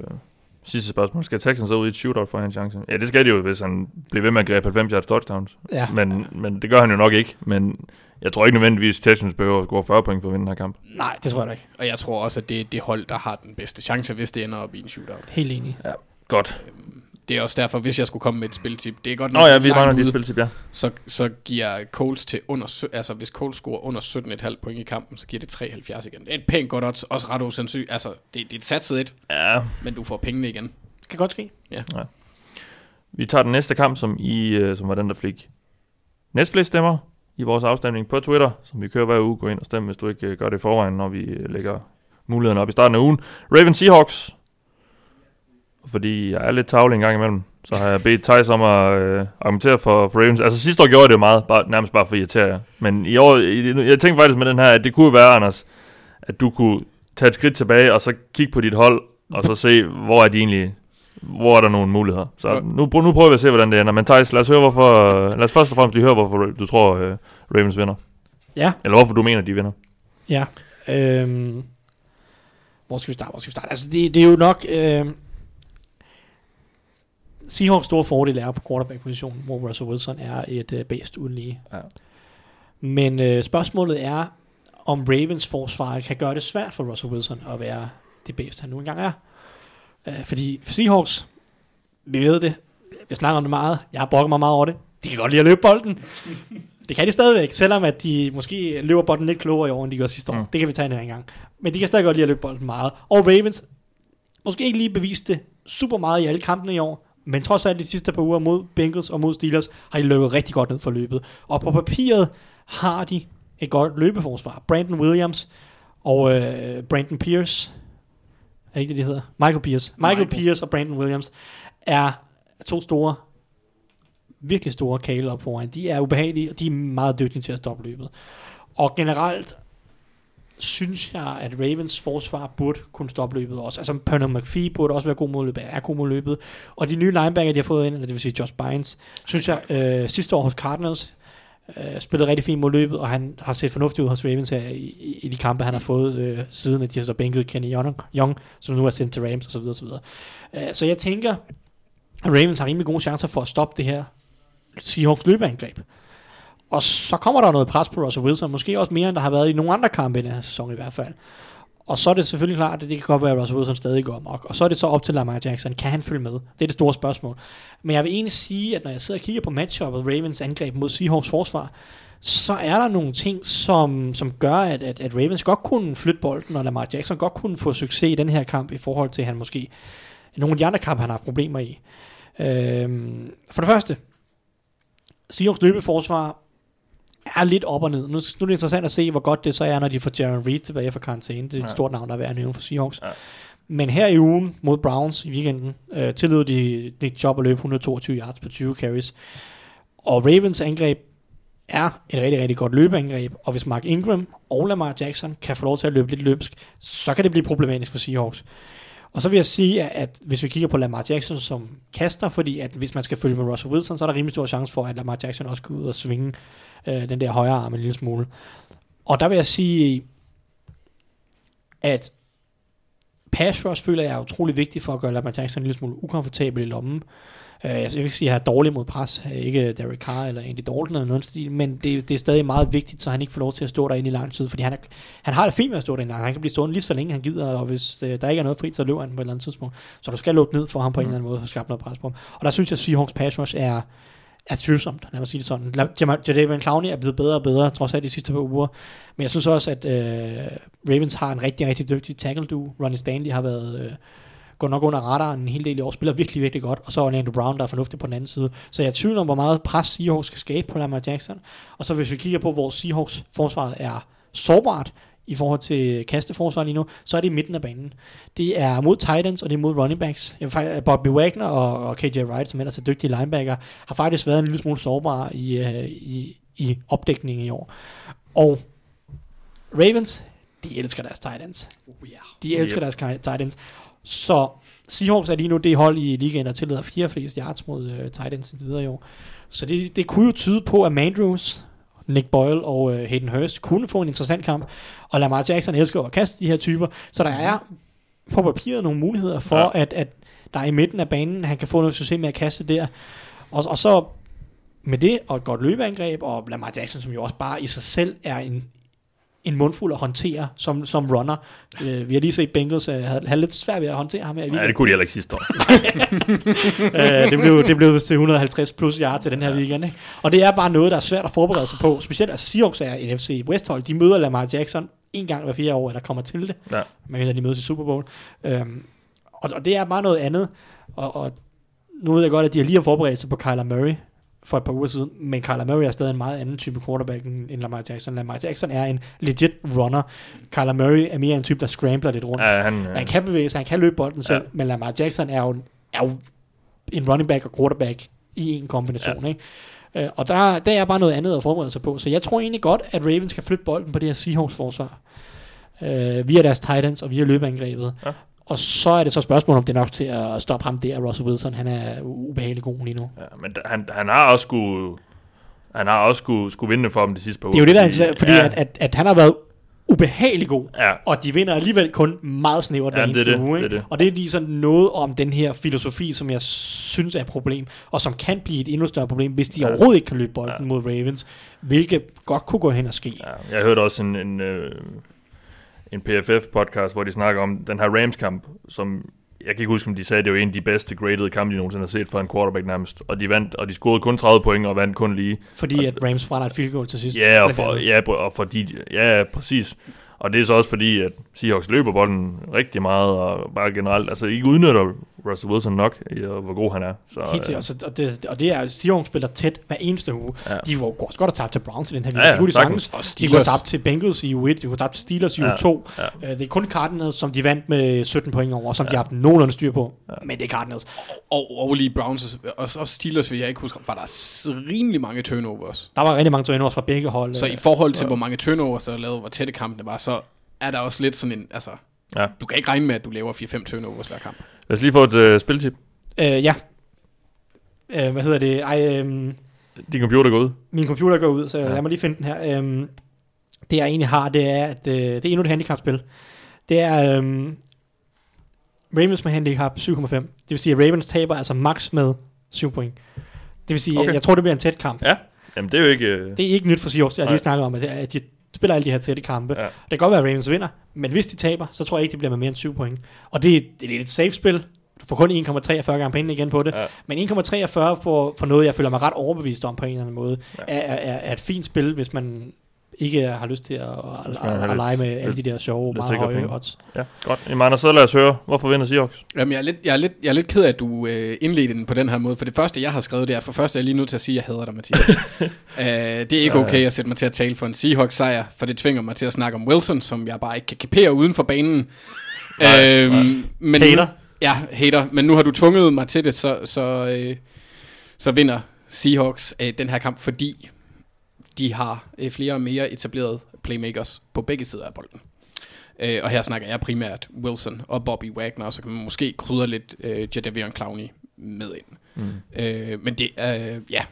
sidste spørgsmål. Skal Texans så ud i et shootout for en chance? Ja, det skal de jo, hvis han bliver ved med at gribe 90 yards touchdowns. Ja. Men, men det gør han jo nok ikke. Men jeg tror ikke nødvendigvis, at Texans behøver at score 40 point for at vinde den her kamp. Nej, det tror jeg da ikke. Og jeg tror også, at det er det hold, der har den bedste chance, hvis det ender op i en shootout. Helt enig. Godt. Det er også derfor, hvis jeg skulle komme med et spiltip, det er godt Nå ja, vi langt mangler lige et spiltip, ja. så, så giver Coles til under, altså hvis Coles scorer under 17,5 point i kampen, så giver det 73 igen. Det er et pænt godt odds, også ret usandsynligt. Altså, det, det er et satset et, Ja, men du får pengene igen. Det kan godt ske. Vi tager den næste kamp, som, I, øh, som var den, der fik næstflest stemmer i vores afstemning på Twitter, som vi kører hver uge. Gå ind og stem, hvis du ikke øh, gør det i forvejen, når vi øh, lægger mulighederne op i starten af ugen. Ravens Seahawks. Fordi jeg er lidt tavlig en gang imellem, så har jeg bedt Thijs om at øh, argumentere for, for Ravens. Altså sidste år gjorde jeg det meget, bare, nærmest bare for at irritere jer. Men i år, i, jeg tænkte faktisk med den her, at det kunne være, Anders, at du kunne tage et skridt tilbage, og så kigge på dit hold, og så se, hvor er de egentlig, hvor er der nogle muligheder. Så Ja. nu, nu prøver vi at se, hvordan det ender. Men Thijs, lad os høre, hvorfor, lad os først og fremmest lige høre, hvorfor du tror, øh, Ravens vinder. Ja, Eller hvorfor du mener, de vinder. ja. Øhm, hvor skal vi starte? Hvor skal vi starte? Altså, det, det er jo nok... Øhm, Seahawks store fordel er på quarterback-positionen, hvor Russell Wilson er et øh, bedst uden lige. Ja. Men øh, spørgsmålet er, om Ravens forsvar kan gøre det svært for Russell Wilson at være det bedste, han nu engang er. Øh, fordi Seahawks, vi ved det, vi snakker om det meget, jeg har brokket mig meget over det, de kan godt lide at løbe bolden. det kan de stadigvæk, selvom at de måske løber bolden lidt klogere i år, end de gjorde sidste år. Mm. Det kan vi tage en anden gang. Men de kan stadig godt lide at løbe bolden meget. Og Ravens, måske ikke lige bevist det super meget i alle kampene i år, men trods alt de sidste par uger mod Bengals og mod Steelers, har de løbet rigtig godt ned for løbet. Og på papiret har de et godt løbeforsvar. Brandon Williams og øh, Brandon Pierce, er det ikke det, de hedder? Michael Pierce. Michael, Michael Pierce og Brandon Williams er to store, virkelig store kale op foran. De er ubehagelige, og de er meget dygtige til at stoppe løbet. Og generelt synes jeg, at Ravens forsvar burde kunne stoppe løbet også. Altså, Pernod McPhee burde også være god mod løbet, er god mod løbet. Og de nye linebacker, de har fået ind, det vil sige Josh Bynes, synes jeg øh, sidste år hos Cardinals, øh, spillede rigtig fint mod løbet, og han har set fornuftigt ud hos Ravens her i, i, i de kampe, han har fået øh, siden, at de har så bænket Kenny Young, Young, som nu er sendt til Rams osv. osv. Øh, så jeg tænker, at Ravens har rimelig gode chancer for at stoppe det her Seahawks løbeangreb. Og så kommer der noget pres på Russell Wilson, måske også mere, end der har været i nogle andre kampe i den her sæson i hvert fald. Og så er det selvfølgelig klart, at det kan godt være, at Russell Wilson stadig går amok. Og så er det så op til Lamar Jackson. Kan han følge med? Det er det store spørgsmål. Men jeg vil egentlig sige, at når jeg sidder og kigger på matchuppet, Ravens angreb mod Seahawks forsvar, så er der nogle ting, som, som gør, at, at, at Ravens godt kunne flytte bolden, og Lamar Jackson godt kunne få succes i den her kamp, i forhold til, at han måske nogle af de andre kampe, han har haft problemer i. Øhm, for det første, Seahawks løbeforsvar er lidt op og ned. Nu, nu er det interessant at se, hvor godt det så er, når de får Jaron Reed tilbage fra karantæne. Det er et ja. stort navn, der er værd at nævne for Seahawks. Ja. Men her i ugen mod Browns i weekenden, øh, tillod de Nick Chubb at løbe 122 yards på 20 carries. Og Ravens angreb er et rigtig, rigtig godt løbeangreb, og hvis Mark Ingram og Lamar Jackson kan få lov til at løbe lidt løbsk, så kan det blive problematisk for Seahawks. Og så vil jeg sige, at, at hvis vi kigger på Lamar Jackson som kaster, fordi at hvis man skal følge med Russell Wilson, så er der rimelig stor chance for, at Lamar Jackson også går ud og svinge øh, den der højre arm en lille smule. Og der vil jeg sige, at pass rush føler jeg er utrolig vigtigt for at gøre Lamar Jackson en lille smule ukomfortabel i lommen. Uh, jeg vil ikke sige, at han er dårlig mod pres, ikke Derek Carr eller Andy Dalton eller noget stil, men det, det er stadig meget vigtigt, så han ikke får lov til at stå derinde i lang tid, fordi han, er, han har det fint med at stå derinde, han kan blive stående lige så længe han gider, og hvis uh, der ikke er noget fri, så løber han på et eller andet tidspunkt. Så du skal lukke ned for ham på mm. en eller anden måde, for at skabe noget pres på ham. Og der synes jeg, at Seahawks pass rush er, er tvivlsomt, lad mig sige det sådan. Jadavion Clowney er blevet bedre og bedre, trods alt de sidste par uger. Men jeg synes også, at øh, Ravens har en rigtig, rigtig dygtig tackle du. Ronnie Stanley har været... Øh, går nok under radaren en hel del i år, spiller virkelig, virkelig godt, og så Orlando Brown, der er fornuftig på den anden side. Så jeg tvivler om, hvor meget pres Seahawks skal skabe på Lamar Jackson. Og så hvis vi kigger på, hvor Seahawks forsvaret er sårbart, i forhold til kasteforsvar lige nu, så er det i midten af banen. Det er mod Titans, og det er mod running backs. Bobby Wagner og, og KJ Wright, som ellers er dygtige linebacker, har faktisk været en lille smule sårbare i, uh, i, i opdækningen i år. Og Ravens, de elsker deres Titans. Oh, yeah. De elsker yep. deres Titans. Så Seahawks er lige nu det hold i ligaen, der tillader fire flest yards mod uh, Titans indtil videre i år. Så det, det kunne jo tyde på, at Mandrews, Nick Boyle og uh, Hayden Hurst kunne få en interessant kamp. Og Lamar Jackson elsker at kaste de her typer. Så der er på papiret nogle muligheder for, ja. at, at der i midten af banen, han kan få noget succes med at kaste der. Og, og så med det, og et godt løbeangreb, og Lamar Jackson, som jo også bare i sig selv er en, en mundfuld at håndtere som, som runner. Uh, vi har lige set Bengals uh, havde, havde lidt svært ved at håndtere ham her. Ja, det kunne de heller ikke sidste år. uh, det, blev, det blev til 150 plus yards til den her ja. weekend. Ikke? Og det er bare noget, der er svært at forberede sig på. Specielt altså Seahawks er NFC West hold. De møder Lamar Jackson en gang hver fire år, der kommer til det. Ja. Kan de mødes i Super Bowl. Um, og, og det er bare noget andet. Og, og nu ved jeg godt, at de har lige har forberedt sig på Kyler Murray, for et par uger siden, men Kyler Murray er stadig en meget anden type quarterback end Lamar Jackson. Lamar Jackson er en legit runner. Kyler Murray er mere en type, der scrambler lidt rundt. Ja, han, han kan bevæge sig, han kan løbe bolden selv, ja. men Lamar Jackson er jo, er jo en running back og quarterback i en kombination. Ja. Ikke? Uh, og der, der er bare noget andet at forberede sig på. Så jeg tror egentlig godt, at Ravens kan flytte bolden på det her Seahawks forsvar. Uh, via deres Titans og via løbeangrebet. Ja. Og så er det så spørgsmålet, om det er nok til at stoppe ham der, Russell Wilson. Han er ubehagelig god lige nu. Ja, men han, han har også skulle, han har også skulle, skulle vinde for dem de sidste par uger. Det er jo det, der er interessant, fordi ja. at, at, at han har været ubehagelig god, ja. og de vinder alligevel kun meget snævert hver ja, eneste det, uge. Det, det. Og det er lige sådan noget om den her filosofi, som jeg synes er et problem, og som kan blive et endnu større problem, hvis de ja. overhovedet ikke kan løbe bolden ja. mod Ravens, hvilket godt kunne gå hen og ske. Ja, jeg hørte også en, en øh, en PFF-podcast, hvor de snakker om den her Rams-kamp, som jeg kan ikke huske, om de sagde, at det var en af de bedste graded kampe, de nogensinde har set for en quarterback nærmest. Og de vandt, og de scorede kun 30 point og vandt kun lige. Fordi at Rams brænder et field goal til sidst. Ja, og, for, ja, og fordi, ja, præcis. Og det er så også fordi, at Seahawks løber bolden rigtig meget, og bare generelt, altså ikke udnytter Russell Wilson nok, i, og hvor god han er. Så, Helt sikkert, øh, og, det, og det er, Seahawks spiller tæt hver eneste uge. Ja. Ja. De var går også godt at tabe til Browns i den her week. Ja, ja, det kunne de sagtens. Og De kunne tabt til Bengals i U1, de kunne tabt til Steelers i Ja, U2. ja. Ja. det er kun Cardinals, som de vandt med 17 point over, som ja. de har haft nogenlunde styr på. Ja. Men det er Cardinals. Og, og lige Browns og, og Steelers, vil jeg ikke huske, var der rimelig mange turnovers. Der var rigtig mange turnovers fra begge hold. Så øh. i forhold til, hvor mange turnovers, der er lavet, hvor tætte kampene var, er der også lidt sådan en, altså, Ja. du kan ikke regne med, at du laver 4-5 turnovers hver kamp. Lad os lige få et øh, spiltip. Øh, ja. Øh, hvad hedder det? Ej, øhm, Din computer går ud. min computer går ud, så Ja. lad mig lige finde den her. Øhm, det jeg egentlig har, det er, at øh, det er endnu et handicapspil. Det er øhm, Ravens med handicap 7,5. Det vil sige, at Ravens taber altså max med 7 point. Det vil sige, Okay. okay. jeg tror, det bliver en tæt kamp. Ja, jamen det er jo ikke... Øh, Det er ikke nyt for Seahawks. Jeg har lige snakket om, at, det at de spiller alle de her tætte kampe. Ja. Det kan godt være, at Ravens vinder, men hvis de taber, så tror jeg ikke, det bliver med mere end 7 point. Og det, det er lidt et safe spil. Du får kun 1,43 gange pengene igen på det. Ja. Men 1,43 for, for noget, jeg føler mig ret overbevist om på en eller anden måde, ja. er, er, er et fint spil, hvis man ikke har lyst til at, at, at, at, lege med alle de der sjove, meget høje penge. odds. ja, godt. Jamen Anders, så lad os høre, hvorfor vinder Seahawks? Jamen, jeg er lidt, jeg er lidt, jeg er lidt ked af, at du øh, indledte den på den her måde, for det første, jeg har skrevet, det er, for først er jeg lige nødt til at sige, at jeg hader dig, Mathias. øh, det er ikke okay at sætte mig til at tale for en Seahawks-sejr, for det tvinger mig til at snakke om Wilson, som jeg bare ikke kan kapere uden for banen. Nej, øhm, Men Hater. Ja, hater. Men nu har du tvunget mig til det, så, så, øh, så vinder Seahawks øh, den her kamp, fordi de har øh, flere og mere etablerede playmakers på begge sider af bolden. Øh, og her snakker jeg primært Wilson og Bobby Wagner, og så kan man måske krydre lidt øh, Jadavion Clowney med ind. Mm. Øh, men det er, øh, ja.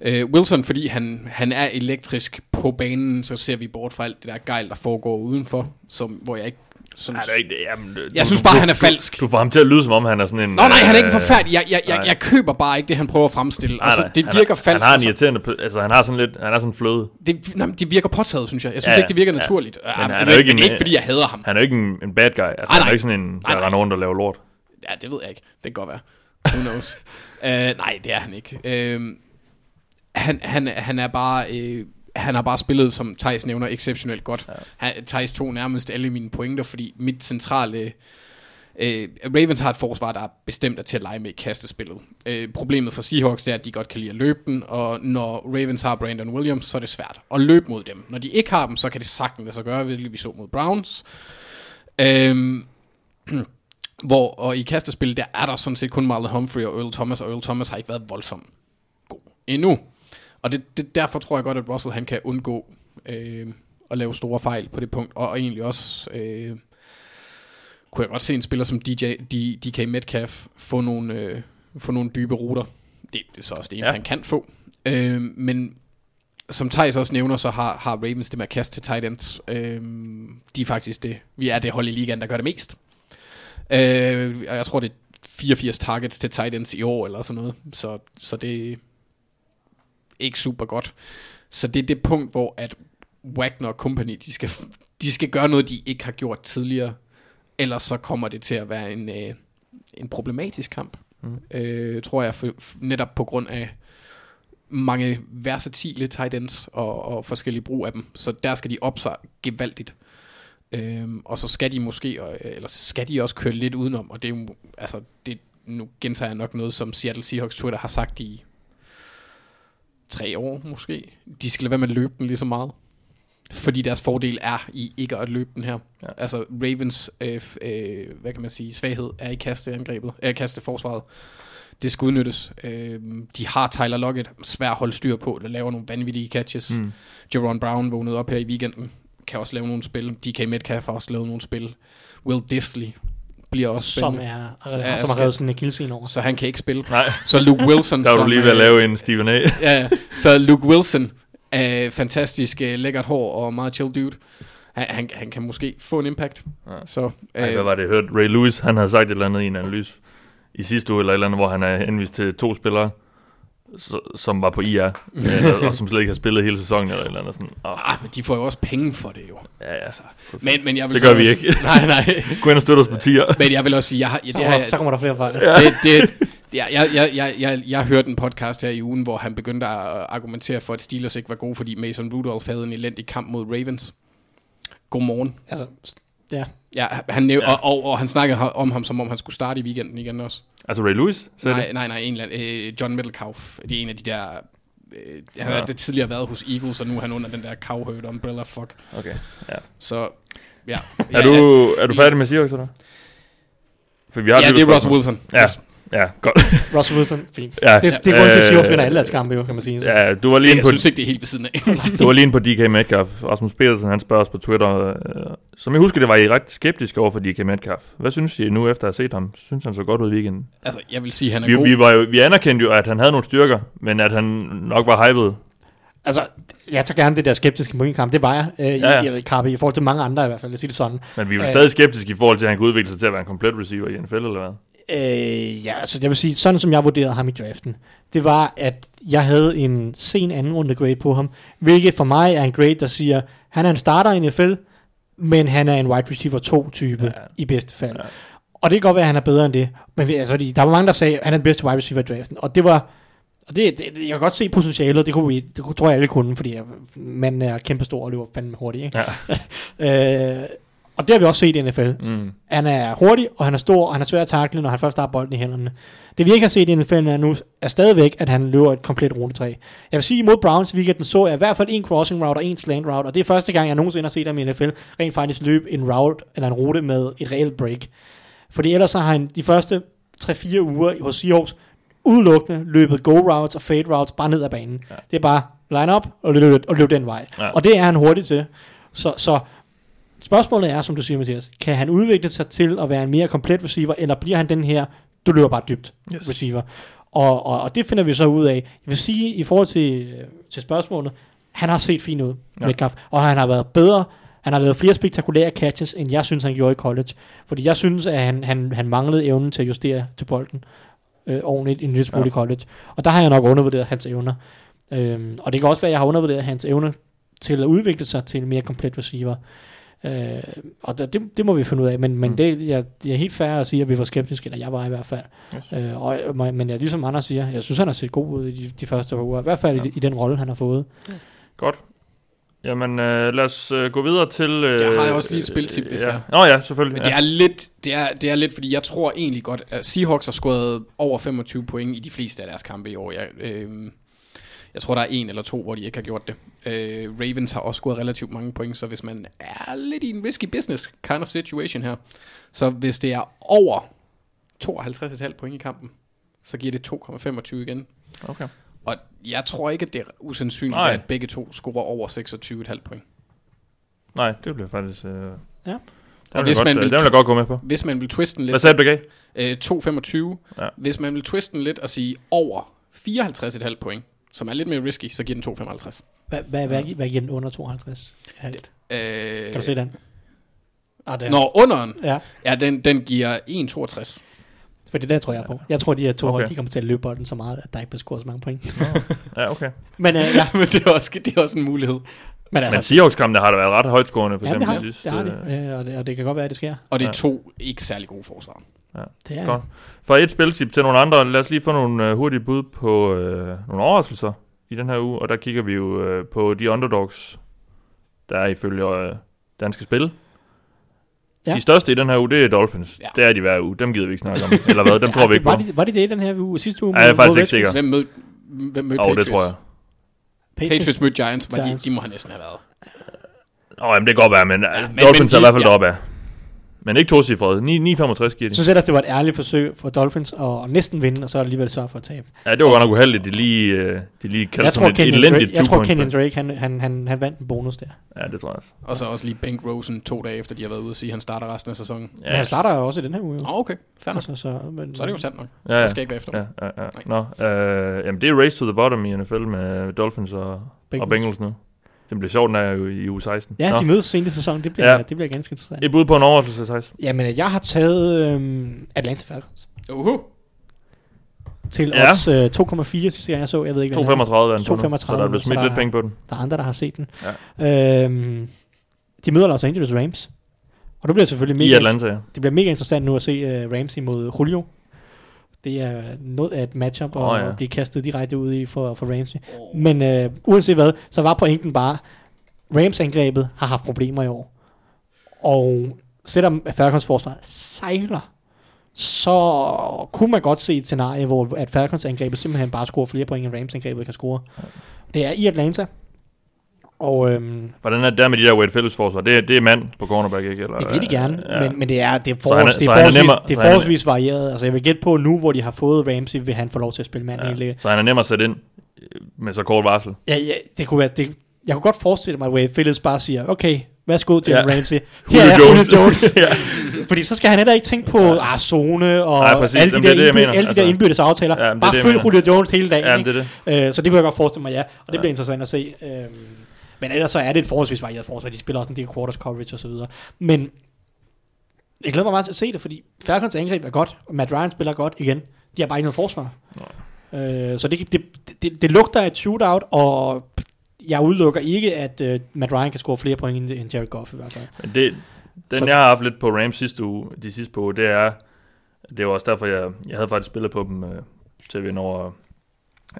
Øh, Wilson, fordi han, han er elektrisk på banen, så ser vi bort fra alt det der gejl, der foregår udenfor, som, hvor jeg ikke sådan, Nej, det er ikke. Jamen, du, Jeg synes du- bare, du- han er du- falsk. Du får ham til at lyde, som om han er sådan en... Nå nej, han er ikke øh, forfærdelig. Jeg, jeg, jeg, nej. jeg køber bare ikke det, han prøver at fremstille. nej, altså, nej. det Han virker er- falsk. Han har en altså, irriterende... Altså, han har sådan lidt... Han er sådan fløde. det, nej, men det virker påtaget, synes jeg. Jeg synes Ja, ikke, det virker ja. naturligt. Ja, han men, er men, ikke men en- ikke, fordi jeg hader ham. Han er jo ikke en, en bad guy. Altså, Ej, han er nej. ikke sådan en, Nej, der nej. render rundt og laver lort. Ja, det ved jeg ikke. Det kan godt være. Who knows? uh, nej, det er han ikke. Uh, han, han, han er bare... Uh, han har bare spillet, som Thijs nævner, exceptionelt godt. Ja. Han, Thijs tog nærmest alle mine pointer, fordi mit centrale... Øh, Ravens har et forsvar, der er bestemt er til at lege med i kastespillet. Øh, problemet for Seahawks er, at de godt kan lide at løbe den, og når Ravens har Brandon Williams, så er det svært at løbe mod dem. Når de ikke har dem, så kan det sagtens lade sig gøre, hvilket vi så mod Browns. Øhm, hvor, og i kastespil, der er der sådan set kun Marlon Humphrey og Earl Thomas, og Earl Thomas har ikke været voldsomt god endnu. Og det, det, derfor tror jeg godt, at Russell han kan undgå øh, at lave store fejl på det punkt, og, og egentlig også... Øh, kunne jeg godt se en spiller som DJ, D, DK Metcalf få nogle, øh, få nogle dybe ruter. Det, det er så også det eneste, Ja. han kan få. Øh, men som Thijs også nævner, så har, har Ravens det med at kaste til tight ends. Øh, de er faktisk det. Vi er det hold i ligaen, der gør det mest. Øh, jeg tror, det er 84 targets til tight ends i år, eller sådan noget. Så, så det ikke super godt. Så det er det punkt, hvor at Wagner og company, de skal, de skal gøre noget, de ikke har gjort tidligere. Ellers så kommer det til at være en, øh, en problematisk kamp. Mm. Øh, tror jeg, for, netop på grund af mange versatile tight ends og, og forskellige brug af dem. Så der skal de op sig gevaldigt. Øhm, og så skal de måske, og- eller skal de også køre lidt udenom, og det er jo, altså, det, nu gentager jeg nok noget, som Seattle Seahawks Twitter har sagt i tre år måske. De skal lade være med at løbe den lige så meget. Fordi deres fordel er i ikke at løbe den her. Ja. Altså Ravens, øh, øh, hvad kan man sige, svaghed er i kasteangrebet, øh, kasteforsvaret. Det skal udnyttes. Øh, de har Tyler Lockett, svær at holde styr på, der laver nogle vanvittige catches. Mm. Jerron Brown vågnede op her i weekenden, kan også lave nogle spil. DK Metcalf har også lavet nogle spil. Will Disley bliver også Som, spændende. er, Ja, som har revet sin akillescene over. Så han kan ikke spille. Nej, Så Luke Wilson, der var du som, lige ved at øh, lave en Stephen A. ja, så Luke Wilson er fantastisk øh, lækkert hår og meget chill dude. Han, han, han kan måske få en impact. Ja. Så, Ej, øh, hvad var det, jeg hørte? Ray Lewis, han havde sagt et eller andet i en analyse i sidste uge, eller et eller andet, hvor han er henvist til to spillere, som var på IR, og som slet ikke har spillet hele sæsonen, eller et eller andet sådan. Oh, ah, men de får jo også penge for det jo. ja, ja. Altså, men, men jeg vil Det så gør vi også, ikke. Nej, nej. Gå ind og støtte os på tier. Men jeg vil også sige, jeg har, ja, Så, det kommer har, der, så kommer der flere fejl. det, det, ja, jeg, jeg, jeg, jeg, jeg hørte en podcast her i ugen, hvor han begyndte at argumentere for, at Steelers ikke var gode, fordi Mason Rudolph havde en elendig kamp mod Ravens. godmorgen. Altså, ja. Ja, han næv- Ja. Og, og, og, han snakkede om ham, som om han skulle starte i weekenden igen også. Altså Ray Lewis? Nej, det? nej, nej, en eller anden, øh, John Middlekauf. Det er en af de der... Øh, han Ja. har det tidligere været hos Eagles, og nu er han under den der cowherd umbrella fuck. Okay. Ja. Så, ja. Er, du, er du færdig med Seahawks, eller? For vi har Ja, et det er. Russell Wilson. Ja, ja, godt. Russell Wilson, fint. Ja, det, det er grunden til, at øh, Seahawks vinder alle deres kampe, jo, kan man sige. Så. ja, du var lige Jeg på, synes ikke, det er helt ved siden af. du var lige inde på DK Metcalf. Rasmus Petersen, han spørger os på Twitter. Øh, som jeg husker, det var I ret skeptiske over for DK Metcalf. Hvad synes I nu, efter at have set ham? Synes han så godt ud i weekenden? altså, jeg vil sige, han er Vi, god. vi, var jo, vi anerkendte jo, at han havde nogle styrker, men at han nok var hyped. Altså, jeg tager gerne det der skeptiske på min kamp. Det var jeg øh, Ja, ja, i, i, Karpe, i forhold til mange andre i hvert fald. Jeg siger det sådan. Men vi var Øh. stadig skeptiske i forhold til, at han kunne udvikle sig til at være en komplet receiver i NFL, eller hvad? Øh, ja, altså jeg vil sige, sådan som jeg vurderede ham i draften, det var, at jeg havde en sen anden runde grade på ham, hvilket for mig er en grade, der siger, han er en starter i NFL, men han er en wide receiver 2 type Ja. ja. i bedste fald. Ja. Og det kan godt være, at han er bedre end det, men altså, der var mange, der sagde, at han er den bedste wide receiver i draften, og det var, og det, det, jeg kan godt se potentialet, det, kunne vi, det kunne- tror jeg alle kunne, fordi manden er kæmpe stor og løber fandme hurtigt, ikke? Ja. øh, og det har vi også set i NFL. Mm. Han er hurtig, og han er stor, og han er svær at takle, når han først har bolden i hænderne. Det vi ikke har set i NFL er nu, er stadigvæk, at han løber et komplet rutetræ. Jeg vil sige, imod Browns i weekenden så jeg i hvert fald en crossing route og en slant route, og det er første gang, jeg nogensinde har set ham i NFL rent faktisk løbe en route, eller en rute med et reelt break. Fordi ellers har han de første 3-4 uger hos Seahawks udelukkende løbet go routes og fade routes bare ned ad banen. Ja. Det er bare line up og løb, og løb den vej. Ja. Og det er han hurtig til. Så, så spørgsmålet er, som du siger, Mathias, kan han udvikle sig til at være en mere komplet receiver, eller bliver han den her, du løber bare dybt Yes. receiver? Og, og, og det finder vi så ud af. Jeg vil sige, i forhold til, øh, til spørgsmålet, han har set fin ud, Ja. Metcalf, og han har været bedre, han har lavet flere spektakulære catches, end jeg synes, han gjorde i college. Fordi jeg synes, at han, han, han manglede evnen til at justere til bolden øh, ordentligt en lille smule Ja. i college. Og der har jeg nok undervurderet hans evner. Øhm, og det kan også være, at jeg har undervurderet hans evner til at udvikle sig til en mere komplet receiver. Øh, og det, det, det må vi finde ud af, men, men Mm. det, jeg, jeg er helt fair at sige, at vi var skeptiske, eller jeg var i hvert fald. Yes. Øh, og, men jeg, ligesom andre siger, jeg synes, han har set god ud i de, de første par uger, i hvert fald Ja. ja. i, i den rolle, han har fået. Godt. Jamen, øh, lad os øh, gå videre til... Øh, Jeg har også lige et spiltip, hvis ja. det er. Nå ja, selvfølgelig. Men ja. det er lidt, det er, det er lidt, fordi jeg tror egentlig godt, at Seahawks har scoret over 25 point i de fleste af deres kampe i år. Jeg, øh, jeg tror, der er en eller to, hvor de ikke har gjort det. Øh, Ravens har også scoret relativt mange point, så hvis man er lidt i en risky business kind of situation her, så hvis det er over 52,5 point i kampen, så giver det 2,25 igen. Okay. Og jeg tror ikke, at det er usandsynligt, Nej. at begge to scorer over 26,5 point. Nej, det bliver faktisk... Øh, Ja. Og vil, hvis jeg man godt, vil- den vil jeg godt gå med på. Hvis man vil twiste den lidt... Hvad sagde du? Øh, 2,25. Ja. Ja. Hvis man vil twiste den lidt og sige over 54,5 point, som er lidt mere risky, så giver den 2,55. Hvad, hvad, hvad, hvad giver den under 52? Halvt. Øh, Kan du se den? Ah, det er. Når underen, Ja, ja, den, den giver 1,62. for det der tror jeg på. Jeg tror, de her to Okay. hold, de kommer til at løbe bolden så meget, at der ikke bliver scoret så mange point. Ja, okay. Men øh, ja, Men det er, også, det er også en mulighed. men altså, Men Seahawks-kampene har da været ret højtskårende, for ja, det eksempel har, de det, sidste. det har det, øh, og det, og det kan godt være, at det sker. Og det er Ja. to ikke særlig gode forsvar. Det er, Godt. Fra et spiltip til nogle andre, lad os lige få nogle øh, hurtige bud på øh, nogle overraskelser i den her uge, og der kigger vi jo øh, på de underdogs, der er ifølge øh, danske spil. Ja. Ja. De største i den her uge, det er Dolphins. Ja. Ja. Det er de hver uge. Dem gider vi ikke snakke om. Eller hvad? Dem Ja, tror vi det- ikke på. var de, var de det i den her uge? Sidste uge? Ja, jeg er faktisk ikke sikker. Hvem mødte, hvem Åh, oh, Patriots? det tror jeg. Patriots? Patriots mødte Giants, var de, Giants. de må have næsten have været. Åh, oh, jamen det kan godt være, men, ja, men- Dolphins men er i hvert fald ja. deroppe af. Men ikke to cifrede. 9,65 giver de. Jeg synes ellers, det var et ærligt forsøg for Dolphins at, at næsten vinde, og så alligevel sørge for at tabe. Ja, det var godt nok uheldigt. De lige, øh, de lige kaldte Jeg tror, et Kenyon elendigt Drake, jeg tror, Kenyon. Drake han, han, han, han vandt en bonus der. Ja, det tror jeg også. Og så også lige Bank Rosen to dage efter, de har været ude og sige, at han starter resten af sæsonen. Ja, men han starter jo også i den her uge. Åh, okay. Fair. Altså, så, men, Så er det jo sandt nok. Ja, ja. Jeg skal ikke være efter. Ja, ja, ja. Nej. Nå, øh, jamen det er race to the bottom i NFL med Dolphins og. Bengals. og Bengals nu. Det bliver sjovt, når jeg er jo i uge 16. Ja, Nå. de mødes sent i sæsonen. Det bliver, Ja. det bliver ganske interessant. Et bud på en overraskelse, 16. Jamen, jeg har taget øhm, Atlanta Falcons Uhu. til Ja. os øh, 2,4 sidste gang jeg så. Jeg ved ikke, hvad den er. 2,35 er den på nu, 2,35, så der er blevet smidt lidt penge på den. Der er andre, der har set den. Ja. Øhm, de møder Los Angeles Rams. Og det bliver selvfølgelig I mega, Atlanta, ja. det bliver mega interessant nu at se uh, Rams imod Julio. Det er noget af et matchup at oh, ja. ja. blive kastet direkte ud i for, for Ramsey. Men øh, uanset hvad, så var pointen bare, Rams angrebet har haft problemer i år. Og selvom Falcons forsvar sejler, så kunne man godt se et scenarie, hvor at Falcons angrebet simpelthen bare scorer flere point, end Rams angrebet kan score. Det er i Atlanta. Og øhm, Hvordan er det der med de der Wade Phillips forsvar? Det, er- det er mand på cornerback, ikke? Eller, det vil de gerne, Ja. men, men det er, det er, Så han forholds, det er, han er forholdsvis, nemmere- det er han er- forholdsvis varieret. Altså jeg vil gætte på nu, hvor de har fået Ramsey, vil han få lov til at spille mand ja. Egentlig. Så han er nem at sætte ind med så kort varsel. Ja, ja, det kunne være, det, jeg kunne godt forestille mig, at Wade Phillips bare siger, okay, værsgo Jalen Ja. Ramsey. Her er Jones. Julio Jones. ja. Fordi så skal han heller ikke tænke på ah, zone og Nej, præcis. alle de Jamen, der, det er indby- alle de der Altså- indbyrdes aftaler. Ja, bare det, følg. Julio Jones hele dagen. ja, ikke? det det. Øh, så det kunne jeg godt forestille mig, ja. Og det Ja. bliver interessant at se. Øh, men ellers så er det et forholdsvis varieret forsvar. De spiller også en del quarters coverage osv. Men jeg glæder mig meget til at se det, fordi Falcons angreb er godt, og Matt Ryan spiller godt igen. De har bare ikke noget forsvar. Øh, så det, det, det, det lugter af et shootout, og jeg udelukker ikke, at uh, Matt Ryan kan score flere point end, Jared Goff i hvert fald. Men det, den Så- jeg har haft lidt på Rams sidste uge, de sidste på uge, det er, det var også derfor, jeg, jeg havde faktisk spillet på dem øh, til at vinde over,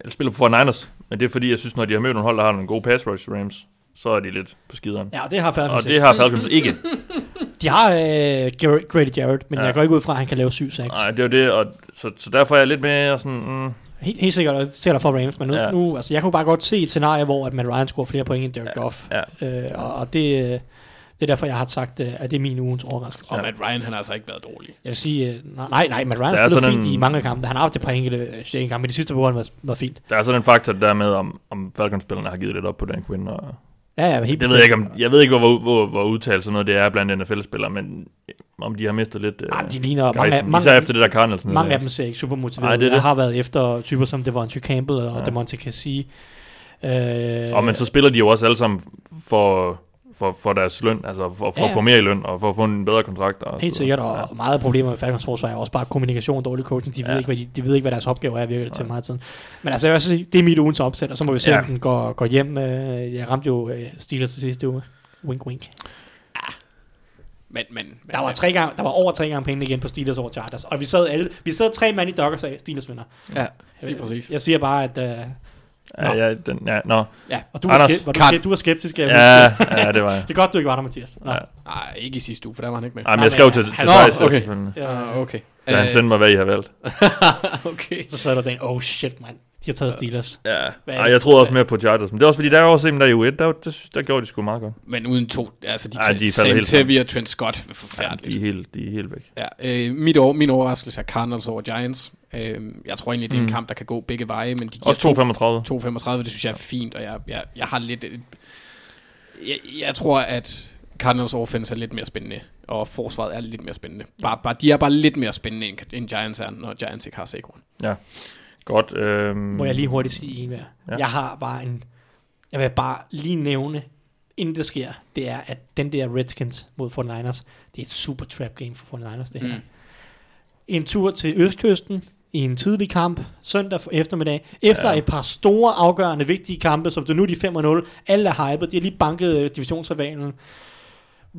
jeg spiller på 49ers, men det er fordi, jeg synes, når de har mødt nogle hold, der har nogle gode pass rush Rams, så er de lidt på skideren. Ja, det har Falcons Og det har Falcons ikke. De har øh, Garrett, Grady Jarrett, men ja. Ja. jeg går ikke ud fra, at han kan lave 7 6 Nej, det er jo det, og så, så derfor er jeg lidt mere sådan, mm, Helt, helt sikkert, og det der for Rams, men nu, ja. Ja. nu, altså jeg kunne bare godt se et scenarie, hvor at Matt Ryan scorer flere point end Jared Goff. ja. Øh, og, og det, øh, det er derfor, jeg har sagt, øh, at det er min ugens overraskelse. Og Matt Ryan, han har altså ikke været dårlig. Jeg vil sige, øh, nej, nej, nej, Matt Ryan Der er spiller sådan fint en- i mange kampe. Han har haft et par enkelte øh, sjældne kampe, men de sidste par har været, været fint. Der er sådan en faktor der med, om, om Falcons-spillerne har givet lidt op på Dan Quinn. Og Ja, ja, helt det ved jeg, ikke, om, jeg ved ikke, hvor, hvor, hvor udtalt sådan noget det er blandt NFL-spillere, men om de har mistet lidt øh, de ligner mange, af, gejsten, mange, især efter det der Cardinals. mange af dem ser ikke super motiveret. Nej, det er Jeg det. har været efter typer som Devontae Campbell og ja. Ja. Demonte Cassie. Øh, Og men så spiller de jo også alle sammen for, for, for deres løn, altså for, for Ja, at få mere i løn, og for at få en bedre kontrakt. Og Helt så- sikkert, og Ja. meget af problemer med Falcons forsvar er også bare kommunikation, dårlig coaching. De ved, Ja. ikke, hvad de, de ved ikke, hvad deres opgave er, virker det til meget tiden. Men altså, jeg vil sige, det er mit ugens opsæt, og så må vi se, Ja. om den går, går hjem. Øh, Jeg ramte jo øh, Steelers til sidste uge. Wink, wink. Men, men, men Der var, tre gange, der var over tre gange penge igen på Steelers over Chargers, og vi sad, alle, vi sad tre mand i Dockers af, Steelers vinder. Ja, lige præcis. jeg siger bare, at... Øh, Ja, ja, den, ja, nå. ja, og du var, Anders, skep, var, du, skep, du var skeptisk. Jeg Ja, ja, det var jeg. Det er godt, du ikke var der, Mathias. Nå. Ja. Nej, ikke i sidste uge, for der var han ikke med. Ej, men Nej, jeg skrev til, til Nå, Thijs okay. efterfølgende. Ja, Ah, okay. Da han Øh, sendte mig, hvad I har valgt. okay. Så sad der og tænkte, oh shit, man. De har taget Steelers. Ja, Ej, jeg troede også mere på Chargers, men det er også fordi, der er også en der i U1, der, der, der gjorde de sgu meget godt. Men uden to, altså de, Ej, de Sam Tevi og Trent Scott, er Ja, forfærdeligt. de, er helt, de er helt væk. Ja, øh, mit over, min overraskelse er Cardinals over Giants. Øh, jeg tror egentlig, det er en Mm. kamp, der kan gå begge veje, men de giver Også 2,35. 2,35, det synes jeg er fint, og jeg, jeg, jeg har lidt... øh, Jeg, jeg tror, at Cardinals offense er lidt mere spændende, og forsvaret er lidt mere spændende. Bare, bare, de er bare lidt mere spændende, end, end Giants er, når Giants ikke har Saquon. Godt. Øhm, Må jeg lige hurtigt sige en mere? Ja. Ja. Jeg har bare en... Jeg vil bare lige nævne, inden det sker, det er, at den der Redskins mod 49ers, det er et super trap game for 49ers, det her. Mm. En tur til Østkysten i en tidlig kamp, søndag eftermiddag, efter Ja. et par store, afgørende, vigtige kampe, som det nu er de 5-0, alle er hyped, de har lige banket øh, divisionsrivalen.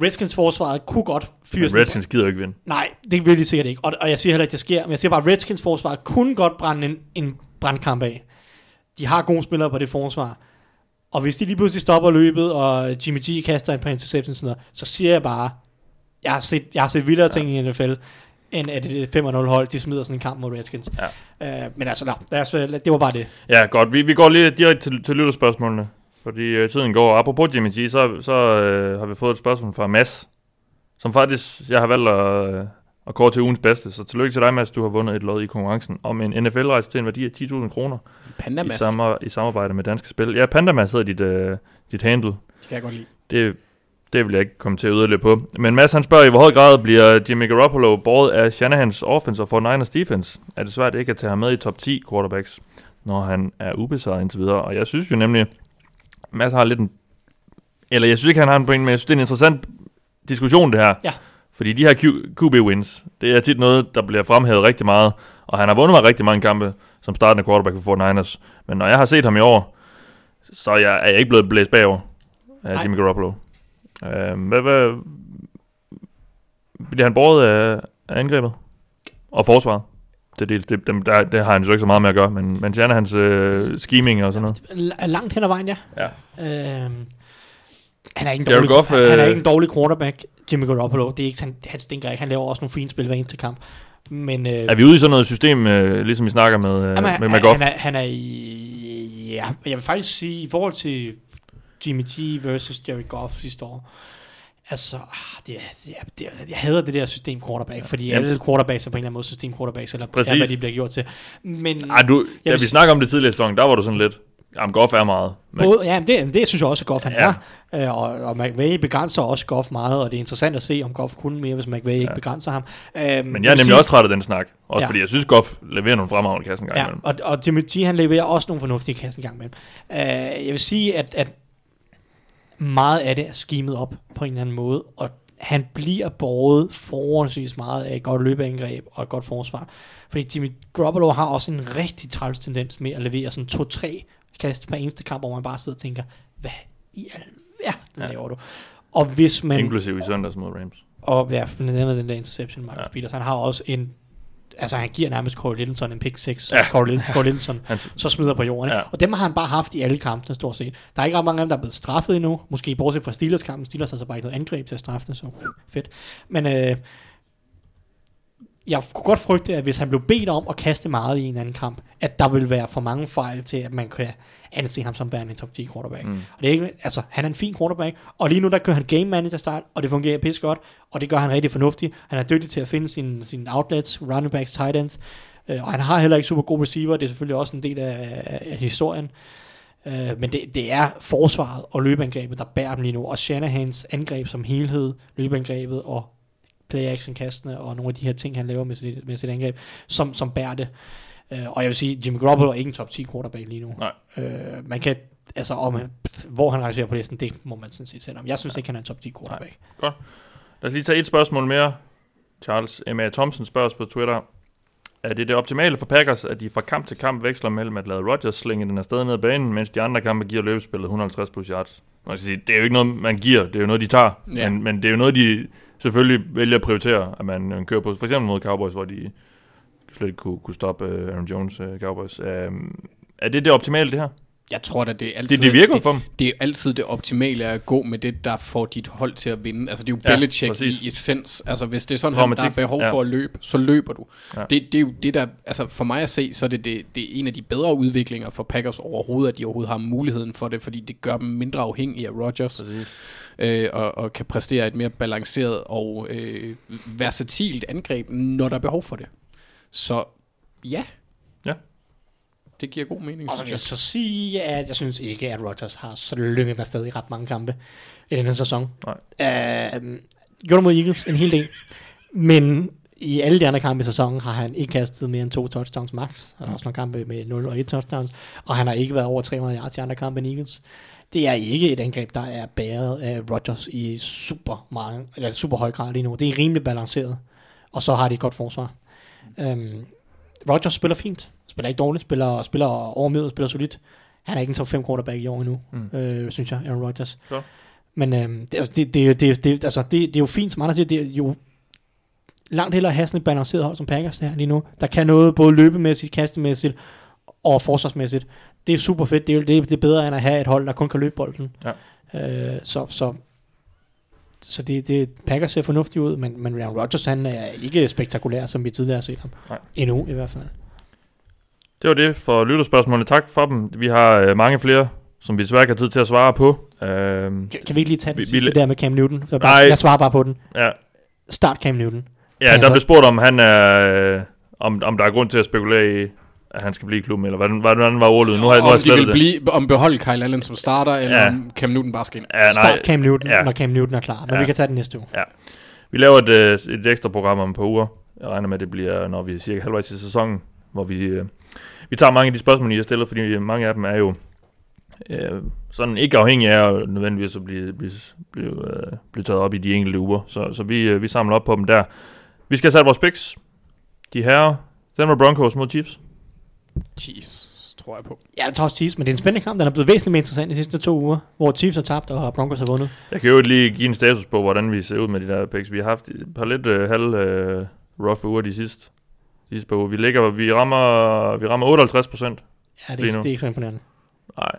Redskins forsvaret kunne godt fyre Men en Redskins gider jo ikke vinde. Nej, det vil de sikkert ikke. Og, og jeg siger heller ikke, det sker. Men jeg siger bare, at Redskins forsvar kunne godt brænde en, en brandkamp af. De har gode spillere på det forsvar. Og hvis de lige pludselig stopper løbet, og Jimmy G kaster et par interceptions, sådan noget, så siger jeg bare, jeg har set, jeg har set vildere ja. ting i NFL, end at det 5-0 hold, de smider sådan en kamp mod Redskins. Ja. Uh, men altså, nå, lad os, det var bare det. Ja, godt. Vi, vi går lige direkte til, til lytterspørgsmålene. Fordi øh, tiden går. Apropos Jimmy G, så, så øh, har vi fået et spørgsmål fra Mads, som faktisk, jeg har valgt at, øh, at kåre til ugens bedste. Så tillykke til dig, Mads. Du har vundet et lod i konkurrencen om en NFL-rejse til en værdi af 10.000 kroner Panda i, samar- i samarbejde med Danske Spil. Ja, Pandamas hedder dit, øh, dit handle. det kan jeg godt lide. Det, det vil jeg ikke komme til at yderligere på. Men Mads han spørger, i hvor høj grad bliver Jimmy Garoppolo båret af Shanahans offense og for Niners defense? Er det svært ikke at tage ham med i top 10 quarterbacks, når han er ubesejret indtil videre? Og jeg synes jo nemlig, Mads har lidt en... Eller jeg synes ikke, han har en point, men jeg synes, det er en interessant diskussion, det her. Ja. Fordi de her Q- QB-wins, det er tit noget, der bliver fremhævet rigtig meget. Og han har vundet mig rigtig mange kampe som startende quarterback for 49ers. Men når jeg har set ham i år, så er jeg, er jeg ikke blevet blæst bagover af. Jimmy Garoppolo. Øh, hvad, hvad, bliver han båret af, af angrebet? Og forsvaret? Det, det, det, det, der, det har han jo ikke så meget med at gøre, men, men Shanahan's øh, scheming og sådan noget. Langt hen ad vejen, ja. Ja. Øhm, Han er ikke en dårlig, Goff, han, han er øh, ikke en dårlig quarterback, Jimmy Garoppolo. Det er ikke, han, han stinker ikke. Han laver også nogle fine spil hver eneste kamp. Men, øh, Er vi ude i sådan noget system, øh, ligesom vi snakker med, øh, Jamen, med han, McGoff? han, er, han er i... Ja, jeg vil faktisk sige, i forhold til Jimmy G versus Jerry Goff sidste år, altså, ah, det, er- det, jeg hader det der system quarterback, fordi Jamen. alle quarterbacks er på en eller anden måde system quarterbacks, eller Præcis. hvad de bliver gjort til. Men Ej, du, da vi s- snakker om det tidligere sæson, der var du sådan lidt, jamen Goff er meget. Men, Både, ja, det, det synes jeg også, at Goff han Ja. er. Øh, og, og McVay begrænser også Goff meget, og det er interessant at se, om Goff kunne mere, hvis McVay ikke begrænser ham. Øh, men jeg er nemlig sige, også træt af den snak. Også Ja. fordi jeg synes, Goff leverer nogle fremragende kassen gang Ja, imellem. og, og Jimmy G, han leverer også nogle fornuftige kasser en gang imellem. Uh, jeg vil sige, at, at meget af det er skimet op på en eller anden måde, og han bliver båret forholdsvis meget af et godt løbeangreb og et godt forsvar. Fordi Jimmy Garoppolo har også en rigtig træls tendens med at levere sådan to-tre kast per eneste kamp, hvor man bare sidder og tænker, hvad i alverden Ja. laver du? Og hvis man... Inklusiv i søndags mod Rams. Og ja, blandt andet den der interception, Marcus ja. Peters. Han har også en... Altså, han giver nærmest Corey Littleton en pick 6. Ja. Corey, Litt- Corey Littleton så smider på jorden. Ja. Og dem har han bare haft i alle kampene, stort set. Der er ikke ret mange af dem, der er blevet straffet endnu. Måske bortset fra Steelers-kampen. Steelers har så bare ikke noget angreb til at straffe det, så fedt. Men øh, jeg kunne godt frygte, at hvis han blev bedt om at kaste meget i en anden kamp, at der vil være for mange fejl til, at man kan anse ham som værende en top 10 quarterback. Mm. Og det er ikke, altså, han er en fin quarterback, og lige nu der kører han game manager start, og det fungerer pisse godt, og det gør han rigtig fornuftigt. Han er dygtig til at finde sine, sine outlets, running backs, tight ends, øh, og han har heller ikke super gode receiver, det er selvfølgelig også en del af, af, af historien. Øh, men det, det er forsvaret og løbeangrebet, der bærer dem lige nu, og Shanahans angreb som helhed, løbeangrebet og play-action-kastene og nogle af de her ting, han laver med sit, med sit angreb, som, som bærer det. Øh, og jeg vil sige, Jimmy Garoppolo er ikke en top 10 quarterback lige nu. Nej. Øh, man kan, altså om, hvor han rangerer på listen, det må man sådan set selv om. Jeg synes ikke, han er en top 10 quarterback. Lad os lige tage et spørgsmål mere. Charles M.A. Thompson spørger os på Twitter. Er det det optimale for Packers, at de fra kamp til kamp veksler mellem at lade Rodgers slinge den afsted ned ad banen, mens de andre kampe giver løbespillet 150 plus yards? Man kan sige, det er jo ikke noget, man giver, det er jo noget, de tager. Ja. Men, men det er jo noget, de selvfølgelig vælger at prioritere, at man øh, kører på. For eksempel mod Cowboys, hvor de slet ikke kunne, kunne stoppe øh, Aaron Jones øh, Cowboys. Øh, er det det optimale, det her? Jeg tror da, det er altid... Det, det virker det, for dem. det er altid det optimale at gå med det, der får dit hold til at vinde. Altså det er jo Ja, Belichick præcis. i essens. Altså hvis det er sådan, at Dramatik. der er behov Ja. for at løbe, så løber du. Ja. Det, det er jo det der, altså for mig at se, så er det, det, det er en af de bedre udviklinger for Packers overhovedet, at de overhovedet har muligheden for det, fordi det gør dem mindre afhængige af Rodgers, Præcis. Øh, og, og kan præstere et mere balanceret og øh, versatilt angreb, når der er behov for det. Så ja. Ja. Det giver god mening, Og så vil jeg. så sige, at jeg synes ikke, at Rodgers har slynget afsted i ret mange kampe i denne sæson. Nej. Uh, gjorde mod Eagles en hel del. Men i alle de andre kampe i sæsonen har han ikke kastet mere end to touchdowns max. Der er også nogle kampe med 0 og 1 touchdowns. Og han har ikke været over 300 yards i andre kampe end Eagles. Det er ikke et angreb, der er bæret af Rodgers i super, meget, eller super høj grad lige nu. Det er rimelig balanceret. Og så har de et godt forsvar. Um, Rodgers spiller fint. Spiller ikke dårligt. Spiller, spiller overmødet. Spiller solidt. Han er ikke en top 5 quarterback i år endnu, mm. øh, synes jeg, Aaron Rodgers. Så. Men øhm, det, altså, det, det, det, det, altså, det, det er jo fint, som andre siger, det er jo langt hellere at have sådan et balanceret hold som Packers her lige nu, der kan noget både løbemæssigt, kastemæssigt og forsvarsmæssigt. Det er super fedt, det er, det, det er bedre end at have et hold, der kun kan løbe bolden. Ja. Øh, så, så, så det, det Packers ser fornuftigt ud, men, men Aaron Rodgers han er ikke spektakulær, som vi tidligere har set ham. Nej. Endnu i hvert fald. Det var det for lytterspørgsmålene. Tak for dem. Vi har øh, mange flere, som vi desværre ikke har tid til at svare på. Øh, Kan, kan vi ikke lige tage den Vi- vi- sidste der med Cam Newton? Så bare, Nej. jeg svarer bare på den. ja, Start Cam Newton. ja Kan der blev spurgt om, han er, øh, om, om der er grund til at spekulere i, at han skal blive i klubben, eller hvordan, hvordan var ordlyden? Nu har jeg, nu har om jeg de vil det. blive, om beholde Kyle Allen som starter, eller Ja. om Cam Newton bare skal ind. Ja, nej, Start Cam Newton, Ja. når Cam Newton er klar. Men Ja. vi kan tage den næste uge. Vi laver et, øh, et ekstra program om et par uger. Jeg regner med, at det bliver, når vi er cirka halvvejs i sæsonen, hvor vi, øh, vi tager mange af de spørgsmål, I har stillet, fordi mange af dem er jo øh, sådan ikke afhængige af at nødvendigvis at blive, blive, blive, øh, blive taget op i de enkelte uger. Så, så vi, øh, vi samler op på dem der. Vi skal have sat vores picks. De her Denver Broncos mod Chiefs. Chiefs, tror jeg på. Ja, jeg tager også Chiefs, men det er en spændende kamp. Den er blevet væsentligt mere interessant de sidste to uger, hvor Chiefs har tabt og Broncos har vundet. Jeg kan jo lige give en status på, hvordan vi ser ud med de der picks. Vi har haft et par lidt øh, halv øh, rough uger de sidste, de sidste par uger. Vi, ligger, vi, rammer, vi rammer 58 procent. Ja, det Lige er, nu. det er ikke så imponerende. Nej.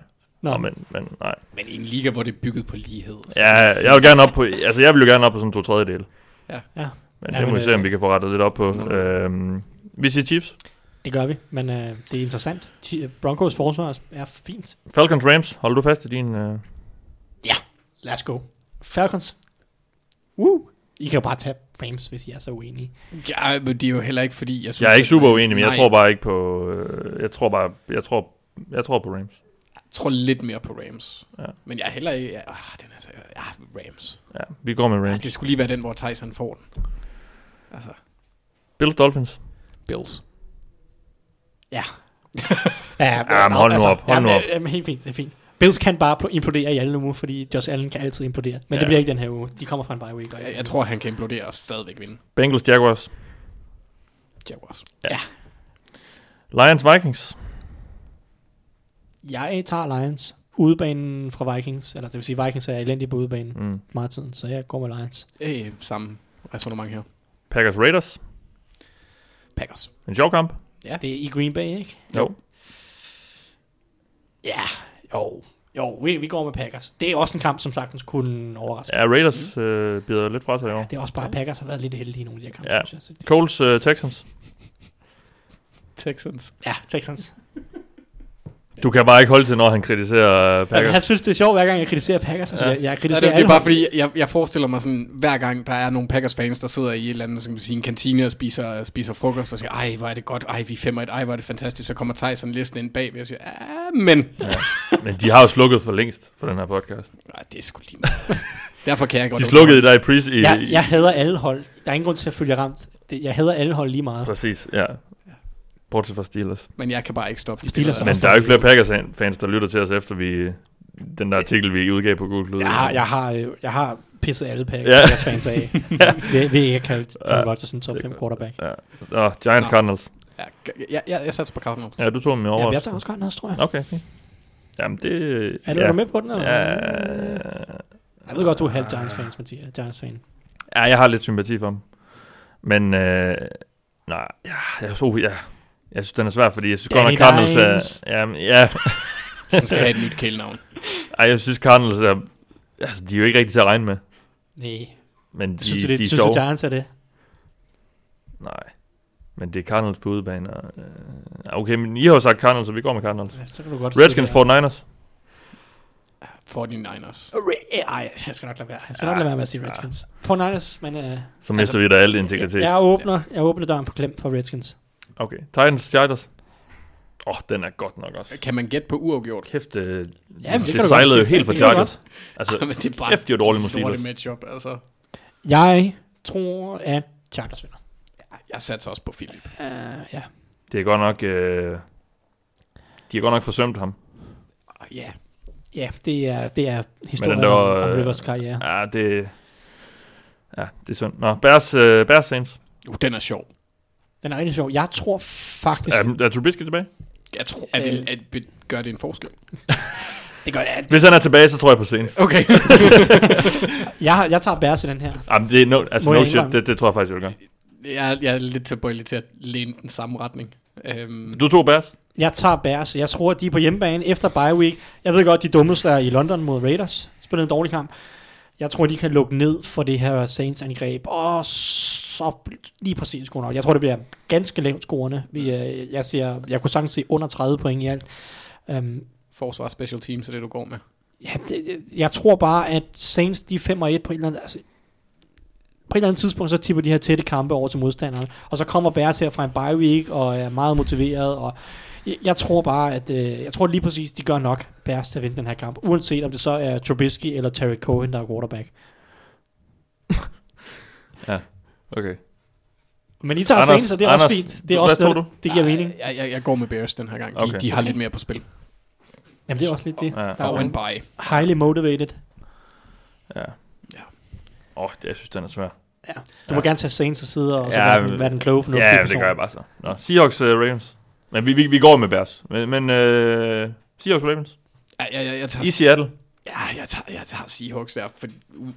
Nå, Nå men, men nej. Men i en liga, hvor det er bygget på lighed. Ja, jeg vil gerne op på, altså jeg vil jo gerne op på sådan to tredjedel. Ja. ja. Men ja, det må vi se, om vi kan få rettet lidt op på. Øhm, vi siger Chiefs. Det gør vi, men øh, det er interessant. Broncos forsvar er fint. Falcons Rams, holder du fast i din... Øh... Ja, let's go. Falcons. Woo! I kan jo bare tage Rams, hvis I er så uenige. Ja, men det er jo heller ikke, fordi jeg synes... Jeg er ikke super uenig, men jeg tror bare ikke på... Øh, jeg tror bare... Jeg tror, jeg tror på Rams. Jeg tror lidt mere på Rams. Ja. Men jeg er heller ikke... Ja, ah, den er så, ja, Rams. Ja, vi går med Rams. Ja, det skulle lige være den, hvor Tyson får den. Altså. Bills Dolphins. Bills. Ja. ja, men, ja, men hold nu altså, op. Hold jamen, nu op. Jamen, helt fint, det er fint. Bills kan bare implodere i alle uger, fordi Josh Allen kan altid implodere. Men ja. det bliver ikke den her uge. De kommer fra en bye week. jeg, jeg tror, han kan implodere og stadigvæk vinde. Bengals Jaguars. Jaguars. Ja. ja. Lions Vikings. Jeg tager Lions. Udebanen fra Vikings, eller det vil sige, Vikings er elendige på udebanen mm. meget tiden, så jeg går med Lions. Øh, samme resonemang her. Packers Raiders. Packers. En sjov kamp. Ja. Det er i Green Bay, ikke? Jo. Ja, jo. Jo, vi, vi går med Packers. Det er også en kamp, som sagtens kunne overraske. Ja, Raiders mm. øh, bider lidt fra sig i år. Ja, det er også bare, Packers har været lidt heldige i nogle af de her kampe, ja. synes jeg. Coles uh, Texans. Texans. Ja, Texans. Du kan bare ikke holde til, når han kritiserer Packers. Han synes, det er sjovt, hver gang jeg kritiserer Packers. Altså, ja. jeg, jeg kritiserer ja, det, det, er bare fordi, jeg, jeg forestiller mig sådan, hver gang der er nogle Packers-fans, der sidder i et eller andet, som sige, en kantine og spiser, spiser frokost, og siger, ej, hvor er det godt, ej, vi femmer et, ej, hvor er det fantastisk, så kommer Tyson listen ind bag, og siger, men... Ja. Men de har jo slukket for længst for den her podcast. Nej, det er sgu lige Derfor kan jeg godt... De slukkede dig i pre i, jeg, jeg hader alle hold. Der er ingen grund til at følge ramt. Jeg hader alle hold lige meget. Præcis, ja. Bortset fra Steelers. Men jeg kan bare ikke stoppe de Steelers. Men der er jo ikke flere Packers-fans, der lytter til os efter vi den der artikel, vi udgav på Google. Jeg har, jeg har, øh, jeg har pisset alle Packers-fans af. ja. Vi, vi ikke kaldt Cole ja. sådan en top 5 quarterback. Ja. Oh, Giants no. Cardinals. Ja, jeg, jeg, jeg satser på Cardinals. Ja, du tog dem i over. Ja, jeg tager også Cardinals, tror jeg. Okay, okay. Jamen, det... Er du ja. med på den, eller? Ja. Jeg ved godt, du er halv Giants-fans, Mathias. Giants-fan. Ja, jeg har lidt sympati for dem. Men, øh, nej, ja, jeg så, ja, jeg synes, den er svær, fordi jeg synes godt nok, Cardinals er... Ja, ja. Han skal have et nyt kælenavn. Ej, jeg synes, Cardinals er... Altså, de er jo ikke rigtig til at regne med. Nej. Men de, synes du, det, de er synes sjove. du, Giants er det? Nej. Men det er Cardinals på udebane. Og, øh, okay, men I har jo sagt Cardinals, så vi går med Cardinals. Ja, så kan du godt Redskins, 49ers. 49ers. Ej, jeg skal nok lade være. Jeg skal ja, nok lade være med at sige Redskins. Ja. 49ers, men... Uh, så mister altså, vi da alt integritet. Jeg, jeg, åbner, jeg åbner døren på klem for Redskins. Okay. Titans, Chargers. Åh, oh, den er godt nok også. Kan man gætte på uafgjort? Kæft, øh, ja, det, det sejlede jo helt for Chargers. Altså, ja, men det er bare kæft, de var dårlige mod Steelers. matchup, altså. Jeg tror, at Chargers vinder. Jeg satser også på Philip. Uh, ja. Det er godt nok... Øh, de har godt nok forsømt ham. Ja. Yeah. Ja, det er, det er historien der, om, om Rivers karriere. Ja, det... Ja, det er synd. Nå, Bears, uh, Bears Saints. Uh, den er sjov. Den er rigtig sjov. Jeg tror faktisk... Er, er Trubisky tilbage? Jeg tror, at det, at det gør det en forskel. det gør det. At... Hvis han er tilbage, så tror jeg på Saints. Okay. jeg, jeg tager Bears i den her. Jamen, det er no, altså Må no shit, det, det tror jeg faktisk, jeg vil gøre. Jeg, jeg er lidt tilbøjelig til at læne den samme retning. Um, du tog Bears? Jeg tager Bears. Jeg tror, at de er på hjemmebane efter bye week. Jeg ved godt, de dumme i London mod Raiders. Spillede en dårlig kamp. Jeg tror, de kan lukke ned for det her Saints-angreb. Og så lige præcis nok. Jeg tror, det bliver ganske lavt scorende. Vi, øh, jeg, siger, jeg kunne sagtens se under 30 point i alt. Um, Forsvar special teams er det, du går med. Ja, det, det, jeg tror bare, at Saints de 5 og 1 på en eller anden... Altså, på et eller andet tidspunkt, så tipper de her tætte kampe over til modstanderne. Og så kommer Bears her fra en bye week, og er meget motiveret, og jeg, jeg tror bare, at øh, jeg tror lige præcis, de gør nok Bears til at vinde den her kamp, uanset om det så er Trubisky eller Terry Cohen, der er quarterback. ja, okay. Men I tager Anders, Saints, så det er Anders, også fint. Det er også noget, du? det giver mening. Jeg, jeg, jeg går med Bears den her gang. De, okay. de har okay. lidt mere på spil. Jamen det er også lidt det. Ja. Der er en buy. Highly motivated. Ja. Ja. Åh, oh, det, jeg synes, den er svær. Ja. Du ja. må gerne tage Saints og sidde og så ja, være, den, være den kloge for Ja, det gør jeg bare så. Nå, Seahawks uh, Ravens. Men vi, vi, vi går med Bears. Men, men uh, Seahawks Ravens. Ja, ja, ja, jeg tager... I Seattle. Ja, jeg tager, jeg tager Seahawks der, for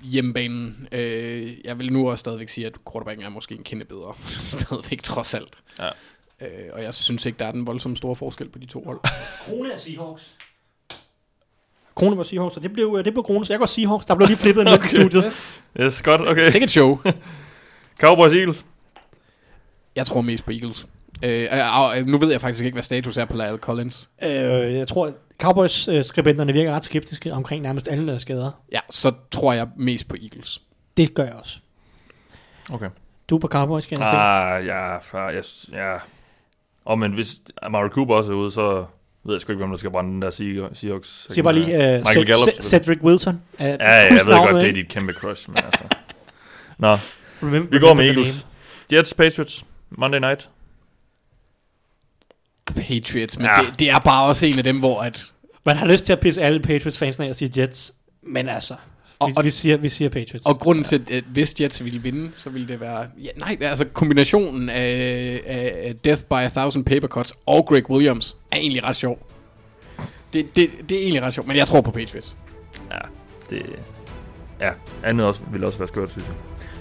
hjemmebanen. Øh, jeg vil nu også stadigvæk sige, at quarterbacken er måske en kende bedre. stadigvæk trods alt. Ja. Øh, og jeg synes ikke, der er den voldsomme store forskel på de to hold. Krone af Seahawks. Krone var Seahawks, og det blev, øh, det blev Krone, så jeg går Seahawks. Der blev lige flippet en okay. i studiet. Yes. Yes, godt, okay. Sikkert show. Cowboys Eagles. Jeg tror mest på Eagles. Øh, øh, øh, nu ved jeg faktisk ikke, hvad status er på Lyle Collins. Øh, jeg tror, Cowboys-skribenterne virker ret skeptiske omkring nærmest alle øh, skader. Ja, så tror jeg mest på Eagles. Det gør jeg også. Okay. Du er på Cowboys, kan jeg se. Ah, ja, far, jeg, ja. Og men hvis Amari Cooper også er ude, så ved jeg sgu ikke, hvem der skal brænde den der Seahawks. Siger bare lige uh, Michael Gallup, Ced- Cedric Wilson. Uh, Ja, ja, jeg ved godt, det er dit kæmpe crush, men altså. Nå, vi går med Eagles. Jets, Patriots, Monday Night. Patriots, men Ja. ja. det, det er bare også en af dem, hvor at... Man har lyst til at pisse alle Patriots-fans af og sige Jets, men altså, Og- vi, og- vi, siger, vi siger Patriots. Og grunden til, at hvis Jets ville vinde, så ville det være... Ja, nej, altså kombinationen af, af Death by a Thousand Paper Cuts og Greg Williams er egentlig ret sjov. Det, det, det er egentlig ret sjovt, men jeg tror på Patriots. Ja, det... Ja, andet også, ville også være skørt, synes jeg.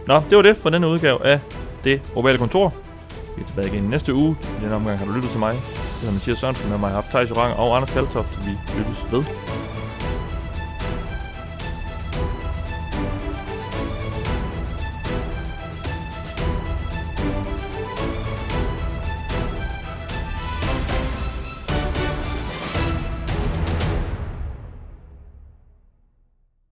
Nå, det var det for denne udgave af Det Ovale Kontor. Vi er tilbage igen næste uge. I denne omgang har du lyttet til mig. Jeg hedder Mathias Sørensen, og mig har haft Thijs Orang og Anders Kaltoft. Vi lyttes ved.